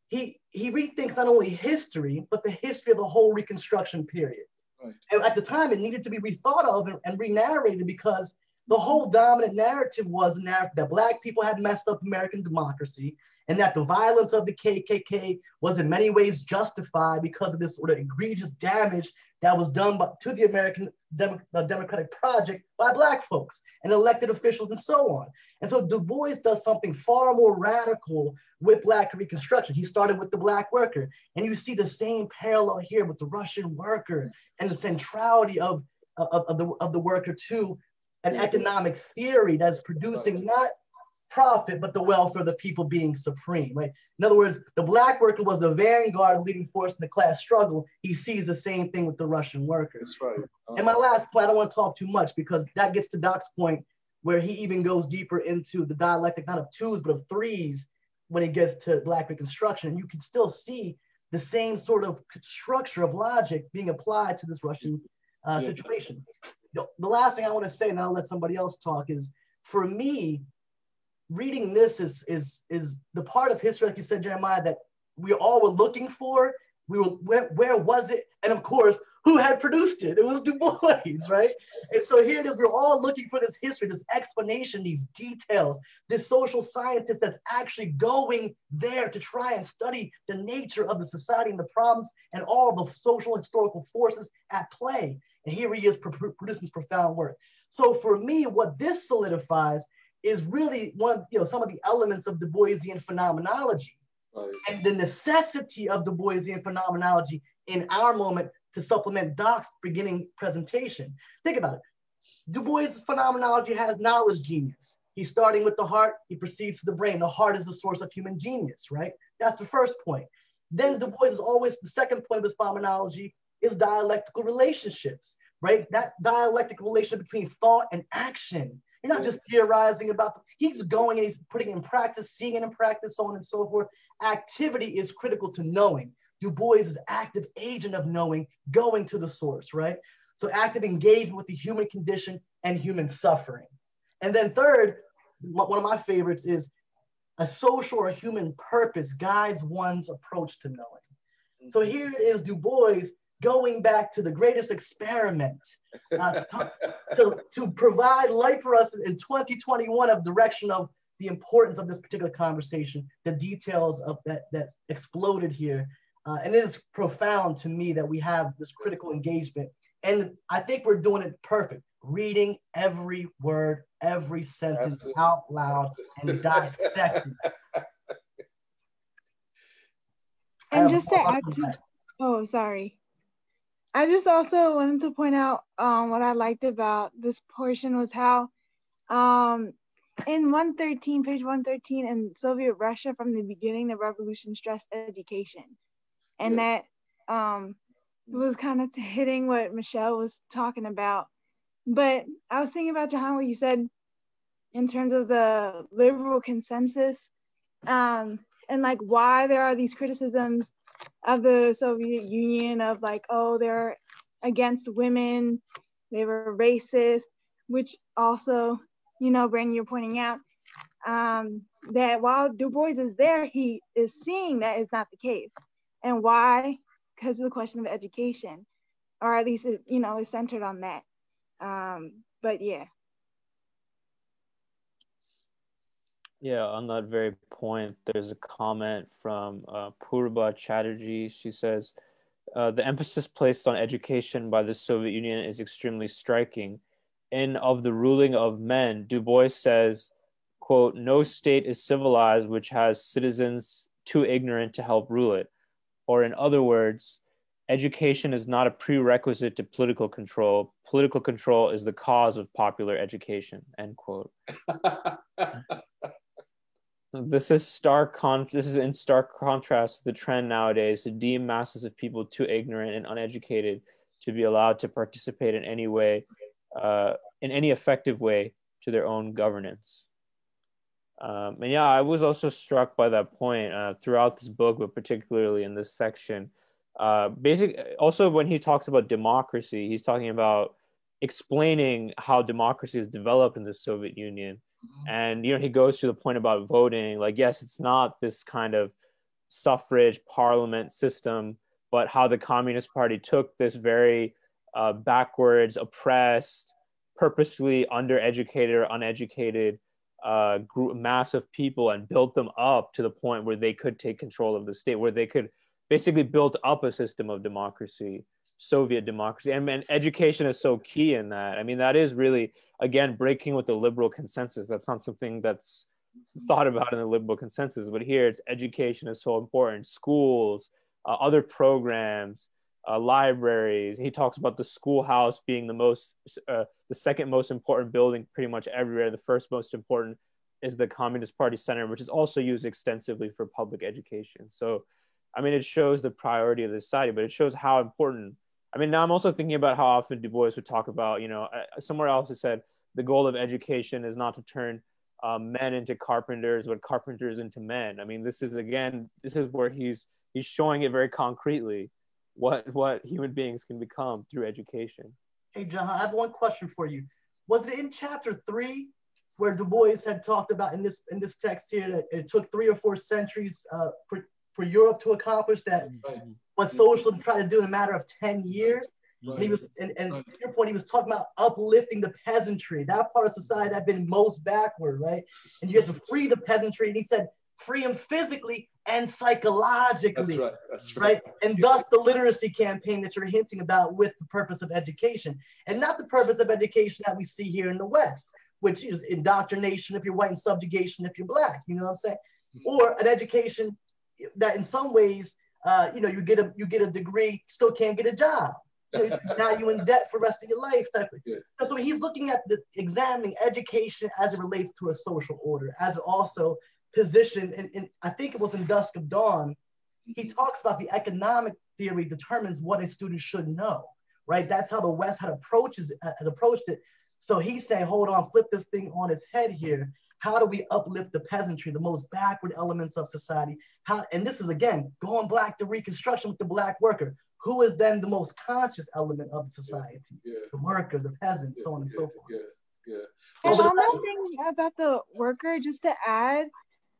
he, he rethinks not only history, but the history of the whole Reconstruction period. Right. And at the time, it needed to be rethought of and, and re-narrated because the whole dominant narrative was that Black people had messed up American democracy and that the violence of the KKK was in many ways justified because of this sort of egregious damage that was done by, to the American the Democratic Project by Black folks and elected officials and so on. And so Du Bois does something far more radical with Black Reconstruction. He started with the Black worker. And you see the same parallel here with the Russian worker and the centrality of, of, of the, of the worker to an economic theory that's producing not profit, but the welfare of the people being supreme, right? In other words, the black worker was the vanguard leading force in the class struggle. He sees the same thing with the Russian workers. That's right. Um, and my last point, I don't want to talk too much because that gets to Doc's point where he even goes deeper into the dialectic, not of twos, but of threes when it gets to black reconstruction. And you can still see the same sort of structure of logic being applied to this Russian uh, yeah. situation the last thing I want to say, and I'll let somebody else talk, is for me, reading this is is is the part of history, like you said, Jeremiah, that we all were looking for. We were where, where was it? And of course, who had produced it? It was Du Bois, right? And so here it is. We're all looking for this history, this explanation, these details, this social scientist that's actually going there to try and study the nature of the society and the problems and all the social historical forces at play. And here he is producing profound work. So for me, what this solidifies is really one of you know some of the elements of Du Boisian phenomenology right. and the necessity of Du Boisian phenomenology in our moment to supplement Doc's beginning presentation. Think about it. Du Bois' phenomenology has knowledge genius. He's starting with the heart, he proceeds to the brain. The heart is the source of human genius, right? That's the first point. Then Du Bois is always the second point of his phenomenology is dialectical relationships, right? That dialectic relation between thought and action. You're not just theorizing about, the, he's going and he's putting in practice, seeing it in practice, so on and so forth. Activity is critical to knowing. Du Bois is active agent of knowing, going to the source, right? So active engagement with the human condition and human suffering. And then third, one of my favorites is a social or human purpose guides one's approach to knowing. So mm-hmm. here it is Du Bois going back to the greatest experiment uh, to, to, to, provide light for us in 2021 of direction of the importance of this particular conversation, the details of that that exploded here. Uh, and it is profound to me that we have this critical engagement. And I think we're doing it perfect, reading every word, every sentence Absolutely. out loud and dissecting. and just to add to, oh, sorry. I just also wanted to point out um, what I liked about this portion was how um, in 113, page 113, in Soviet Russia from the beginning, the revolution stressed education. And yeah. that um, was kind of hitting what Michelle was talking about. But I was thinking about Jahan, what you said in terms of the liberal consensus um, and like why there are these criticisms of the Soviet Union of like, oh, they're against women, they were racist, which also, you know, Brandon, you're pointing out um, that while Du Bois is there, he is seeing that it's not the case. And why? Because of the question of education, or at least, you know, is centered on that. Um, but yeah. Yeah, on that very point, there's a comment from uh, Purba Chatterjee. She says, uh, the emphasis placed on education by the Soviet Union is extremely striking. In Of the Ruling of Men, Du Bois says, quote, no state is civilized which has citizens too ignorant to help rule it. Or in other words, education is not a prerequisite to political control. Political control is the cause of popular education, end quote. this is stark con- this is in stark contrast to the trend nowadays to deem masses of people too ignorant and uneducated to be allowed to participate in any way uh, in any effective way to their own governance um, and yeah i was also struck by that point uh, throughout this book but particularly in this section uh, basic also when he talks about democracy he's talking about explaining how democracy is developed in the soviet union. And, you know, he goes to the point about voting like, yes, it's not this kind of suffrage parliament system, but how the Communist Party took this very uh, backwards, oppressed, purposely undereducated or uneducated uh, group, mass of people and built them up to the point where they could take control of the state, where they could basically build up a system of democracy Soviet democracy. And, and education is so key in that. I mean, that is really, again, breaking with the liberal consensus. That's not something that's thought about in the liberal consensus, but here it's education is so important. Schools, uh, other programs, uh, libraries. He talks about the schoolhouse being the most, uh, the second most important building pretty much everywhere. The first most important is the Communist Party Center, which is also used extensively for public education. So, I mean, it shows the priority of the society, but it shows how important I mean, now I'm also thinking about how often Du Bois would talk about, you know, uh, somewhere else it said the goal of education is not to turn um, men into carpenters, but carpenters into men. I mean, this is again, this is where he's he's showing it very concretely what what human beings can become through education. Hey, John, I have one question for you. Was it in chapter three where Du Bois had talked about in this in this text here that it took three or four centuries uh, for Europe to accomplish that right. what socialism tried to do in a matter of 10 years. Right. And he was and, and right. to your point, he was talking about uplifting the peasantry, that part of society that had been most backward, right? And you have to free the peasantry. And he said, free them physically and psychologically. That's right. That's right. right? And thus the literacy campaign that you're hinting about with the purpose of education. And not the purpose of education that we see here in the West, which is indoctrination if you're white and subjugation if you're black. You know what I'm saying? Mm-hmm. Or an education that in some ways, uh, you know, you get a you get a degree, still can't get a job. You know, now you're in debt for the rest of your life, type of. Yeah. So he's looking at the examining education as it relates to a social order, as also positioned. And, and I think it was in Dusk of Dawn. He mm-hmm. talks about the economic theory determines what a student should know, right? That's how the West had approaches had approached it. So he's saying, hold on, flip this thing on its head here how do we uplift the peasantry, the most backward elements of society? How, and this is again going back to Reconstruction with the black worker. Who is then the most conscious element of society? Yeah. The worker, the peasant, yeah. so on and yeah. so forth. Yeah, yeah. And one more thing about the worker, just to add,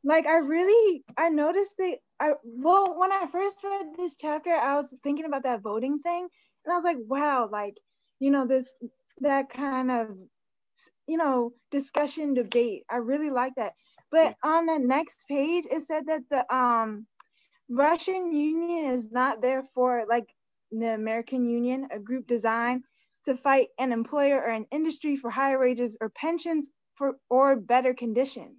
like I really I noticed that I well when I first read this chapter, I was thinking about that voting thing, and I was like, wow, like you know this that kind of you know, discussion debate. I really like that. But on the next page, it said that the um, Russian Union is not there for like the American Union, a group designed to fight an employer or an industry for higher wages or pensions for or better conditions.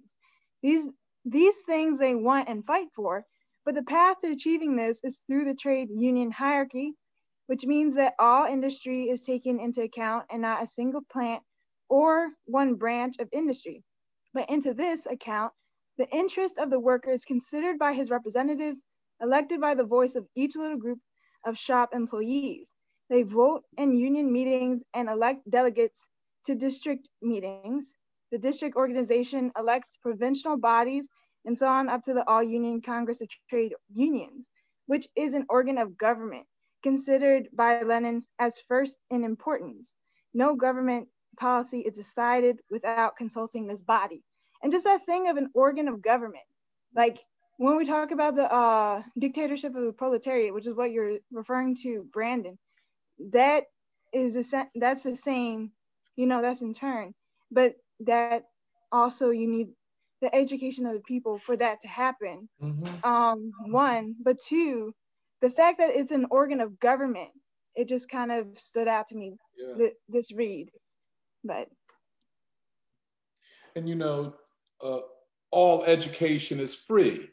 These these things they want and fight for, but the path to achieving this is through the trade union hierarchy, which means that all industry is taken into account and not a single plant or one branch of industry. But into this account, the interest of the worker is considered by his representatives, elected by the voice of each little group of shop employees. They vote in union meetings and elect delegates to district meetings. The district organization elects provincial bodies and so on up to the All Union Congress of Trade Unions, which is an organ of government considered by Lenin as first in importance. No government policy is decided without consulting this body. And just that thing of an organ of government, like when we talk about the uh, dictatorship of the proletariat, which is what you're referring to, Brandon, that is the that's the same, you know, that's in turn, but that also you need the education of the people for that to happen. Mm-hmm. Um, one, but two, the fact that it's an organ of government, it just kind of stood out to me. Yeah. Th- this read, but and you know, uh, all education is free,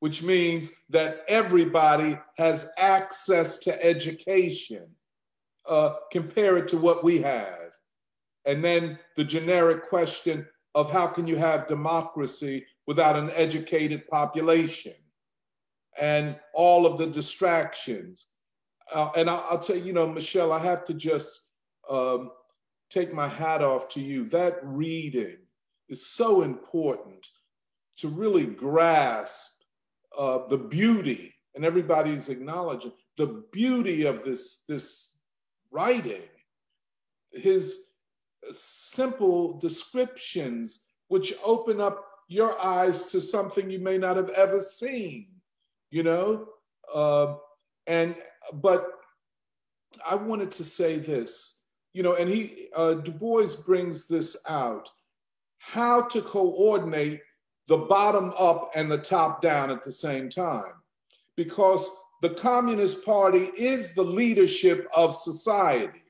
which means that everybody has access to education. Uh, compare it to what we have. And then the generic question of how can you have democracy without an educated population and all of the distractions. Uh, and I, will tell you, you know, Michelle, I have to just um, take my hat off to you. That reading is so important to really grasp uh, the beauty, and everybody's acknowledging the beauty of this, this writing. His simple descriptions, which open up your eyes to something you may not have ever seen, you know? Uh, and, but I wanted to say this you know, and he, uh, Du Bois brings this out how to coordinate the bottom up and the top down at the same time. Because the Communist Party is the leadership of society.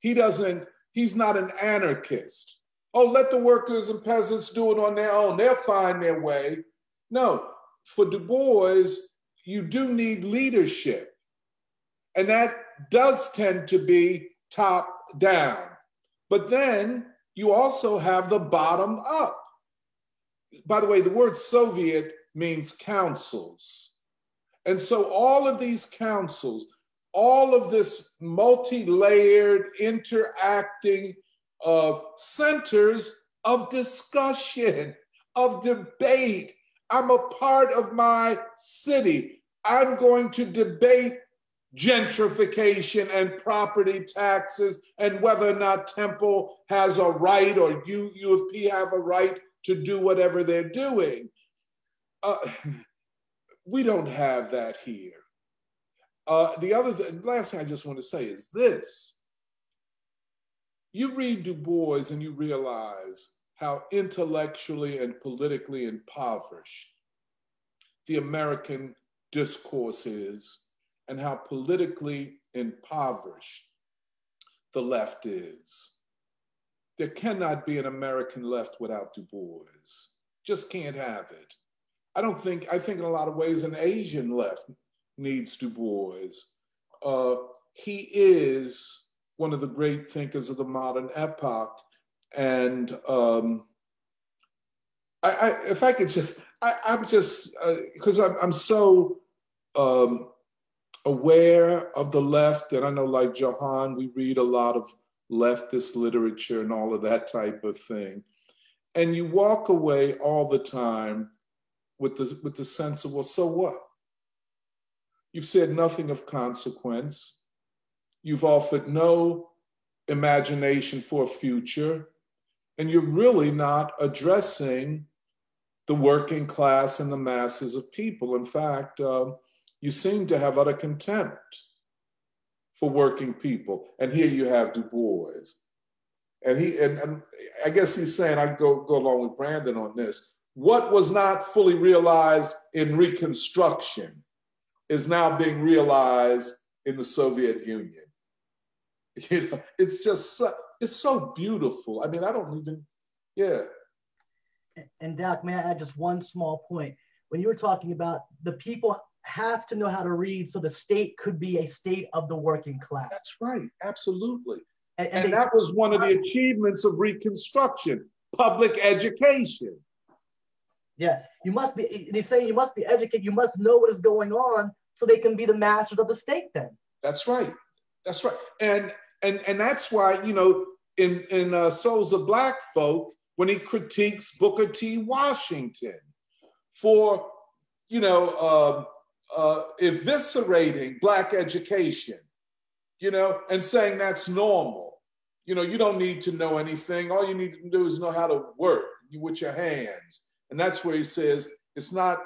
He doesn't, he's not an anarchist. Oh, let the workers and peasants do it on their own. They'll find their way. No, for Du Bois, you do need leadership. And that does tend to be top down. But then you also have the bottom up. By the way, the word Soviet means councils. And so all of these councils, all of this multi layered, interacting uh, centers of discussion, of debate. I'm a part of my city. I'm going to debate gentrification and property taxes and whether or not Temple has a right or U, U of P have a right to do whatever they're doing. Uh, we don't have that here. Uh, the other th- last thing I just want to say is this. You read Du Bois and you realize how intellectually and politically impoverished the American discourse is and how politically impoverished the left is. There cannot be an American left without Du Bois. Just can't have it. I don't think, I think in a lot of ways an Asian left needs Du Bois. Uh, he is one of the great thinkers of the modern epoch. And um, I, I, if I could just, I, am just, because uh, I'm, I'm so um, aware of the left. And I know, like Johan, we read a lot of leftist literature and all of that type of thing. And you walk away all the time with the, with the sense of, well, so what? You've said nothing of consequence. You've offered no imagination for a future. And you're really not addressing the working class and the masses of people. In fact, uh, you seem to have utter contempt for working people. And here you have Du Bois. And he and, and I guess he's saying I go go along with Brandon on this. What was not fully realized in Reconstruction is now being realized in the Soviet Union. You know, it's just so, it's so beautiful. I mean, I don't even, yeah. And Doc, may I add just one small point? When you were talking about the people have to know how to read so the state could be a state of the working class. That's right, absolutely. And, and, and that was one of the achievements of Reconstruction public education. Yeah, you must be, they say you must be educated, you must know what is going on so they can be the masters of the state then. That's right. That's right. And and and that's why, you know, in, in uh, Souls of Black Folk, when he critiques Booker T. Washington for, you know, uh, uh, eviscerating Black education, you know, and saying that's normal. You know, you don't need to know anything. All you need to do is know how to work with your hands. And that's where he says it's not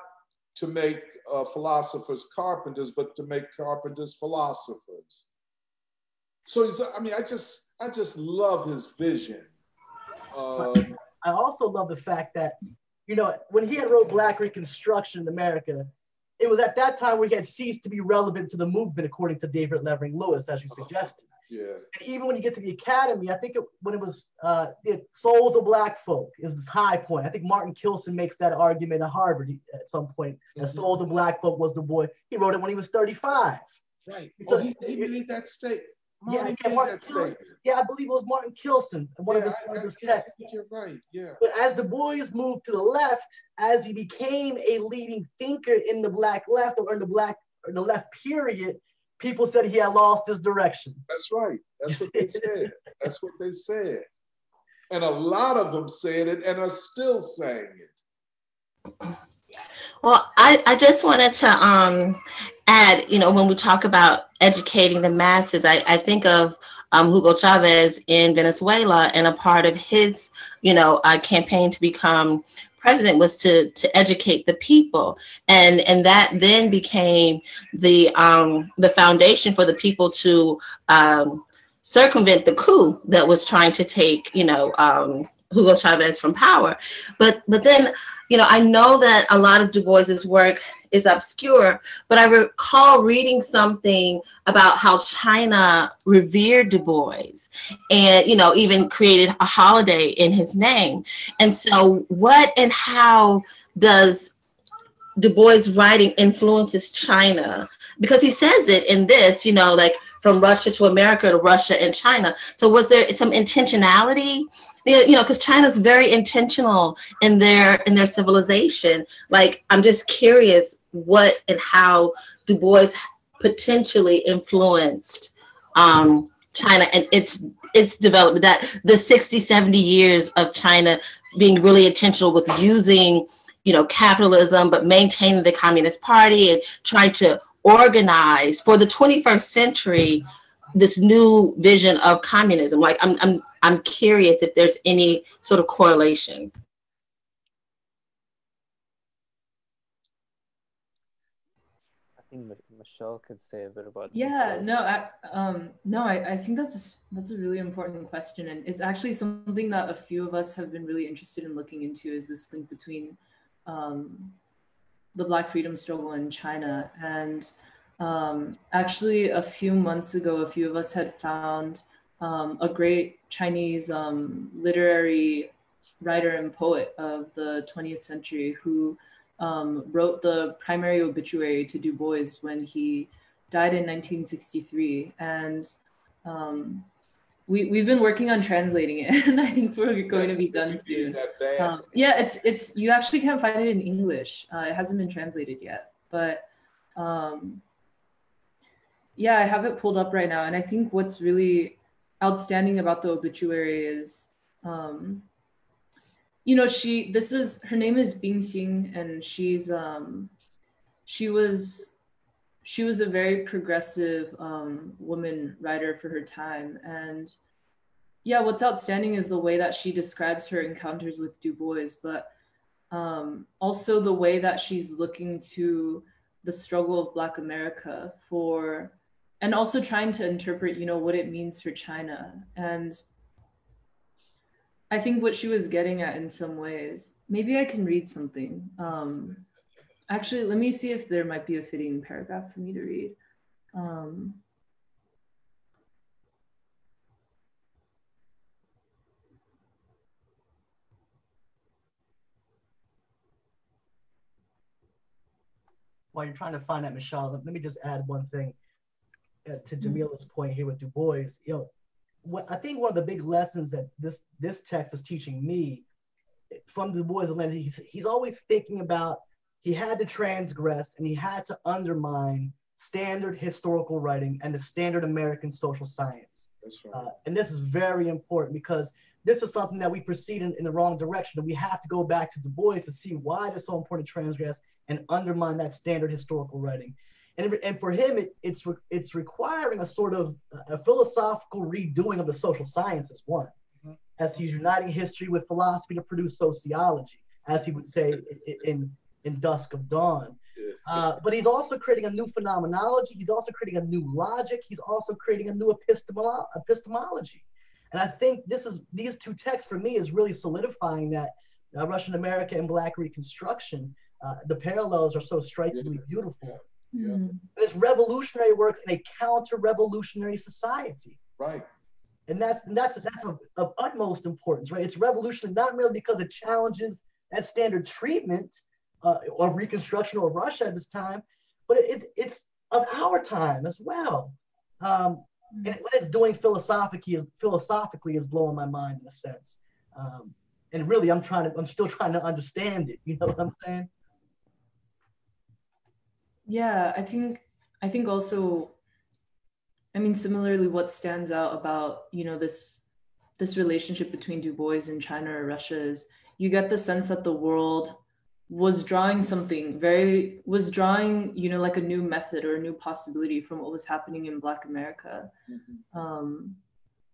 to make uh, philosophers carpenters, but to make carpenters philosophers. So he's, I mean, I just, I just love his vision. Um, I also love the fact that, you know, when he had wrote Black Reconstruction in America, it was at that time where he had ceased to be relevant to the movement, according to David Levering Lewis, as you suggested. Yeah. And even when you get to the academy, I think it, when it was uh, the Souls of Black Folk is this high point. I think Martin Kilson makes that argument at Harvard at some point. Mm-hmm. That Souls of Black Folk was the boy. He wrote it when he was 35. Right. So, oh, he, he made that statement. Martin yeah, Martin Kilson, yeah, I believe it was Martin Kilson. One yeah, of his, I, texts. you're right. Yeah. But as Du Bois moved to the left, as he became a leading thinker in the Black left or in the Black or the left period, people said he had lost his direction. That's right. That's what they said. That's what they said. And a lot of them said it and are still saying it. Well, I, I just wanted to um, add, you know, when we talk about educating the masses, I, I think of um, Hugo Chavez in Venezuela and a part of his, you know, uh, campaign to become president was to to educate the people. And and that then became the um the foundation for the people to um circumvent the coup that was trying to take you know um Hugo Chavez from power but but then you know I know that a lot of Du Bois's work is obscure, but I recall reading something about how China revered Du Bois and, you know, even created a holiday in his name. And so, what and how does Du Bois' writing influences China? Because he says it in this, you know, like from Russia to America to Russia and China. So, was there some intentionality you know because china's very intentional in their in their civilization like i'm just curious what and how Du Bois potentially influenced um, China and its its development. That the 60, 70 years of China being really intentional with using, you know, capitalism, but maintaining the Communist Party and trying to organize for the 21st century this new vision of communism. Like I'm I'm I'm curious if there's any sort of correlation. I think Michelle could say a bit about. Yeah, no, I, um, no, I, I think that's that's a really important question, and it's actually something that a few of us have been really interested in looking into. Is this link between um, the Black freedom struggle in China and um, actually a few months ago, a few of us had found um, a great Chinese um, literary writer and poet of the 20th century who um, wrote the primary obituary to Du Bois when he died in 1963. And um, we, we've been working on translating it, and I think we're going to be done soon. Um, yeah, it's it's you actually can't find it in English. Uh, it hasn't been translated yet, but um, yeah, I have it pulled up right now, and I think what's really outstanding about the obituary is um, you know she this is her name is Bing Xin and she's um she was she was a very progressive um, woman writer for her time and yeah what's outstanding is the way that she describes her encounters with du bois but um, also the way that she's looking to the struggle of black america for and also trying to interpret you know what it means for china and I think what she was getting at in some ways, maybe I can read something. Um, actually, let me see if there might be a fitting paragraph for me to read. Um, While you're trying to find that, Michelle, let me just add one thing uh, to mm-hmm. Jamila's point here with Du Bois. You know, what I think one of the big lessons that this this text is teaching me from Du Bois' lens, he's, he's always thinking about he had to transgress and he had to undermine standard historical writing and the standard American social science. Right. Uh, and this is very important because this is something that we proceed in, in the wrong direction. And we have to go back to Du Bois to see why it is so important to transgress and undermine that standard historical writing and, and for him it, it's re, it's requiring a sort of a philosophical redoing of the social sciences one. Mm-hmm. as he's uniting history with philosophy to produce sociology as he would say in in dusk of dawn. Uh, but he's also creating a new phenomenology. He's also creating a new logic. He's also creating a new epistemolo- epistemology. And I think this is these two texts for me is really solidifying that uh, Russia and America and Black Reconstruction. Uh, the parallels are so strikingly beautiful. Yeah. Mm. it's revolutionary works in a counter-revolutionary society. Right. And that's that's that's of, of utmost importance, right? It's revolutionary not merely because it challenges that standard treatment uh, of Reconstruction or Russia at this time, but it, it, it's of our time as well. Um, and what it's doing philosophically is philosophically is blowing my mind in a sense. Um, and really, I'm trying to, I'm still trying to understand it. You know what I'm saying? Yeah, I think, I think also, I mean, similarly, what stands out about you know this this relationship between Du Bois and China or Russia is you get the sense that the world was drawing something very was drawing you know like a new method or a new possibility from what was happening in black america mm-hmm. um,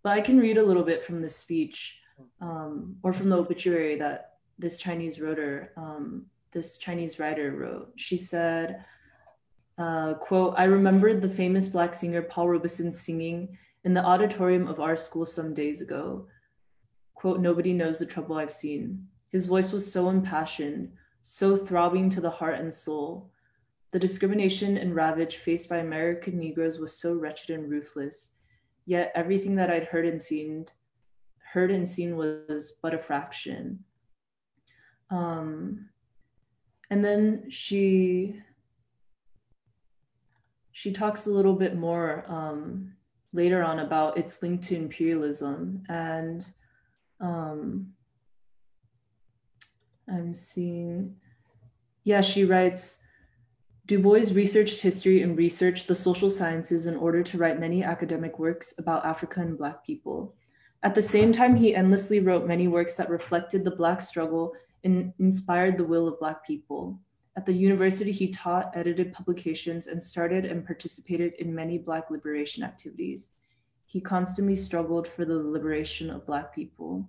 but i can read a little bit from the speech um, or from the obituary that this chinese writer um, this chinese writer wrote she said uh, quote i remembered the famous black singer paul robeson singing in the auditorium of our school some days ago quote nobody knows the trouble i've seen his voice was so impassioned so throbbing to the heart and soul. The discrimination and ravage faced by American Negroes was so wretched and ruthless. Yet everything that I'd heard and seen, heard and seen was but a fraction. Um, and then she she talks a little bit more um, later on about its link to imperialism and um, I'm seeing, yeah, she writes, Du Bois researched history and researched the social sciences in order to write many academic works about Africa and Black people. At the same time, he endlessly wrote many works that reflected the Black struggle and inspired the will of Black people. At the university, he taught, edited publications, and started and participated in many Black liberation activities. He constantly struggled for the liberation of Black people.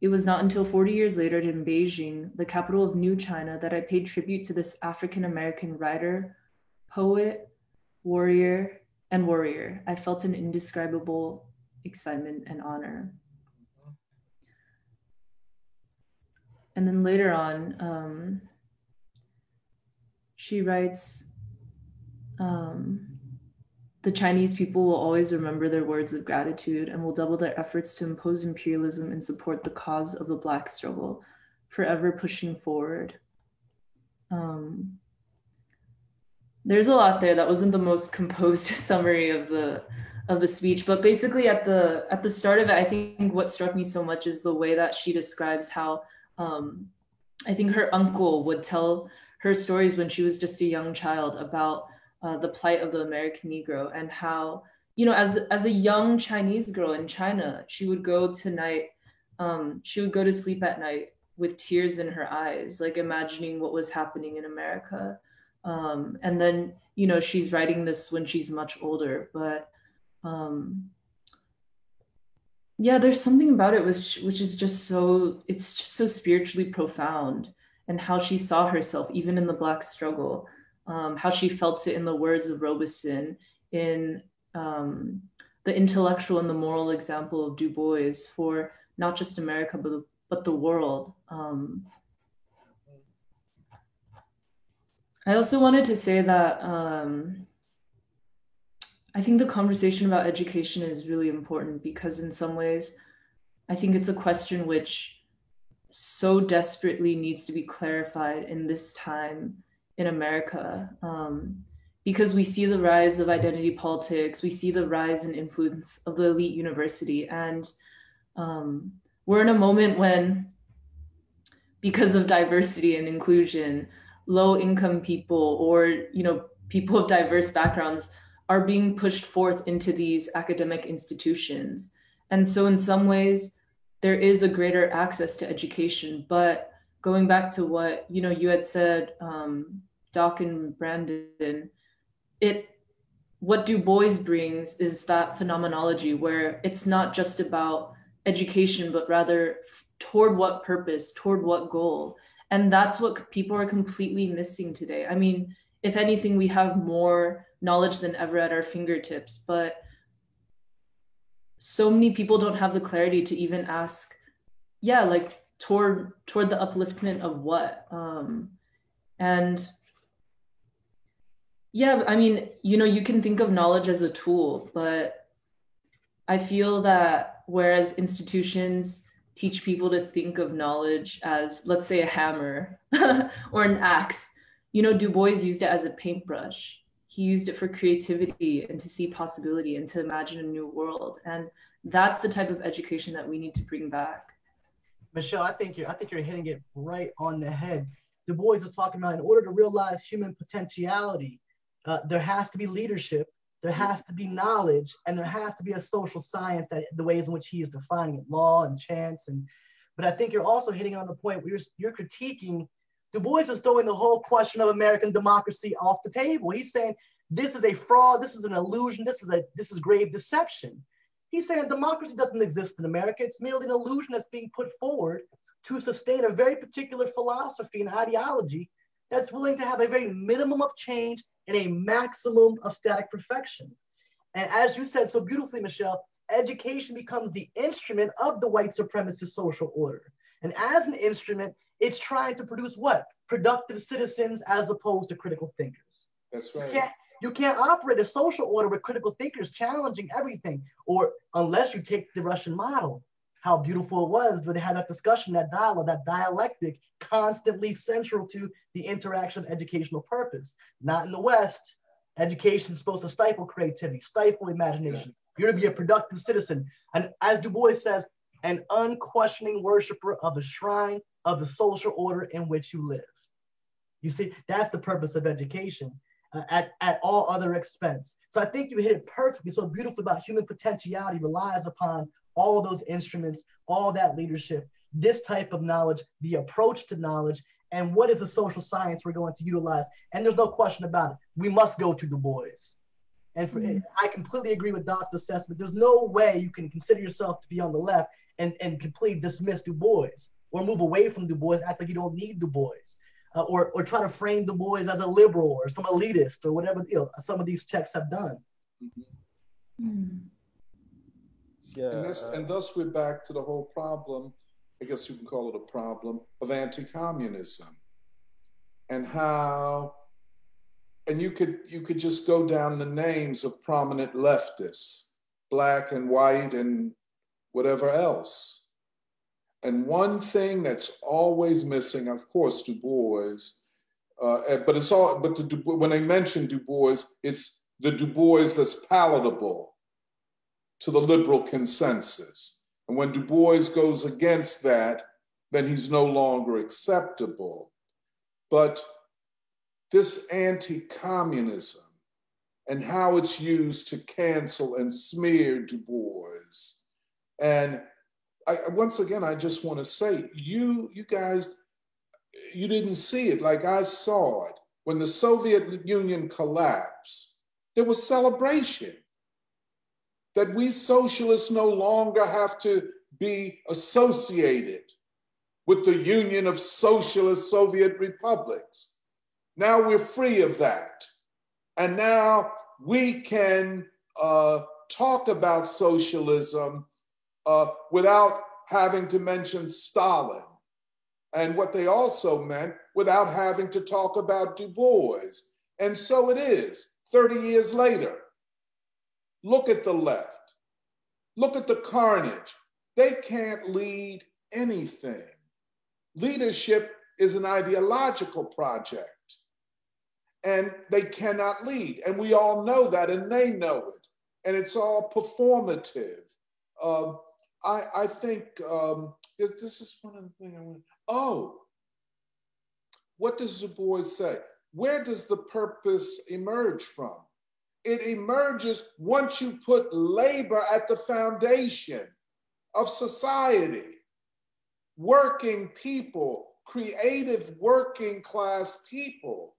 It was not until 40 years later in Beijing, the capital of New China, that I paid tribute to this African American writer, poet, warrior, and warrior. I felt an indescribable excitement and honor. And then later on, um, she writes, um, the Chinese people will always remember their words of gratitude and will double their efforts to impose imperialism and support the cause of the Black struggle, forever pushing forward. Um, there's a lot there. That wasn't the most composed summary of the of the speech, but basically at the at the start of it, I think what struck me so much is the way that she describes how um, I think her uncle would tell her stories when she was just a young child about uh, the plight of the American Negro and how, you know, as as a young Chinese girl in China, she would go to night, um, she would go to sleep at night with tears in her eyes, like imagining what was happening in America. Um, and then, you know, she's writing this when she's much older, but um, yeah, there's something about it which which is just so it's just so spiritually profound and how she saw herself even in the black struggle um, how she felt it in the words of Robeson, in um, the intellectual and the moral example of Du Bois for not just America, but, but the world. Um, I also wanted to say that um, I think the conversation about education is really important because, in some ways, I think it's a question which so desperately needs to be clarified in this time in America. Um, because we see the rise of identity politics, we see the rise and influence of the elite university. And um, we're in a moment when, because of diversity and inclusion, low income people or you know people of diverse backgrounds are being pushed forth into these academic institutions. And so in some ways, there is a greater access to education, but going back to what you know you had said um, doc and brandon it what du bois brings is that phenomenology where it's not just about education but rather toward what purpose toward what goal. And that's what people are completely missing today. I mean if anything we have more knowledge than ever at our fingertips but so many people don't have the clarity to even ask, yeah, like toward toward the upliftment of what? Um, and yeah, I mean, you know, you can think of knowledge as a tool, but I feel that whereas institutions teach people to think of knowledge as, let's say, a hammer or an axe, you know, Du Bois used it as a paintbrush. He used it for creativity and to see possibility and to imagine a new world. And that's the type of education that we need to bring back. Michelle, I think you're I think you're hitting it right on the head. Du Bois is talking about in order to realize human potentiality, uh, there has to be leadership, there has to be knowledge, and there has to be a social science that the ways in which he is defining it, law and chance. And but I think you're also hitting on the point where you're, you're critiquing Du Bois is throwing the whole question of American democracy off the table. He's saying this is a fraud, this is an illusion, this is a this is grave deception. He's saying democracy doesn't exist in America. It's merely an illusion that's being put forward to sustain a very particular philosophy and ideology that's willing to have a very minimum of change and a maximum of static perfection. And as you said so beautifully, Michelle, education becomes the instrument of the white supremacist social order. And as an instrument, it's trying to produce what? Productive citizens as opposed to critical thinkers. That's right. You can't, you can't operate a social order with critical thinkers challenging everything, or unless you take the Russian model, how beautiful it was that they had that discussion, that dialogue, that dialectic constantly central to the interaction of educational purpose. Not in the West. Education is supposed to stifle creativity, stifle imagination. You're going to be a productive citizen. And as Du Bois says, an unquestioning worshiper of the shrine of the social order in which you live. You see, that's the purpose of education uh, at, at all other expense. So I think you hit it perfectly, so beautifully about human potentiality relies upon all those instruments, all that leadership, this type of knowledge, the approach to knowledge, and what is the social science we're going to utilize. And there's no question about it. We must go to Du Bois. And for, mm-hmm. I completely agree with Doc's assessment. There's no way you can consider yourself to be on the left and, and completely dismiss Du Bois or move away from Du Bois, act like you don't need Du Bois. Uh, or, or try to frame Du Bois as a liberal or some elitist or whatever you know, some of these texts have done. Mm-hmm. Mm. Yeah, and, this, uh, and thus we're back to the whole problem, I guess you can call it a problem, of anti communism and how and you could you could just go down the names of prominent leftists black and white and whatever else and one thing that's always missing of course du bois uh, eh, but it's all but the, when they mention du bois it's the du bois that's palatable to the liberal consensus. And when Du Bois goes against that, then he's no longer acceptable. But this anti communism and how it's used to cancel and smear Du Bois. And I, once again, I just want to say, you, you guys, you didn't see it like I saw it. When the Soviet Union collapsed, there was celebration that we socialists no longer have to be associated with the Union of Socialist Soviet Republics. Now we're free of that. And now we can uh, talk about socialism uh, without having to mention Stalin. And what they also meant without having to talk about Du Bois. And so it is 30 years later. Look at the left. Look at the carnage. They can't lead anything. Leadership is an ideological project, and they cannot lead. And we all know that, and they know it. And it's all performative. Um, I, I, think um, this, this, is one of the things I want. Oh, what does Du Bois say? Where does the purpose emerge from? it emerges once you put labor at the foundation of society. Working people, creative working class people.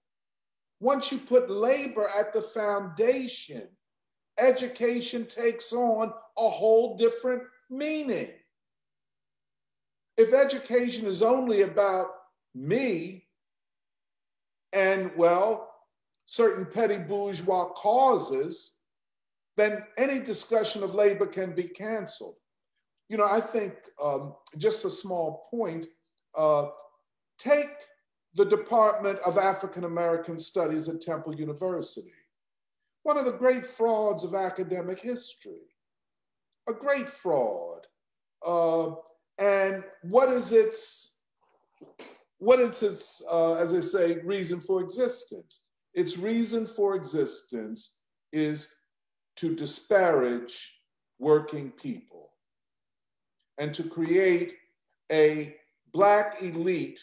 Once you put labor at the foundation, education takes on a whole different meaning. If education is only about me, and well, certain petty bourgeois causes, then any discussion of labor can be canceled. You know, I think um, just a small point uh, take the Department of African American Studies at Temple University, one of the great frauds of academic history, a great fraud. Uh, and what is its, what is its, uh, as I say, reason for existence? Its reason for existence is to disparage working people and to create a Black elite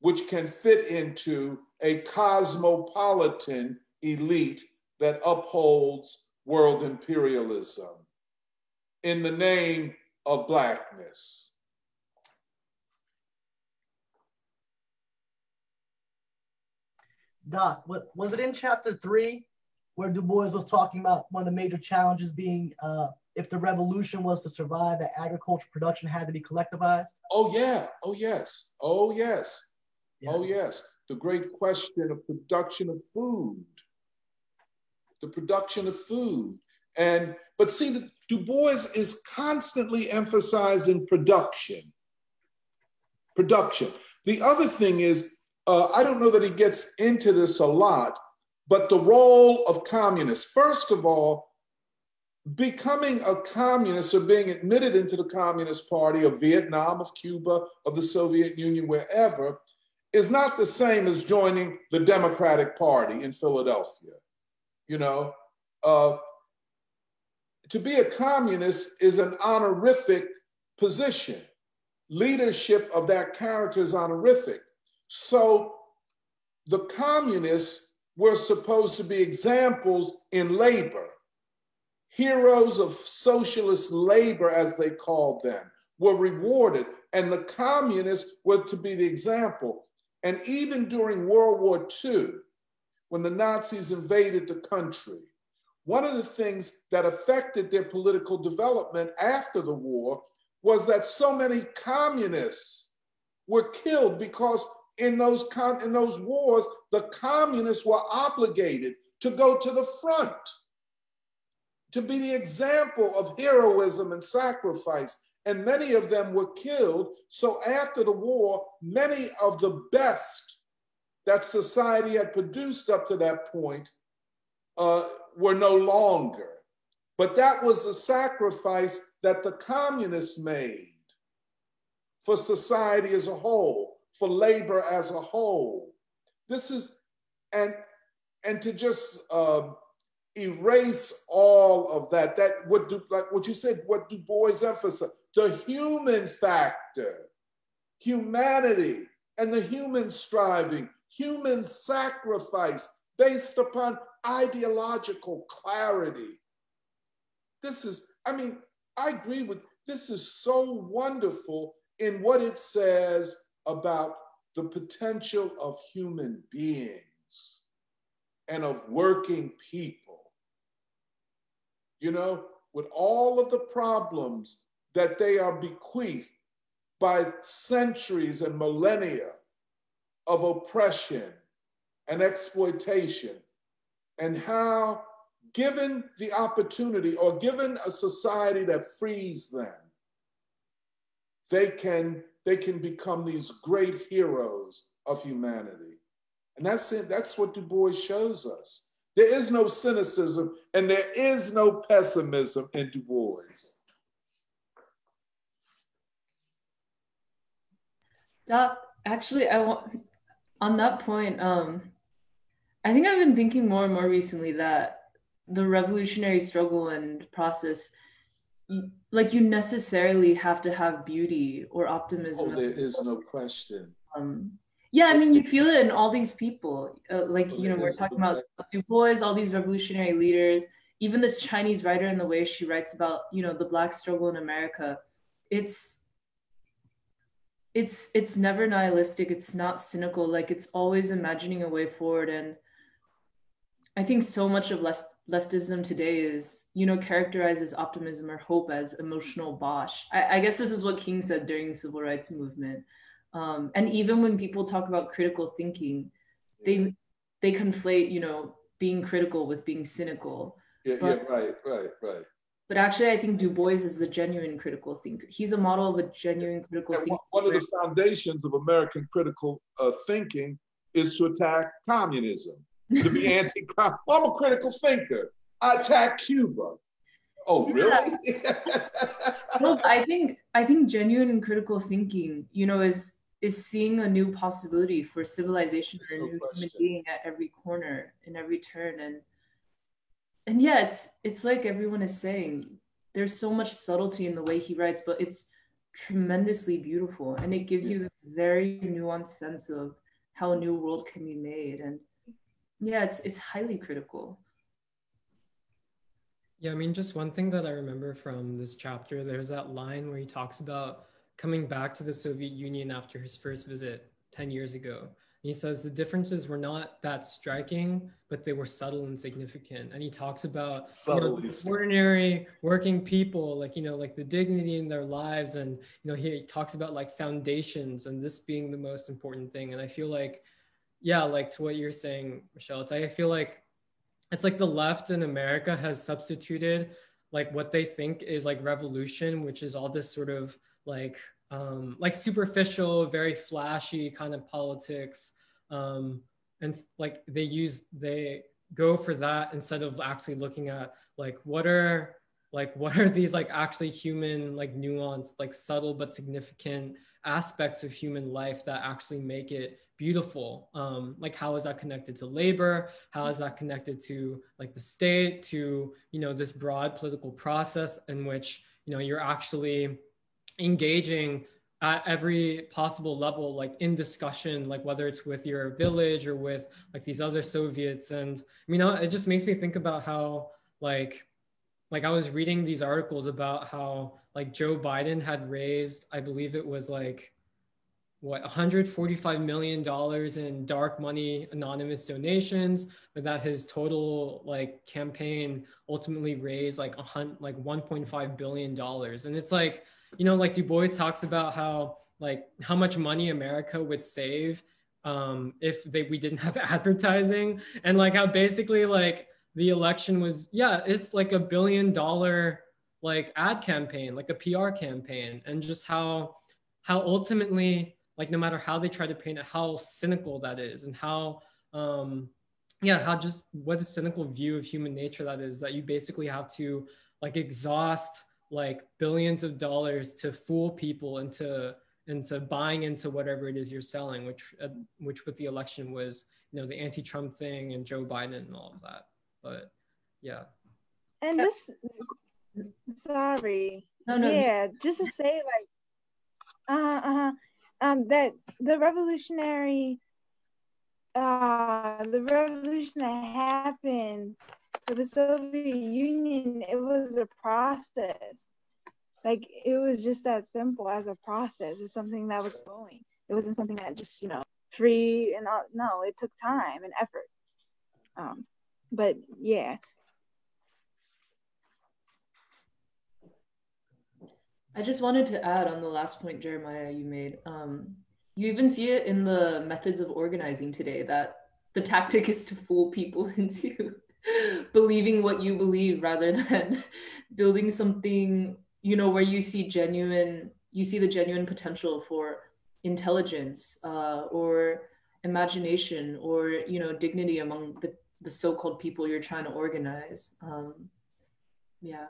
which can fit into a cosmopolitan elite that upholds world imperialism in the name of Blackness. Doc, was it in chapter three where Du Bois was talking about one of the major challenges being uh, if the revolution was to survive, that agriculture production had to be collectivized? Oh, yeah. Oh, yes. Oh, yes. Yeah. Oh, yes. The great question of production of food. The production of food. And, but see, Du Bois is constantly emphasizing production. Production. The other thing is, uh, I don't know that he gets into this a lot, but the role of communists. First of all, becoming a communist or being admitted into the Communist Party of Vietnam, of Cuba, of the Soviet Union, wherever, is not the same as joining the Democratic Party in Philadelphia. You know, uh, to be a communist is an honorific position. Leadership of that character is honorific. So the communists were supposed to be examples in labor. Heroes of socialist labor, as they called them, were rewarded, and the communists were to be the example. And even during World War II, when the Nazis invaded the country, one of the things that affected their political development after the war was that so many communists were killed because in those, con- in those wars, the communists were obligated to go to the front, to be the example of heroism and sacrifice and many of them were killed. So after the war, many of the best that society had produced up to that point uh, were no longer. But that was the sacrifice that the communists made for society as a whole, for labor as a whole. This is, and and to just uh, erase all of that, that what do, like what you said, what Du Bois emphasized, the human factor, humanity, and the human striving, human sacrifice based upon ideological clarity. This is, I mean, I agree with this is so wonderful in what it says about the potential of human beings and of working people. You know, with all of the problems that they are bequeathed by centuries and millennia of oppression and exploitation, and how, given the opportunity or given a society that frees them, they can, they can become these great heroes of humanity. And that's it, that's what Du Bois shows us. There is no cynicism and there is no pessimism in Du Bois. Doc, actually, I want on that point. Um, I think I've been thinking more and more recently that the revolutionary struggle and process, like you necessarily have to have beauty or optimism. Oh, there is no question. Um, yeah, I mean, you feel it in all these people. Uh, like, you know, we're talking about Du Bois, all these revolutionary leaders, even this Chinese writer and the way she writes about, you know, the Black struggle in America. It's it's it's never nihilistic it's not cynical like it's always imagining a way forward and i think so much of left, leftism today is you know characterized as optimism or hope as emotional bosh I, I guess this is what king said during the civil rights movement um, and even when people talk about critical thinking they they conflate you know being critical with being cynical Yeah, but, yeah, right, right, right. But actually, I think Du Bois is the genuine critical thinker. He's a model of a genuine critical thinker. One of the foundations of American critical uh, thinking is to attack communism, to be anti I'm a critical thinker. I attack Cuba. Oh, really? well, I think I think genuine critical thinking, you know, is is seeing a new possibility for civilization or a new human being at every corner, in every turn, and and yeah, it's it's like everyone is saying. There's so much subtlety in the way he writes, but it's tremendously beautiful, and it gives you this very nuanced sense of how a new world can be made. And yeah, it's it's highly critical. Yeah, I mean, just one thing that I remember from this chapter, there's that line where he talks about coming back to the Soviet Union after his first visit 10 years ago. He says the differences were not that striking, but they were subtle and significant. And he talks about you know, ordinary working people, like you know, like the dignity in their lives, and you know, he talks about like foundations and this being the most important thing. And I feel like, yeah, like to what you're saying, Michelle, it's I feel like it's like the left in America has substituted like what they think is like revolution, which is all this sort of like um, like superficial, very flashy kind of politics. Um, and like they use, they go for that instead of actually looking at like what are like what are these like actually human like nuanced like subtle but significant aspects of human life that actually make it beautiful? Um, like how is that connected to labor? How is that connected to like the state to you know this broad political process in which you know you're actually engaging at every possible level like in discussion like whether it's with your village or with like these other soviets? And i mean it just makes me think about how like like i was reading these articles about how like joe biden had raised i believe it was like what 145 million dollars in dark money anonymous donations but that his total like campaign ultimately raised like a hundred like 1.5 billion dollars. And it's like you know, like Du Bois talks about how like how much money America would save um, if they we didn't have advertising, and like how basically like the election was yeah, it's like a billion dollar like ad campaign, like a PR campaign, and just how how ultimately like no matter how they try to paint it, how cynical that is, and how um, yeah, how just what a cynical view of human nature that is. That you basically have to like exhaust like billions of dollars to fool people into into buying into whatever it is you're selling, which uh, which with the election was you know the anti-Trump thing and Joe Biden and all of that. But yeah. And just sorry, no, no, yeah, just to say like, uh, uh, um, that the revolutionary, uh, the revolution that happened for the Soviet Union, it was a process. Like it was just that simple as a process. It's something that was going. It wasn't something that just you know free and all. No, it took time and effort. Um, but yeah. I just wanted to add on the last point, Jeremiah, you made. Um, you even see it in the methods of organizing today that the tactic is to fool people into believing what you believe rather than building something you know where you see genuine you see the genuine potential for intelligence uh, or imagination or you know dignity among the, the so-called people you're trying to organize um, yeah.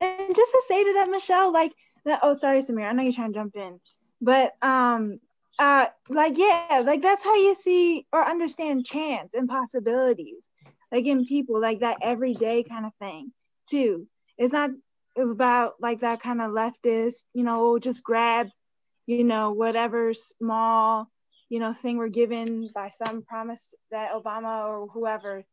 And just to say to that michelle like that oh sorry samir i know you're trying to jump in but um uh like yeah like that's how you see or understand chance and possibilities like in people like that everyday kind of thing too. It's not it's about like that kind of leftist you know just grab you know whatever small you know thing we're given by some promise that obama or whoever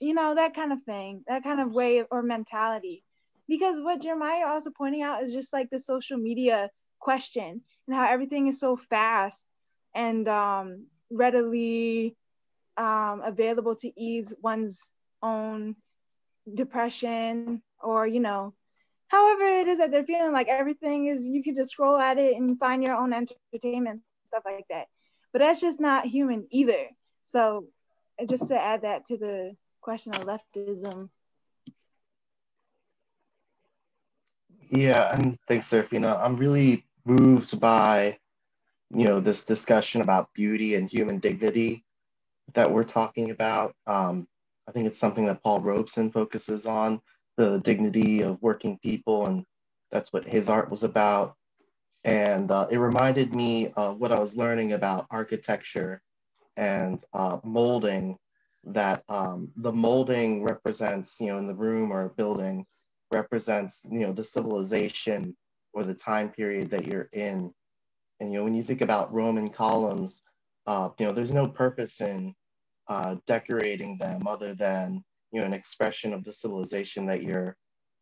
you know that kind of thing that kind of way or mentality. Because what jeremiah also pointing out is just like the social media question and how everything is so fast and um, readily um, available to ease one's own depression or you know however it is that they're feeling like everything is you can just scroll at it and find your own entertainment stuff like that but that's just not human either. So uh, just to add that to the question of leftism. Yeah, and thanks, Serafina. I'm really moved by, you know, this discussion about beauty and human dignity that we're talking about. Um, I think it's something that Paul Robeson focuses on, the dignity of working people, and that's what his art was about. And uh, it reminded me of what I was learning about architecture and uh, molding, that um, the molding represents, you know, in the room or building, represents, you know, the civilization or the time period that you're in. And, you know, when you think about Roman columns, uh, you know, there's no purpose in uh, decorating them other than, you know, an expression of the civilization that you're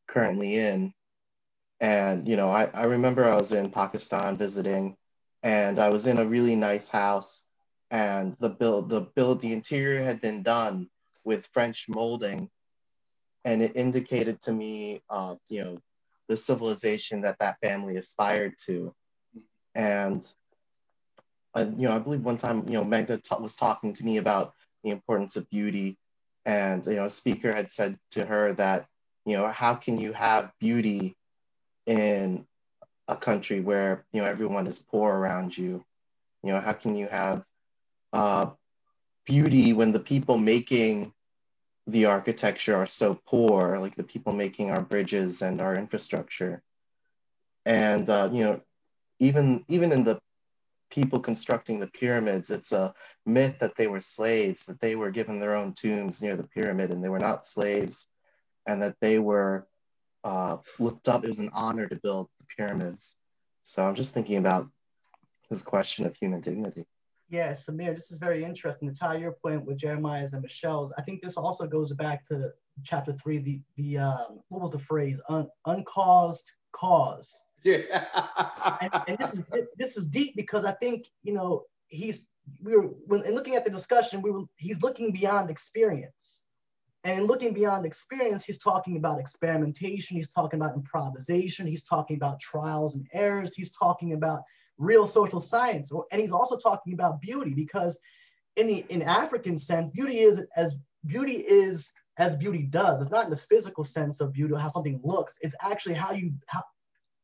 currently in. And, you know, I, I remember I was in Pakistan visiting and I was in a really nice house and the build, the build, the interior had been done with French molding and it indicated to me, uh, you know, the civilization that that family aspired to. And, uh, you know, I believe one time, you know, Magda t- was talking to me about the importance of beauty. And, you know, a speaker had said to her that, you know, how can you have beauty in a country where, you know, everyone is poor around you? You know, how can you have uh, beauty when the people making the architecture are so poor, like the people making our bridges and our infrastructure. And uh, you know, even even in the people constructing the pyramids, it's a myth that they were slaves, that they were given their own tombs near the pyramid, and they were not slaves, and that they were uh, looked up. It was an honor to build the pyramids. So I'm just thinking about this question of human dignity. Yeah, Samir, this is very interesting. To tie your point with Jeremiah's and Michelle's, I think this also goes back to chapter three. The the um, what was the phrase? Un, uncaused cause. Yeah. and, and this is this is deep because I think you know he's we were when in looking at the discussion we were he's looking beyond experience. And in looking beyond experience, he's talking about experimentation, he's talking about improvisation, he's talking about trials and errors, he's talking about real social science. And he's also talking about beauty because in the in African sense, beauty is as beauty is as beauty does. It's not in the physical sense of beauty, how something looks. It's actually how you how,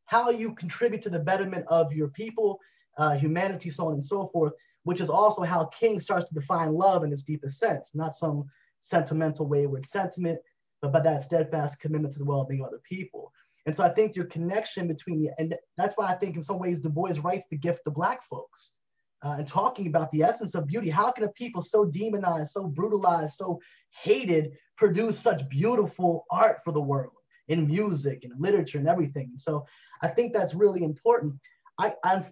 how you contribute to the betterment of your people, uh, humanity, so on and so forth, which is also how King starts to define love in its deepest sense, not some sentimental wayward sentiment, but by that steadfast commitment to the well-being of other people. And so I think your connection between the, and that's why I think in some ways Du Bois writes the gift to Black folks uh, and talking about the essence of beauty. How can a people so demonized, so brutalized, so hated produce such beautiful art for the world in music and literature and everything? And so I think that's really important. I, I'm,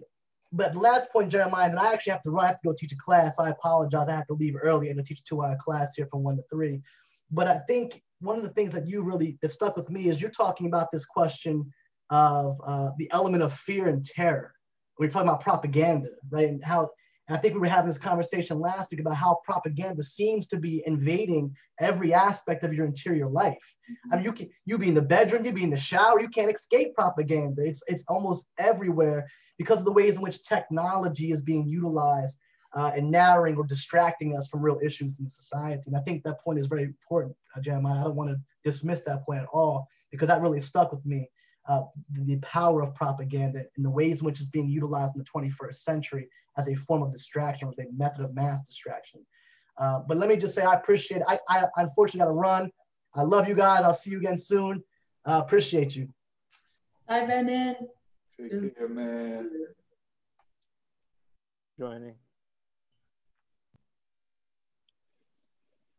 but the last point, Jeremiah, and I actually have to run, I have to go teach a class. So I apologize. I have to leave early and teach a two hour class here from one to three. But I think one of the things that you really that stuck with me is you're talking about this question of uh, the element of fear and terror. We're talking about propaganda, right? And how and I think we were having this conversation last week about how propaganda seems to be invading every aspect of your interior life. Mm-hmm. I mean, you can you be in the bedroom, you be in the shower, you can't escape propaganda. It's it's almost everywhere because of the ways in which technology is being utilized uh, and narrowing or distracting us from real issues in society. And I think that point is very important, uh, Jeremiah. I don't want to dismiss that point at all because that really stuck with me. Uh, the, power of propaganda and the ways in which it's being utilized in the 21st century as a form of distraction, as a method of mass distraction. Uh, but let me just say, I appreciate it. I, I unfortunately got to run. I love you guys. I'll see you again soon. Uh, appreciate you. Bye, Brennan. Take care, man. Joining.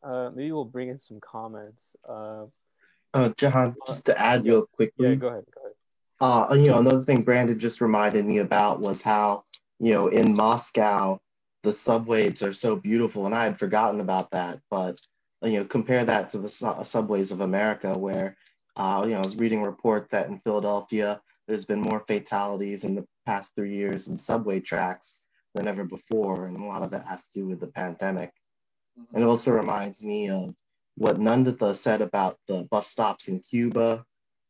Uh, maybe we'll bring in some comments. Uh, uh, Jahan, just to add real quickly. Yeah, go ahead. Go ahead. Uh, you know, another thing Brandon just reminded me about was how, you know, in Moscow, the subways are so beautiful, and I had forgotten about that. But you know, compare that to the su- subways of America, where, uh, you know, I was reading a report that in Philadelphia, there's been more fatalities in the past three years in subway tracks than ever before, and a lot of that has to do with the pandemic. And it also reminds me of what Nandita said about the bus stops in Cuba,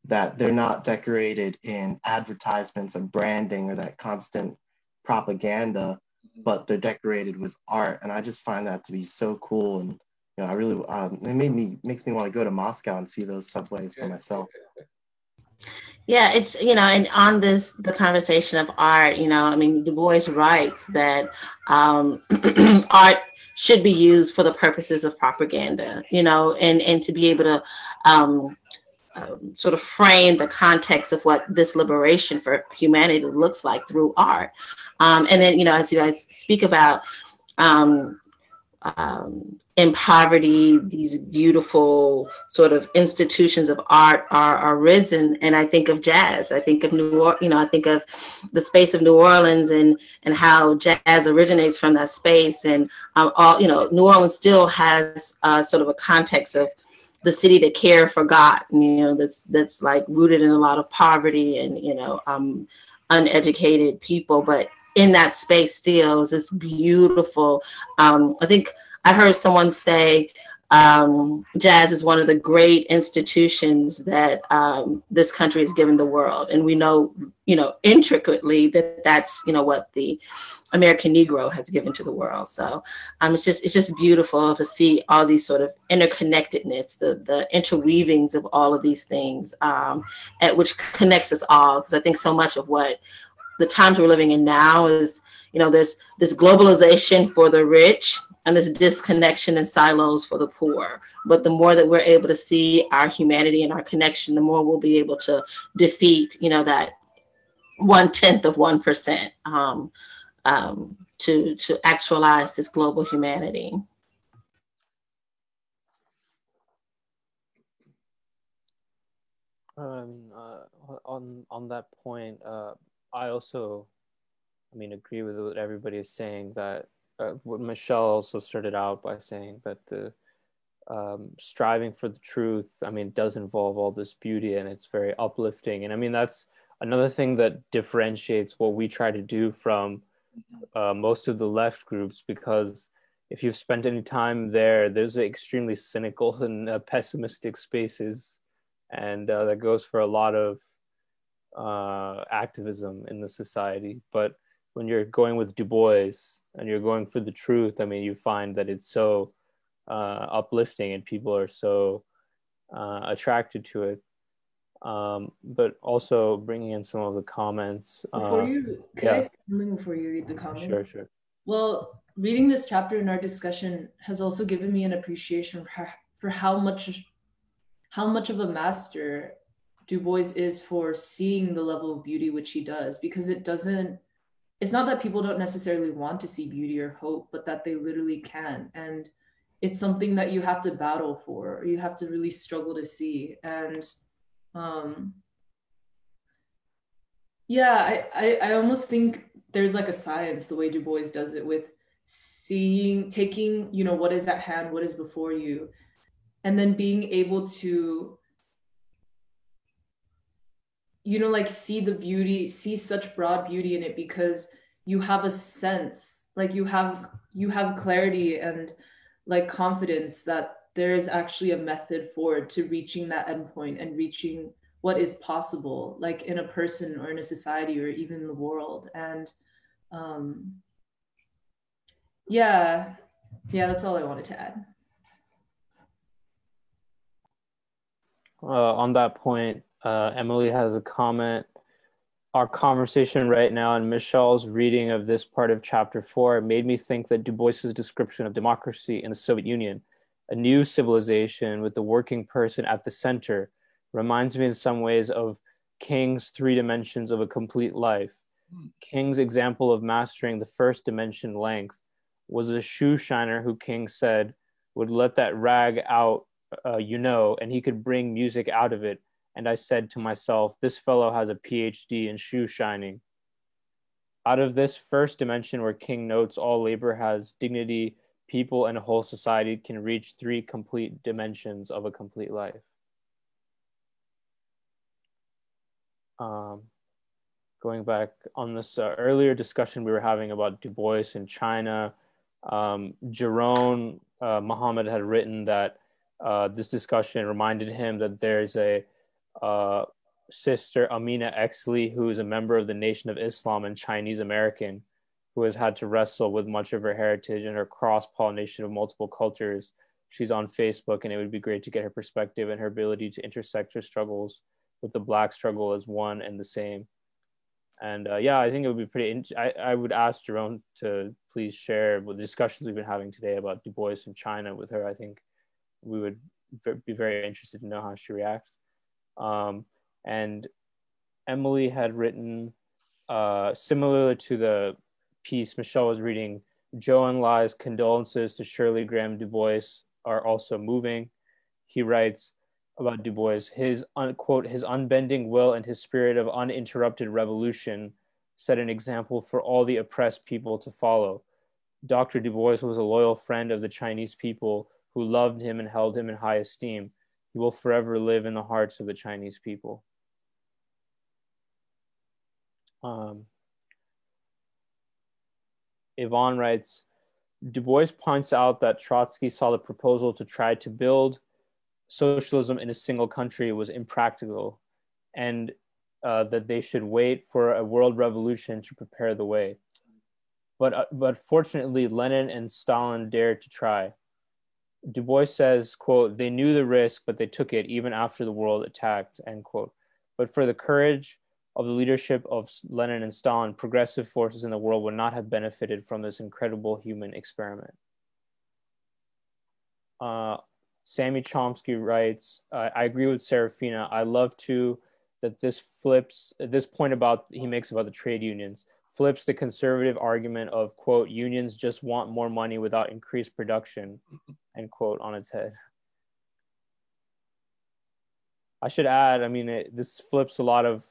that they're not decorated in advertisements and branding or that constant propaganda, but they're decorated with art. And I just find that to be so cool. And you know, I really um, it made me makes me want to go to Moscow and see those subways for myself. Yeah, it's you know, and on this the conversation of art, you know, I mean, Du Bois writes that um, art should be used for the purposes of propaganda, you know, and and to be able to um, um, sort of frame the context of what this liberation for humanity looks like through art. Um, and then, you know, as you guys speak about um, um, in poverty, these beautiful sort of institutions of art are, are risen. And I think of jazz. I think of New Orleans, you know, I think of the space of New Orleans and and how jazz originates from that space. And um, all, you know, New Orleans still has uh, sort of a context of the city that care forgot, you know, that's that's like rooted in a lot of poverty and you know, um, uneducated people, but in that space still is this beautiful. Um, I think I heard someone say um, jazz is one of the great institutions that um, this country has given the world, and we know, you know, intricately that that's you know what the American Negro has given to the world. So um, it's just it's just beautiful to see all these sort of interconnectedness, the the interweavings of all of these things, um, at which connects us all. Because I think so much of what the times we're living in now is, you know, there's this globalization for the rich and this disconnection and silos for the poor. But the more that we're able to see our humanity and our connection, the more we'll be able to defeat, you know, that one tenth of one percent um, um, to to actualize this global humanity. Um, uh, on on that point, uh, I also, I mean, agree with what everybody is saying. That uh, what Michelle also started out by saying that the um, striving for the truth, I mean, does involve all this beauty and it's very uplifting. And I mean, that's another thing that differentiates what we try to do from uh, most of the left groups because if you've spent any time there, there's extremely cynical and uh, pessimistic spaces, and uh, that goes for a lot of uh, activism in the society. But when you're going with Du Bois and you're going for the truth, I mean, you find that it's so uh, uplifting and people are so uh, attracted to it. Um, but also bringing in some of the comments. Before uh, you, can yeah. I say something before you read the comments? Sure, sure. Well, reading this chapter in our discussion has also given me an appreciation for, for how much how much of a master Du Bois is for seeing the level of beauty which he does, because it doesn't, it's not that people don't necessarily want to see beauty or hope, but that they literally can. And it's something that you have to battle for, or you have to really struggle to see. And um, yeah, I, I, I almost think there's like a science the way Du Bois does it with seeing, taking, you know, what is at hand, what is before you, and then being able to you know like see the beauty see such broad beauty in it because you have a sense like you have you have clarity and like confidence that there is actually a method forward to reaching that endpoint and reaching what is possible like in a person or in a society or even in the world. And um yeah yeah that's all i wanted to add. Uh, on that point uh, Emily has a comment. Our conversation right now and Michelle's reading of this part of chapter four made me think that Du Bois's description of democracy in the Soviet Union, a new civilization with the working person at the center, reminds me in some ways of King's three dimensions of a complete life. Hmm. King's example of mastering the first dimension length was a shoe shiner who King said would let that rag out, uh, you know, and he could bring music out of it and I said to myself, This fellow has a PhD in shoe shining. Out of this first dimension, where King notes all labor has dignity, people and a whole society can reach three complete dimensions of a complete life. Um, going back on this uh, earlier discussion we were having about Du Bois in China, um, Jerome uh, Muhammad had written that uh, this discussion reminded him that there's a uh, sister Amina Exley, who is a member of the Nation of Islam and Chinese American, who has had to wrestle with much of her heritage and her cross pollination of multiple cultures. She's on Facebook, and it would be great to get her perspective and her ability to intersect her struggles with the Black struggle as one and the same. And uh, yeah, I think it would be pretty. In- I, I would ask Jerome to please share the discussions we've been having today about Du Bois and China with her. I think we would be very interested to know how she reacts. Um, and Emily had written, uh, similar to the piece Michelle was reading, Zhou Enlai's condolences to Shirley Graham Du Bois are also moving. He writes about Du Bois, his unquote, his unbending will and his spirit of uninterrupted revolution set an example for all the oppressed people to follow. Dr. Du Bois was a loyal friend of the Chinese people who loved him and held him in high esteem. He will forever live in the hearts of the Chinese people. Um, Yvonne writes, Du Bois points out that Trotsky saw the proposal to try to build socialism in a single country was impractical and uh, that they should wait for a world revolution to prepare the way. But, uh, but fortunately, Lenin and Stalin dared to try. Du Bois says, quote, they knew the risk, but they took it even after the world attacked, end quote. But for the courage of the leadership of Lenin and Stalin, progressive forces in the world would not have benefited from this incredible human experiment. Uh, Sammy Chomsky writes, I agree with Serafina. I love to that this flips this point about he makes about the trade unions flips the conservative argument of quote unions just want more money without increased production end quote on its head. I should add, I mean, it, this flips a lot of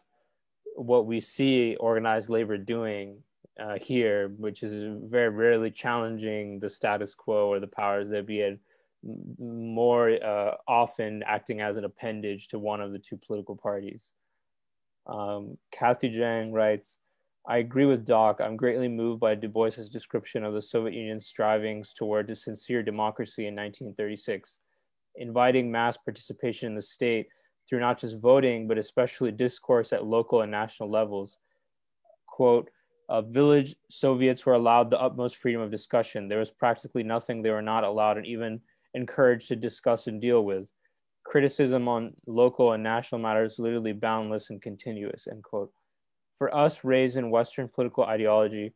what we see organized labor doing uh, here, which is very rarely challenging the status quo or the powers that be, and more uh, often acting as an appendage to one of the two political parties. Um, Kathy Jang writes, I agree with Doc. I'm greatly moved by Du Bois's description of the Soviet Union's strivings toward a sincere democracy in 1936, inviting mass participation in the state through not just voting, but especially discourse at local and national levels. Quote, uh, village Soviets were allowed the utmost freedom of discussion. There was practically nothing they were not allowed and even encouraged to discuss and deal with. Criticism on local and national matters literally boundless and continuous, end quote. For us raised in Western political ideology,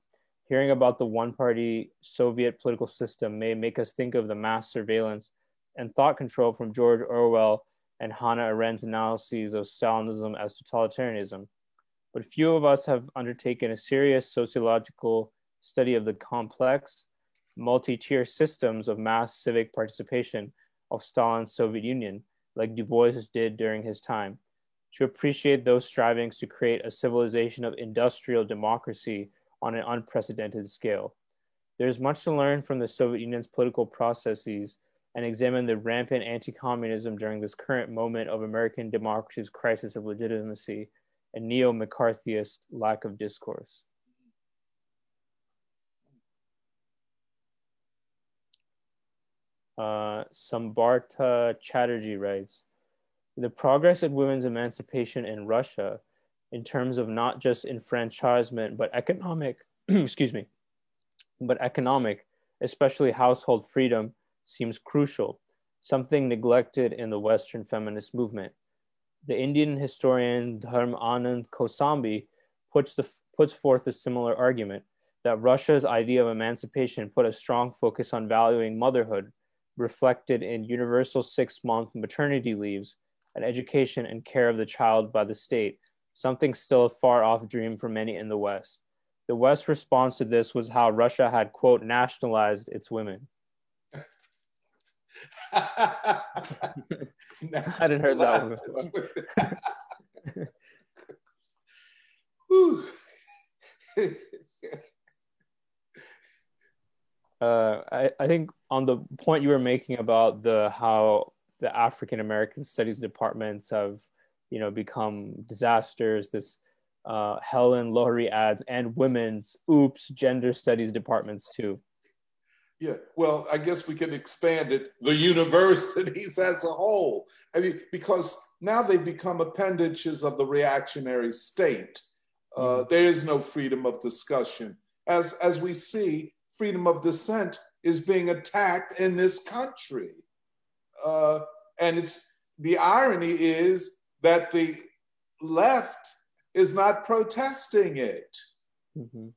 hearing about the one party Soviet political system may make us think of the mass surveillance and thought control from George Orwell and Hannah Arendt's analyses of Stalinism as totalitarianism. But few of us have undertaken a serious sociological study of the complex, multi tier systems of mass civic participation of Stalin's Soviet Union, like Du Bois did during his time, to appreciate those strivings to create a civilization of industrial democracy on an unprecedented scale. There's much to learn from the Soviet Union's political processes and examine the rampant anti communism during this current moment of American democracy's crisis of legitimacy and neo McCarthyist lack of discourse. Uh, Sambarta Chatterjee writes The progress of women's emancipation in Russia, in terms of not just enfranchisement, but economic, excuse me, but economic, especially household freedom, seems crucial, something neglected in the Western feminist movement. The Indian historian Dharmanand Kosambi puts, the, puts forth a similar argument that Russia's idea of emancipation put a strong focus on valuing motherhood, reflected in universal six month maternity leaves and education and care of the child by the state, something still a far off dream for many in the West. The West's response to this was how Russia had, quote, nationalized its women. I didn't heard that one. uh, I, I think on the point you were making about the how the African American studies departments have, you know, become disasters. This uh, Helen Laurie adds and women's oops gender studies departments too. Yeah, well, I guess we can expand it, the universities as a whole. I mean, because now they become appendages of the reactionary state. Uh, mm-hmm. there is no freedom of discussion. As, as we see, freedom of dissent is being attacked in this country. Uh, and it's the irony is that the left is not protesting it. Mm-hmm.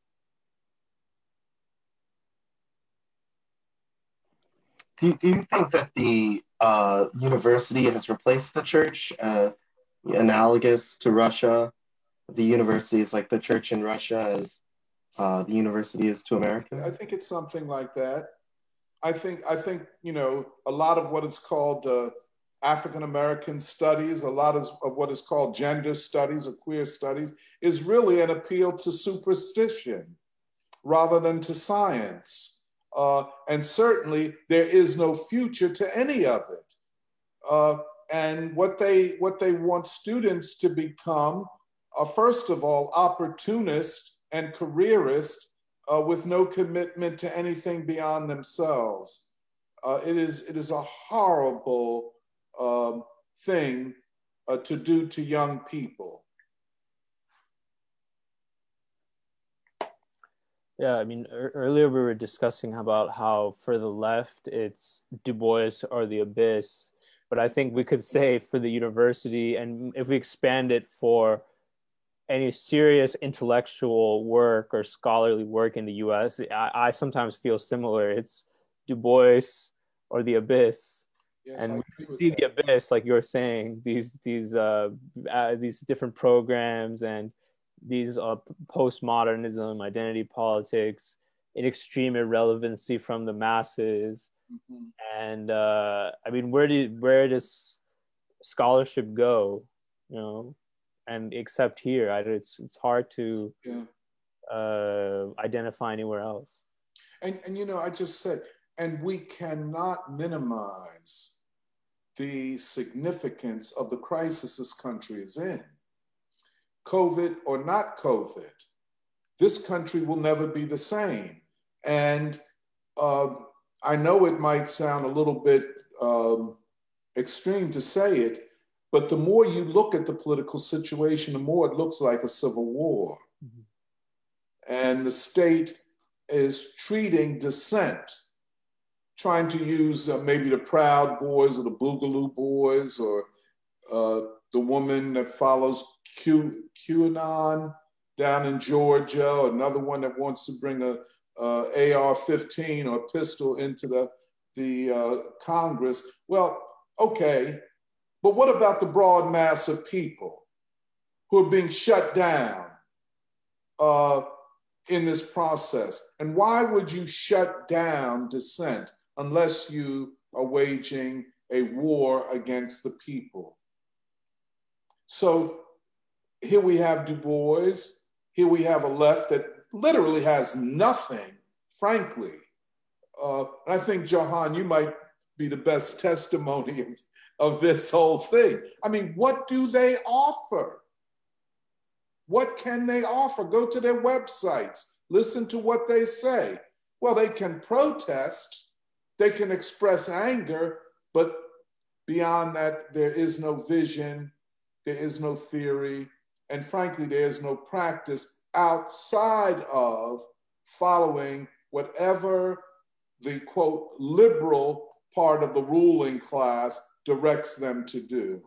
Do, you, do you think that the uh, university has replaced the church, uh, analogous to Russia? The university is like the church in Russia as uh, the university is to America? I think it's something like that. I think I think you know a lot of what is called uh, African American studies, a lot of, of what is called gender studies or queer studies, is really an appeal to superstition rather than to science. Uh, and certainly there is no future to any of it. Uh, and what they, what they want students to become are, first of all, opportunist and careerist uh, with no commitment to anything beyond themselves. Uh, it, is, it is a horrible um, thing uh, to do to young people. Yeah, I mean, earlier we were discussing about how for the left it's Du Bois or the abyss, but I think we could say for the university, and if we expand it for any serious intellectual work or scholarly work in the US, I, I sometimes feel similar. It's Du Bois or the abyss. Yes, and we see the abyss, like you're saying, these these uh, uh, these different programs and these uh, postmodernism, identity politics, an extreme irrelevancy from the masses. Mm-hmm. And uh, I mean, where do where does scholarship go? You know, and except here, I, it's it's hard to yeah. uh, identify anywhere else. And and you know, I just said, and we cannot minimize the significance of the crisis this country is in. COVID or not COVID, this country will never be the same. And uh, I know it might sound a little bit um, extreme to say it, but the more you look at the political situation, the more it looks like a civil war. Mm-hmm. And the state is treating dissent, trying to use uh, maybe the Proud Boys or the Boogaloo Boys or uh, the woman that follows Q, QAnon down in Georgia, another one that wants to bring a, a AR-15 or pistol into the the uh, Congress. Well, okay, but what about the broad mass of people who are being shut down uh, in this process? And why would you shut down dissent unless you are waging a war against the people? So here we have Du Bois. Here we have a left that literally has nothing, frankly. Uh, I think, Jahan, you might be the best testimony of, of this whole thing. I mean, what do they offer? What can they offer? Go to their websites, listen to what they say. Well, they can protest, they can express anger, but beyond that, there is no vision, there is no theory, and frankly, there is no practice outside of following whatever the quote liberal part of the ruling class directs them to do.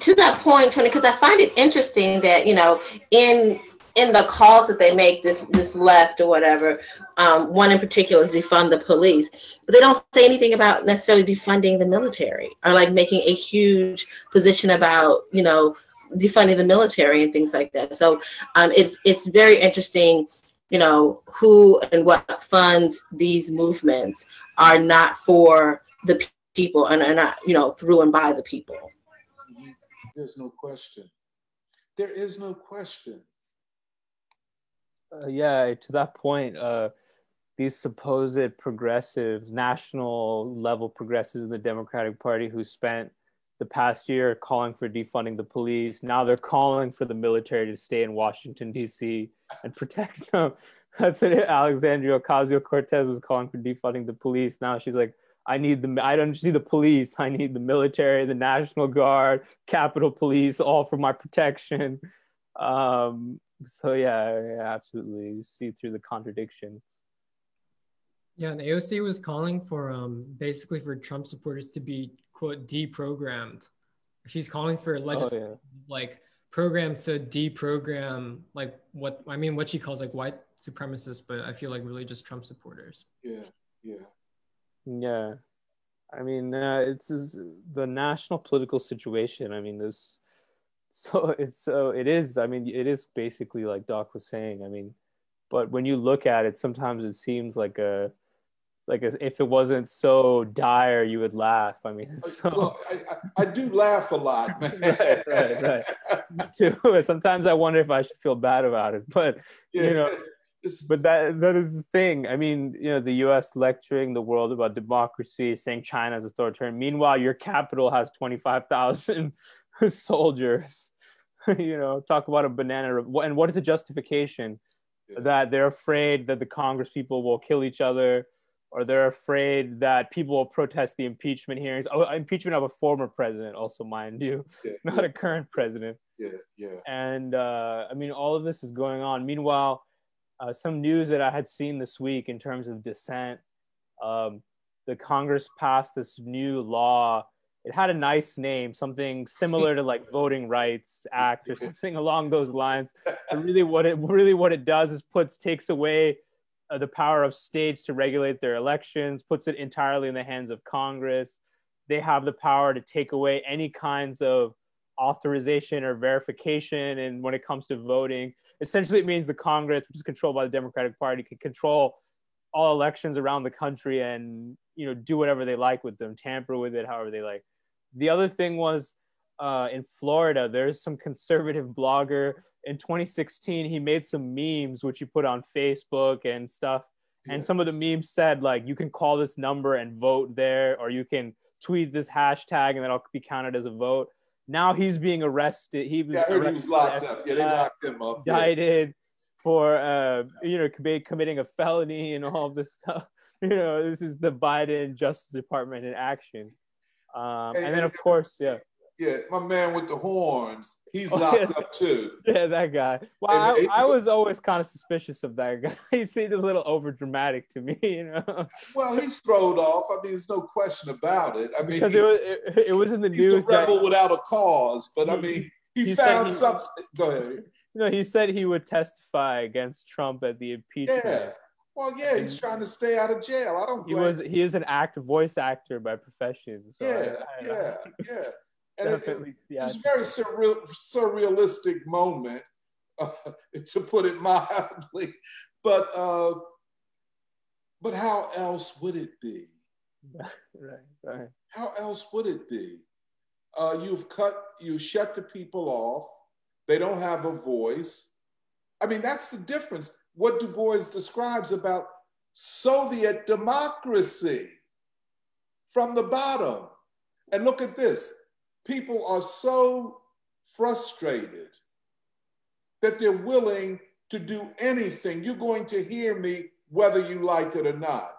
To that point, Tony, because I find it interesting that, you know, in in the calls that they make this this left or whatever um, one in particular is defund the police but they don't say anything about necessarily defunding the military or like making a huge position about you know defunding the military and things like that so um, it's it's very interesting you know who and what funds these movements are not for the people and are not you know through and by the people there's no question there is no question uh, yeah, to that point, uh, these supposed progressives, national level progressives in the Democratic Party who spent the past year calling for defunding the police, now they're calling for the military to stay in Washington, D.C. and protect them. That's what Alexandria Ocasio Cortez was calling for defunding the police. Now she's like, I need the I don't need the police. I need the military, the National Guard, Capitol Police, all for my protection. Um, so yeah, yeah, absolutely. You see through the contradictions. Yeah, and AOC was calling for um basically for Trump supporters to be quote deprogrammed. she's calling for legislation oh, yeah. like programs to deprogram like what I mean what she calls like white supremacists, but I feel like really just Trump supporters. Yeah, yeah, yeah. I mean, uh, it's the national political situation. I mean, there's so it's so it is. I mean, it is basically like Doc was saying. I mean, but when you look at it, sometimes it seems like a like if it wasn't so dire, you would laugh. I mean, so... well, I, I, do laugh a lot, man. right, right, right. Me too. Sometimes I wonder if I should feel bad about it, but yeah. you know, but that that is the thing. I mean, you know, the U.S. lecturing the world about democracy, saying China is authoritarian. Meanwhile, your capital has twenty five thousand soldiers. you know, talk about a banana. And what is the justification? Yeah. That they're afraid that the Congress people will kill each other, or they're afraid that people will protest the impeachment hearings. Oh, impeachment of a former president, also mind you, yeah, not yeah. a current president. Yeah, yeah. And uh, I mean, all of this is going on. Meanwhile uh, some news that I had seen this week in terms of dissent. Um, the Congress passed this new law. It had a nice name, something similar to like Voting Rights Act or something along those lines. Really, what it really what it does is puts takes away uh, the power of states to regulate their elections, puts it entirely in the hands of Congress. They have the power to take away any kinds of authorization or verification, and when it comes to voting, essentially it means the Congress, which is controlled by the Democratic Party, can control all elections around the country and you know do whatever they like with them, tamper with it however they like. The other thing was uh, in Florida, there's some conservative blogger in 2016. He made some memes which he put on Facebook and stuff. Yeah. And some of the memes said like you can call this number and vote there, or you can tweet this hashtag and that'll be counted as a vote. Now he's being arrested. He was, yeah, he was locked up. Yeah, they locked him up. Indicted yeah. for uh, you know committing a felony and all this stuff. You know, this is the Biden Justice Department in action. Um, and, and then of course, yeah. Yeah, my man with the horns, he's oh, locked yeah. up too. Yeah, that guy. Well, I, I, was always kind of suspicious of that guy. he seemed a little over dramatic to me, you know. Well, he's thrown off. I mean, there's no question about it. I mean, because it was it, it was in the he's news. A rebel that, without a cause, but I mean, he, he found he, something. Go ahead. You know, he said he would testify against Trump at the impeachment. Yeah. Well, yeah, he's trying to stay out of jail. I don't. Know. He was. He is an actor, voice actor by profession. So yeah, I, I, yeah, yeah. And Definitely, it, it was a very surreal, surrealistic moment, uh, to put it mildly. But uh, but how else would it be? right, right. How else would it be? Uh, you've cut, you shut the people off. They don't have a voice. I mean, that's the difference. What Du Bois describes about Soviet democracy from the bottom. And look at this people are so frustrated that they're willing to do anything. You're going to hear me whether you like it or not.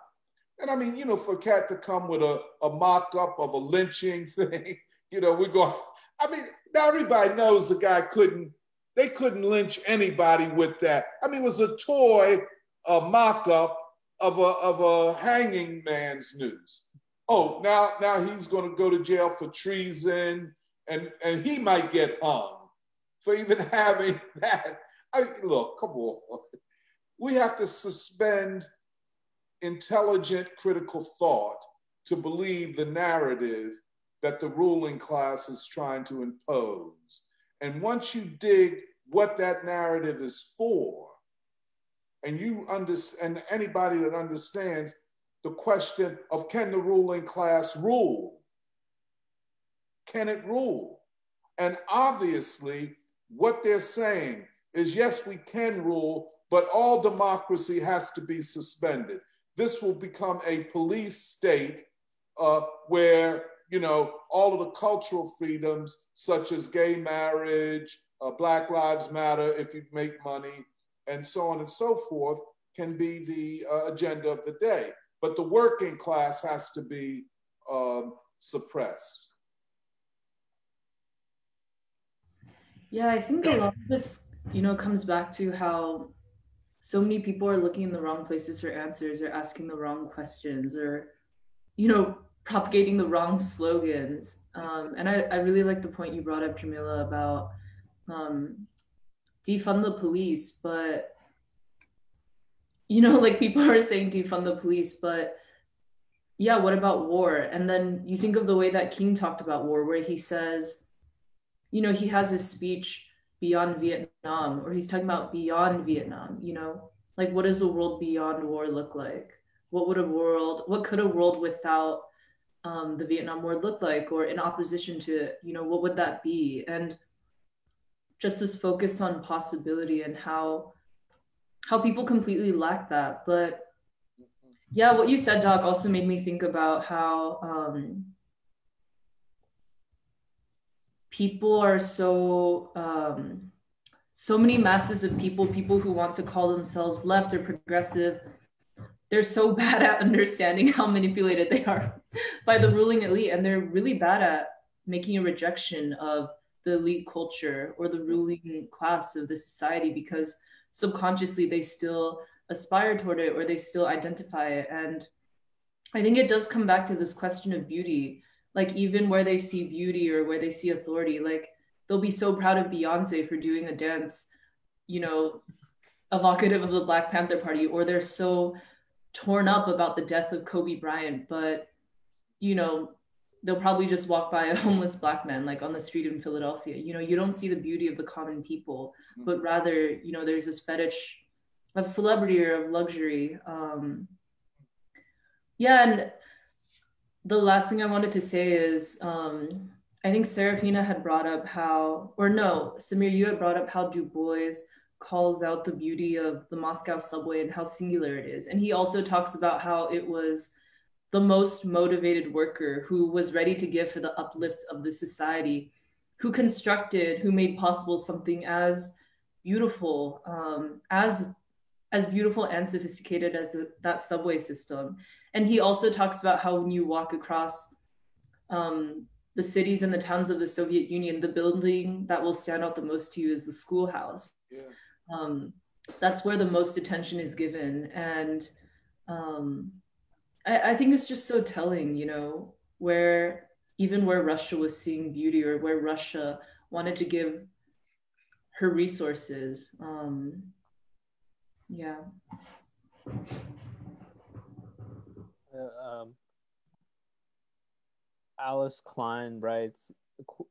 And I mean, you know, for Cat to come with a, a mock up of a lynching thing, you know, we're going, I mean, now everybody knows the guy couldn't, they couldn't lynch anybody with that. I mean, it was a toy, a mock up of a, of a hanging man's noose oh, now now he's going to go to jail for treason, and and he might get hung for even having that. I, look, come on, we have to suspend intelligent, critical thought to believe the narrative that the ruling class is trying to impose. And once you dig what that narrative is for, and you understand, and anybody that understands the question of can the ruling class rule? Can it rule? And obviously, what they're saying is yes, we can rule, but all democracy has to be suspended. This will become a police state uh, where you know all of the cultural freedoms, such as gay marriage, uh, Black Lives Matter, if you make money, and so on and so forth, can be the uh, agenda of the day but the working class has to be um, suppressed. Yeah, I think a lot of this, you know, comes back to how so many people are looking in the wrong places for answers or asking the wrong questions or, you know, propagating the wrong slogans. Um, and I, I really like the point you brought up, Jamila, about um, defund the police, but you know, like people are saying defund the police, but yeah, what about war? And then you think of the way that King talked about war, where he says, you know, he has his speech beyond Vietnam, or he's talking about beyond Vietnam, you know, like what does a world beyond war look like? What would a world, what could a world without um, the Vietnam War look like, or in opposition to it, you know, what would that be? And just this focus on possibility and how how people completely lack that. But yeah, what you said, Doc, also made me think about how um, people are so um, so many masses of people, people who want to call themselves left or progressive, they're so bad at understanding how manipulated they are by the ruling elite, and they're really bad at making a rejection of the elite culture or the ruling class of the society because subconsciously they still aspire toward it or they still identify it. And I think it does come back to this question of beauty. Like, even where they see beauty or where they see authority, like, they'll be so proud of Beyonce for doing a dance, you know, evocative of the Black Panther Party, or they're so torn up about the death of Kobe Bryant. But, you know, they'll probably just walk by a homeless black man like on the street in Philadelphia. You know, you don't see the beauty of the common people, mm. but rather, you know, there's this fetish of celebrity or of luxury. Um, yeah, and the last thing I wanted to say is um, I think Serafina had brought up how, or no, Samir, you had brought up how Du Bois calls out the beauty of the Moscow subway and how singular it is. And he also talks about how it was the most motivated worker who was ready to give for the uplift of the society, who constructed, who made possible something as beautiful, um, as as beautiful and sophisticated as the, that subway system. And he also talks about how when you walk across um, the cities and the towns of the Soviet Union, the building that will stand out the most to you is the schoolhouse. Yeah. Um, that's where the most attention is given. And um, I, I think it's just so telling, you know, where even where Russia was seeing beauty or where Russia wanted to give her resources. Um, yeah. Uh, um, Alice Klein writes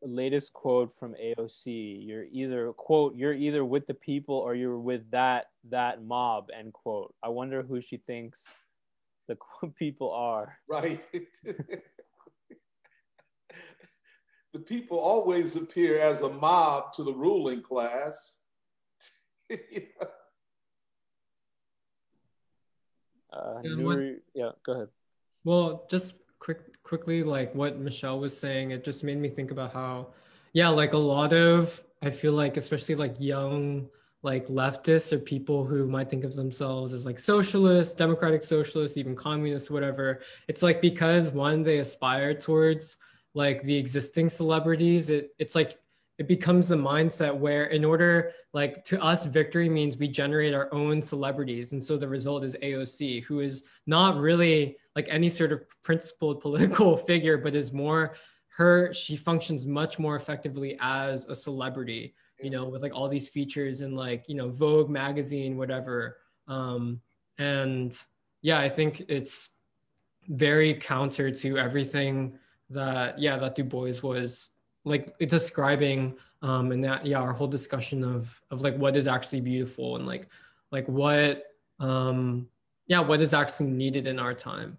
latest quote from AOC you're either quote you're either with the people or you're with that that mob end quote I wonder who she thinks the people are. Right. the people always appear as a mob to the ruling class. yeah. uh, what, yeah, go ahead. Well, just quick, quickly, like what Michelle was saying, it just made me think about how, yeah, like a lot of, I feel like, especially like young like leftists or people who might think of themselves as like socialists, democratic socialists, even communists, whatever. It's like because one, they aspire towards like the existing celebrities, it, it's like it becomes the mindset where in order like to us victory means we generate our own celebrities and so the result is aoc who is not really like any sort of principled political figure but is more her she functions much more effectively as a celebrity you know, with like all these features in like, you know, Vogue magazine, whatever. Um, and yeah, I think it's very counter to everything that, yeah, that Du Bois was like describing. Um, and that, yeah, our whole discussion of, of like what is actually beautiful and like, like what, um, yeah, what is actually needed in our time.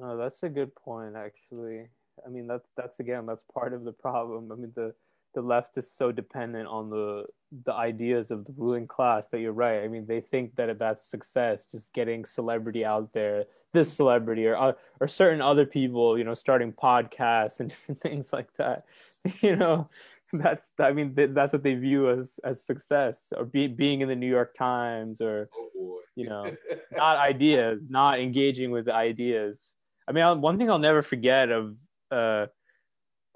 Oh, that's a good point, actually. I mean, that's that's again, that's part of the problem. I mean, the the left is so dependent on the the ideas of the ruling class that you're right. I mean, they think that that's success, just getting celebrity out there, this celebrity or uh, or certain other people, you know, starting podcasts and different things like that. You know, that's I mean, that's what they view as as success or be, being in the New York Times or oh you know, not ideas, not engaging with ideas. I mean, one thing I'll never forget of uh,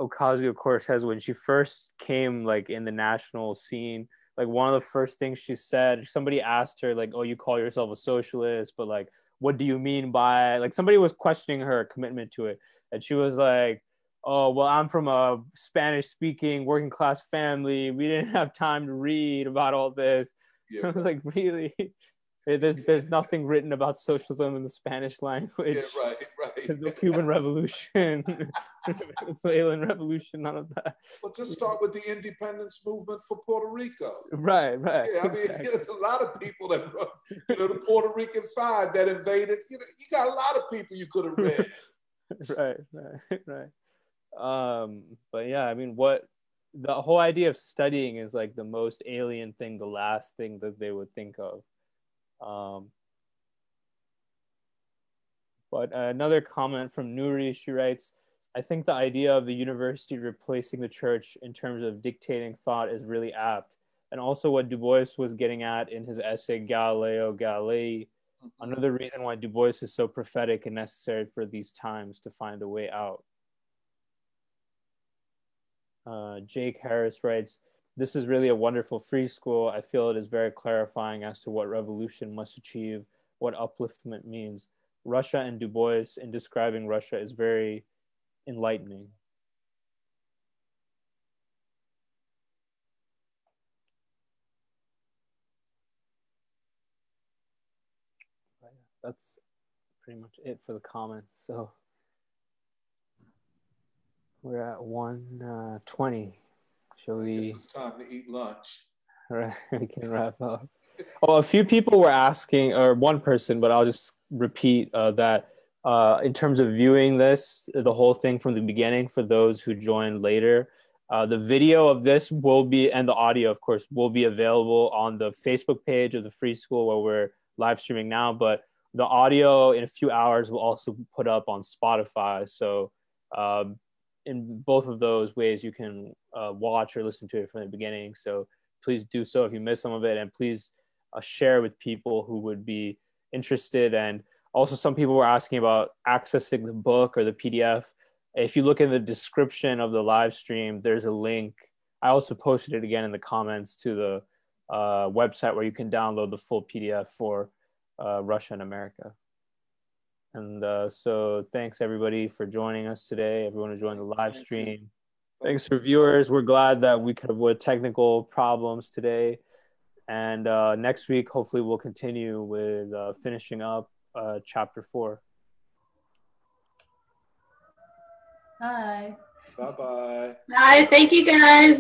Ocasio Cortez when she first came like in the national scene. Like one of the first things she said, somebody asked her like, "Oh, you call yourself a socialist, but like, what do you mean by like somebody was questioning her commitment to it. And she was like oh well i'm from a spanish speaking working class family. We didn't have time to read about all this. Yeah, i was like really there's there's nothing written about socialism in the Spanish language. Yeah, right, right. There's no Cuban Revolution, Venezuelan Revolution, none of that. Well, just start with the independence movement for Puerto Rico. Right, right. Yeah, I mean, exactly. there's a lot of people that, you know, the Puerto Rican Five that invaded. You know, you got a lot of people you could have read. right, right, right. Um, but yeah, I mean, what the whole idea of studying is like the most alien thing, the last thing that they would think of um, but another comment from Nuri, she writes, I think the idea of the university replacing the church in terms of dictating thought is really apt. And also what Du Bois was getting at in his essay Galileo Galilei, mm-hmm. another reason why Du Bois is so prophetic and necessary for these times to find a way out. Uh, Jake Harris writes, this is really a wonderful free school. I feel it is very clarifying as to what revolution must achieve, what upliftment means. Russia and Du Bois in describing Russia is very enlightening. That's pretty much it for the comments. So we're at 120. Uh, Shall we? It's time to eat lunch. All right, we can wrap up. Oh, a few people were asking, or one person, but I'll just repeat uh, that uh, in terms of viewing this, the whole thing from the beginning for those who joined later. Uh, the video of this will be, and the audio, of course, will be available on the Facebook page of the Free School where we're live streaming now. But the audio in a few hours will also put up on Spotify. So um, in both of those ways you can uh, watch or listen to it from the beginning. So please do so if you miss some of it and please uh, share with people who would be interested. And also some people were asking about accessing the book or the pdf if you look in the description of the live stream there's a link. I also posted it again in the comments to the uh, website where you can download the full pdf for uh, russia and america and uh, so thanks everybody for joining us today. Everyone who joined the live stream. Thanks for viewers. We're glad that we could avoid technical problems today. And uh, next week, hopefully, we'll continue with uh, finishing up uh, chapter four. Bye. Bye bye. Bye. Thank you guys.